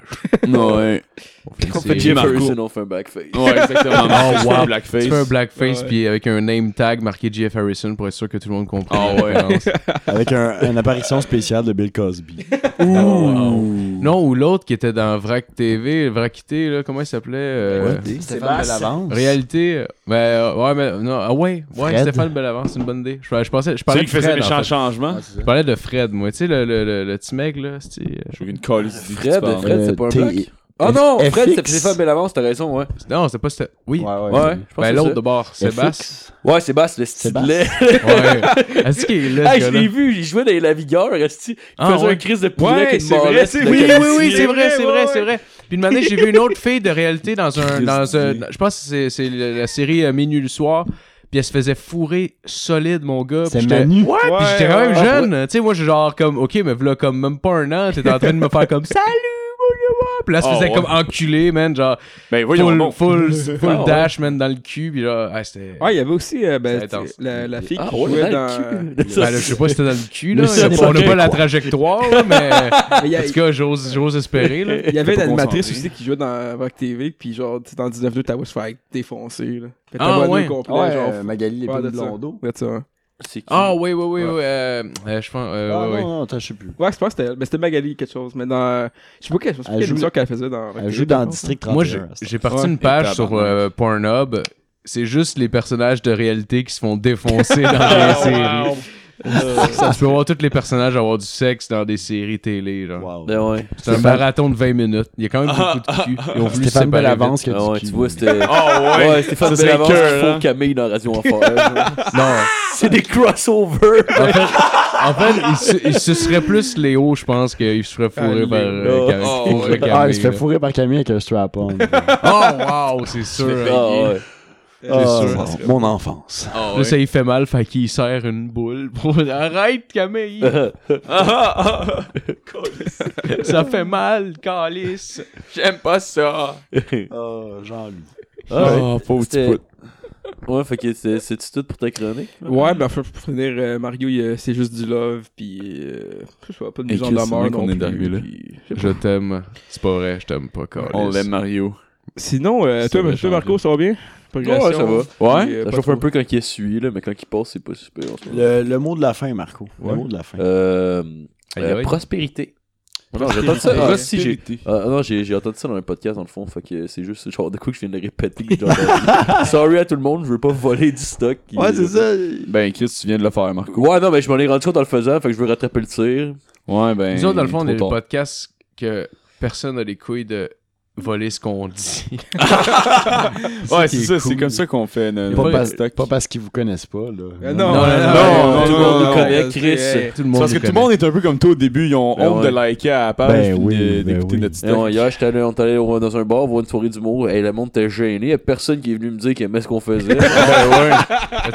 Ouais. On fait, une On fait. Harrison, on fait un backface. Ouais, exactement. Oh, wow. Blackface. Tu fais un blackface, puis avec un name tag marqué Jeff Harrison pour être sûr que tout le monde comprend. Ah la ouais. Avec un, une apparition spéciale de Bill Cosby. Non, ou l'autre qui était dans Vrac TV, Vracité, là, comment il s'appelait euh, Stéphane Bellavance. Réalité. Ben, euh, ouais, mais non, ah ouais, ouais, Fred. Stéphane Bellavance, c'est une bonne idée. Je, je pensais, je C'est parlais de qui faisait Fred, méchant en fait. changement. Je parlais de Fred, moi, tu sais, le, le, le, le petit mec, là, c'était... euh, Je veux une calice d'idée que tu Fred, parles. Fred, c'est pas un black? Ah non. Fred, c'est Stéphane Bellavance, t'as raison, ouais. Non, c'était pas... c'était- Oui. Ouais, ouais. Ouais, je pense ben, que l'autre c'est de bord. Sébastien. Ouais, Sébastien, le style Sébastien. ouais. Est-ce qu'il est là, Hey, je l'ai vu, il jouait dans les Lavigueurs, Esti. Il Ah, faisait ouais. un crise de poulet Ouais, c'est vrai, c'est de oui, Oui, oui, oui, c'est vrai, c'est vrai, c'est vrai. Puis une année, j'ai vu une autre fille de réalité dans un, dans un, je pense que c'est, c'est la la série euh, Minuit le soir. Puis elle se faisait fourrer solide, mon gars. Puis C'est j'étais- Manu. Ouais, puis j'étais quand même ouais, jeune. Tu sais, moi, j'ai genre comme, ok, mais là, comme même pas un an, t'étais en train de me faire comme, salut. Puis là, elle se Ah, faisait ouais. comme enculer, man. Genre, Ben voyons full, donc. full, full Ah, ouais. dash, man, dans le cul. Puis là, ah, c'était. Ouais, il y avait aussi euh, ben, la, la fille Ah qui jouait dans dans. le cul. Ben, là, je sais pas si c'était dans le cul, là. Le on n'a pas la trajectoire, mais. A- En tout cas, j'ose, j'ose espérer, là. Il y avait une animatrice aussi qui jouait dans Rock TV, puis genre, tu sais, dans 19-2, t'avais se faire défoncer, là. Fait que Ah, t'as ouais. complet, genre. Magali Ouais, Lépine de ça. Ouais, hein. C'est qui? Ah, oui, oui, oui, oui. euh, euh, je pense. euh, Ah ouais, ouais. non, non, attends, je sais plus. Ouais, je pense que c'était mais c'était Magali quelque chose, mais dans. Je sais pas quelle, je sais pas Elle quelle joue- émission qu'elle faisait dans Elle joue dans. District 31. Moi, j'ai, parti Ouais. une page sur euh, Pornhub. C'est juste les personnages de réalité qui se font défoncer dans des séries. Ça, tu peux voir tous les personnages avoir du sexe dans des séries télé. Genre. Wow. Ben ouais. C'est un marathon de 20 minutes. Il y a quand même beaucoup de cul. Ils ont voulu Stéphane Bellavance qui a Ah du ouais, cul. tu vois, c'était. Ah ouais. Ouais, Stéphane Bellavance qui hein. Camille dans Radio Enfer. Non. C'est des crossovers. En fait, en fait il, se, il se serait plus Léo, je pense, qu'il se ferait fourrer Ah, par euh. Camille. Oh, fourrer ouais. Camille, Ah, il se fait fourrer par Camille avec un strap-on. Oh, wow, c'est sûr. Ah. Ah, sûr. Mon enfance. Là, ça, il fait mal, fait qu'il serre une boule. pour- Arrête, Camille! ça fait mal, calice! J'aime pas ça. Oh, Jean-Louis. Ah, pauvre petit. Ouais, fait que c'est- tout pour ta chronique? Ouais, ben, enfin, pour finir, euh, Mario, il, euh, c'est juste du love, puis. Euh, je sais pas, pas de en de la mort est arrivé là. puis je t'aime. C'est pas vrai, je t'aime pas, calice. On l'aime, Mario. Sinon, euh, Ça toi, toi, Marco, ça va bien? Progression, Ouais, ça va. puis, Ouais? euh, Ça chauffe un trop. peu quand il essuie, là, mais quand il passe, c'est pas super. en ce moment. Le, le mot de la fin, Marco. Ouais. Le mot de la fin. Euh, euh, prospérité. Non, j'ai entendu ça. Prospérité. Ah, si, j'ai. Ah, non, j'ai j'ai entendu ça dans un podcast dans le fond. Fait que c'est juste genre de quoi que je viens de répéter. genre, euh, Sorry à tout le monde, je veux pas voler du stock. qui- ça. Ben, Chris, tu viens de le faire, Marco. Ouais, non, mais je m'en ai rendu compte en le faisant, fait que je veux rattraper le tir. Ouais, ben. Nous autres, dans le fond, on est le podcast que personne n'a les couilles de voler ce qu'on dit. Ouais, c'est est ça, c'est cool. comme ça qu'on fait Pas, parce- stock. pas parce qu'ils vous connaissent pas, là. Euh, Non, non, non, non, non, non, tout le monde nous connaît, Chris. c'est- Tout le C'est monde parce que tout le monde est un peu comme toi au début, ils ont Ben honte ouais. de liker à la page Ben de- ben d'écouter oui. notre non, hier, on est allé dans un bar voir une soirée d'humour. Et le monde était gêné. Y a personne qui est venu me dire qu'il aimait ce qu'on faisait. Ben ouais.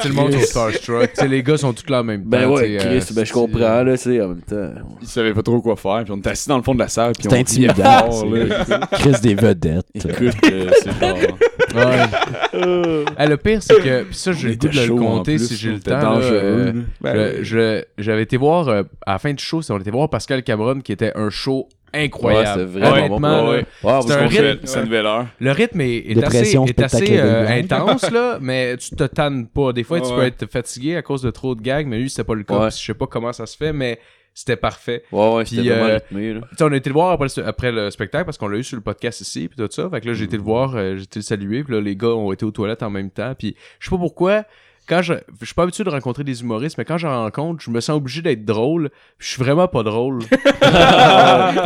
Tout le monde est starstruck. Les gars sont tous là en même temps. ben ouais, Chris, euh, ben je c'est- comprends, là, tu sais, en même temps. Ils savaient pas trop quoi faire, puis on était assis dans le fond de la salle, C'est intimidant. là. Chris des vedettes. Écoute, euh, c'est. Ouais. Eh, le pire, c'est que. Puis ça, j'ai le goût de le compter plus, si j'ai le temps. là, euh. Ben, je- je- J'avais été voir, euh, à la fin du show, c'est- on était voir Pascal Cameron qui était un show incroyable. Ouais, c'est vraiment Honnêtement, bon. là, Ouais, parce C'est un rythme. C'est une nouvelle heure. le rythme est, est assez, Dépression, est assez spectacle euh, de gags. intense, là, mais tu te tannes pas. Des fois, tu Ouais, peux être fatigué à cause de trop de gags, mais lui, c'était pas le cas. Ouais. Puis Je sais pas comment ça se fait, mais c'était parfait. Ouais, ouais, Puis, euh, rythmé, on a été le voir après le, après le spectacle parce qu'on l'a eu sur le podcast ici puis tout ça. Fait que là j'ai été le voir, euh, j'ai été le saluer, puis là les gars ont été aux toilettes en même temps. Puis je sais pas pourquoi quand je je suis pas habitué de rencontrer des humoristes, mais quand j'en rencontre, je me sens obligé d'être drôle. Je suis vraiment pas drôle.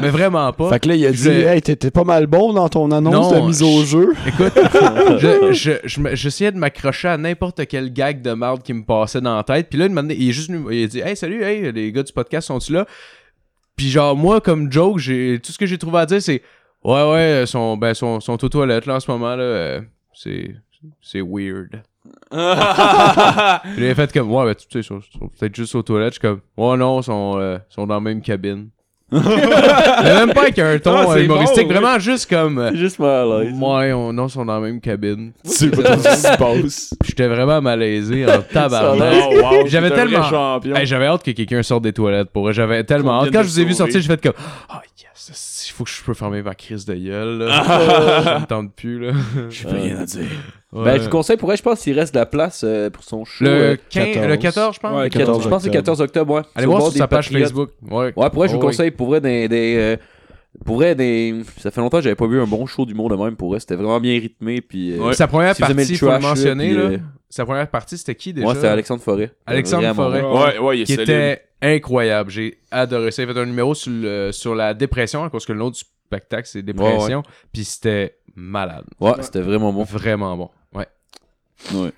mais vraiment pas. Fait que là, il a dit Hey, t'étais pas mal bon dans ton annonce Non, de mise au je- jeu. Écoute, je- je- j'essayais de m'accrocher à n'importe quel gag de merde qui me passait dans la tête. Puis là, donné, il est juste venu, il a dit Hey, salut, hey, les gars du podcast sont-ils là? Puis genre, moi, comme joke, j'ai tout ce que j'ai trouvé à dire, c'est Ouais, ouais, sont, ben, sont, sont aux toilettes là en ce moment, là. euh, c'est. C'est weird. Il a fait comme, ouais, ben, tu sais, ils sont, peut-être juste aux toilettes. Je suis comme, ouais, non, ils sont, euh, sont dans la même cabine. Même pas avec un ton Ah, euh, c'est humoristique, bon, vraiment juste comme. euh, Juste mal à l'aise. Ouais, on, non, ils sont dans la même cabine. Tu sais pas ce qui se passe. J'étais vraiment malaisé en tabarnak. Oh, wow, J'avais tellement-. Hey, j'avais hâte que quelqu'un sorte des toilettes pour. J'avais tellement hâte. Quand je vous ai vu sortir, j'ai fait comme Ah yes, il faut que je peux fermer ma crise de gueule. Là. ça me tente plus là. J'ai plus rien à dire. Ouais. Ben, je vous conseille, pour elle, je pense qu'il reste de la place euh, pour son show. le, euh, 15, 14. le 14, je pense? Ouais, le 14, je pense que c'est 14 octobre, ouais. Allez le voir sur sa page Patriotes. Facebook. Ouais, Ouais, pour vrai, je vous Oh, oui. conseille, pour vrai, des. des euh, pour vrai, des... ça fait longtemps que j'avais pas vu un bon show d'humour de même. Pour vrai, c'était vraiment bien rythmé. Puis, euh, Ouais. Sa première Si partie, le il faut le mentionner. Là, euh, Sa première partie, c'était qui déjà? Moi, c'était Alexandre Forêt. Alexandre Vraiment Forêt. Ouais, ouais, il est qui solide. était incroyable. J'ai adoré ça. Il fait un numéro sur, le- sur la dépression, à cause que le nom du spectacle, c'est dépression. Puis c'était malade. Ouais, c'était vraiment bon. Vraiment bon. Ouais. Ouais.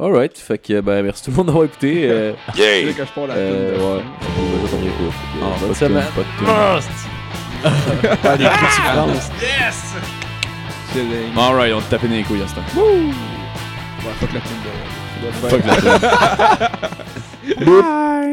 Alright, fait que, ben, merci tout le monde d'avoir écouté. Euh, C'est que je parle la euh, ouais, on va tomber court. Fait que, Ah, bonne pas de semaine. tune, pas de tune. C'est le- Alright, on te tapait dans les couilles à ce temps. Ouais, fuck la tune de- Fuck la tune.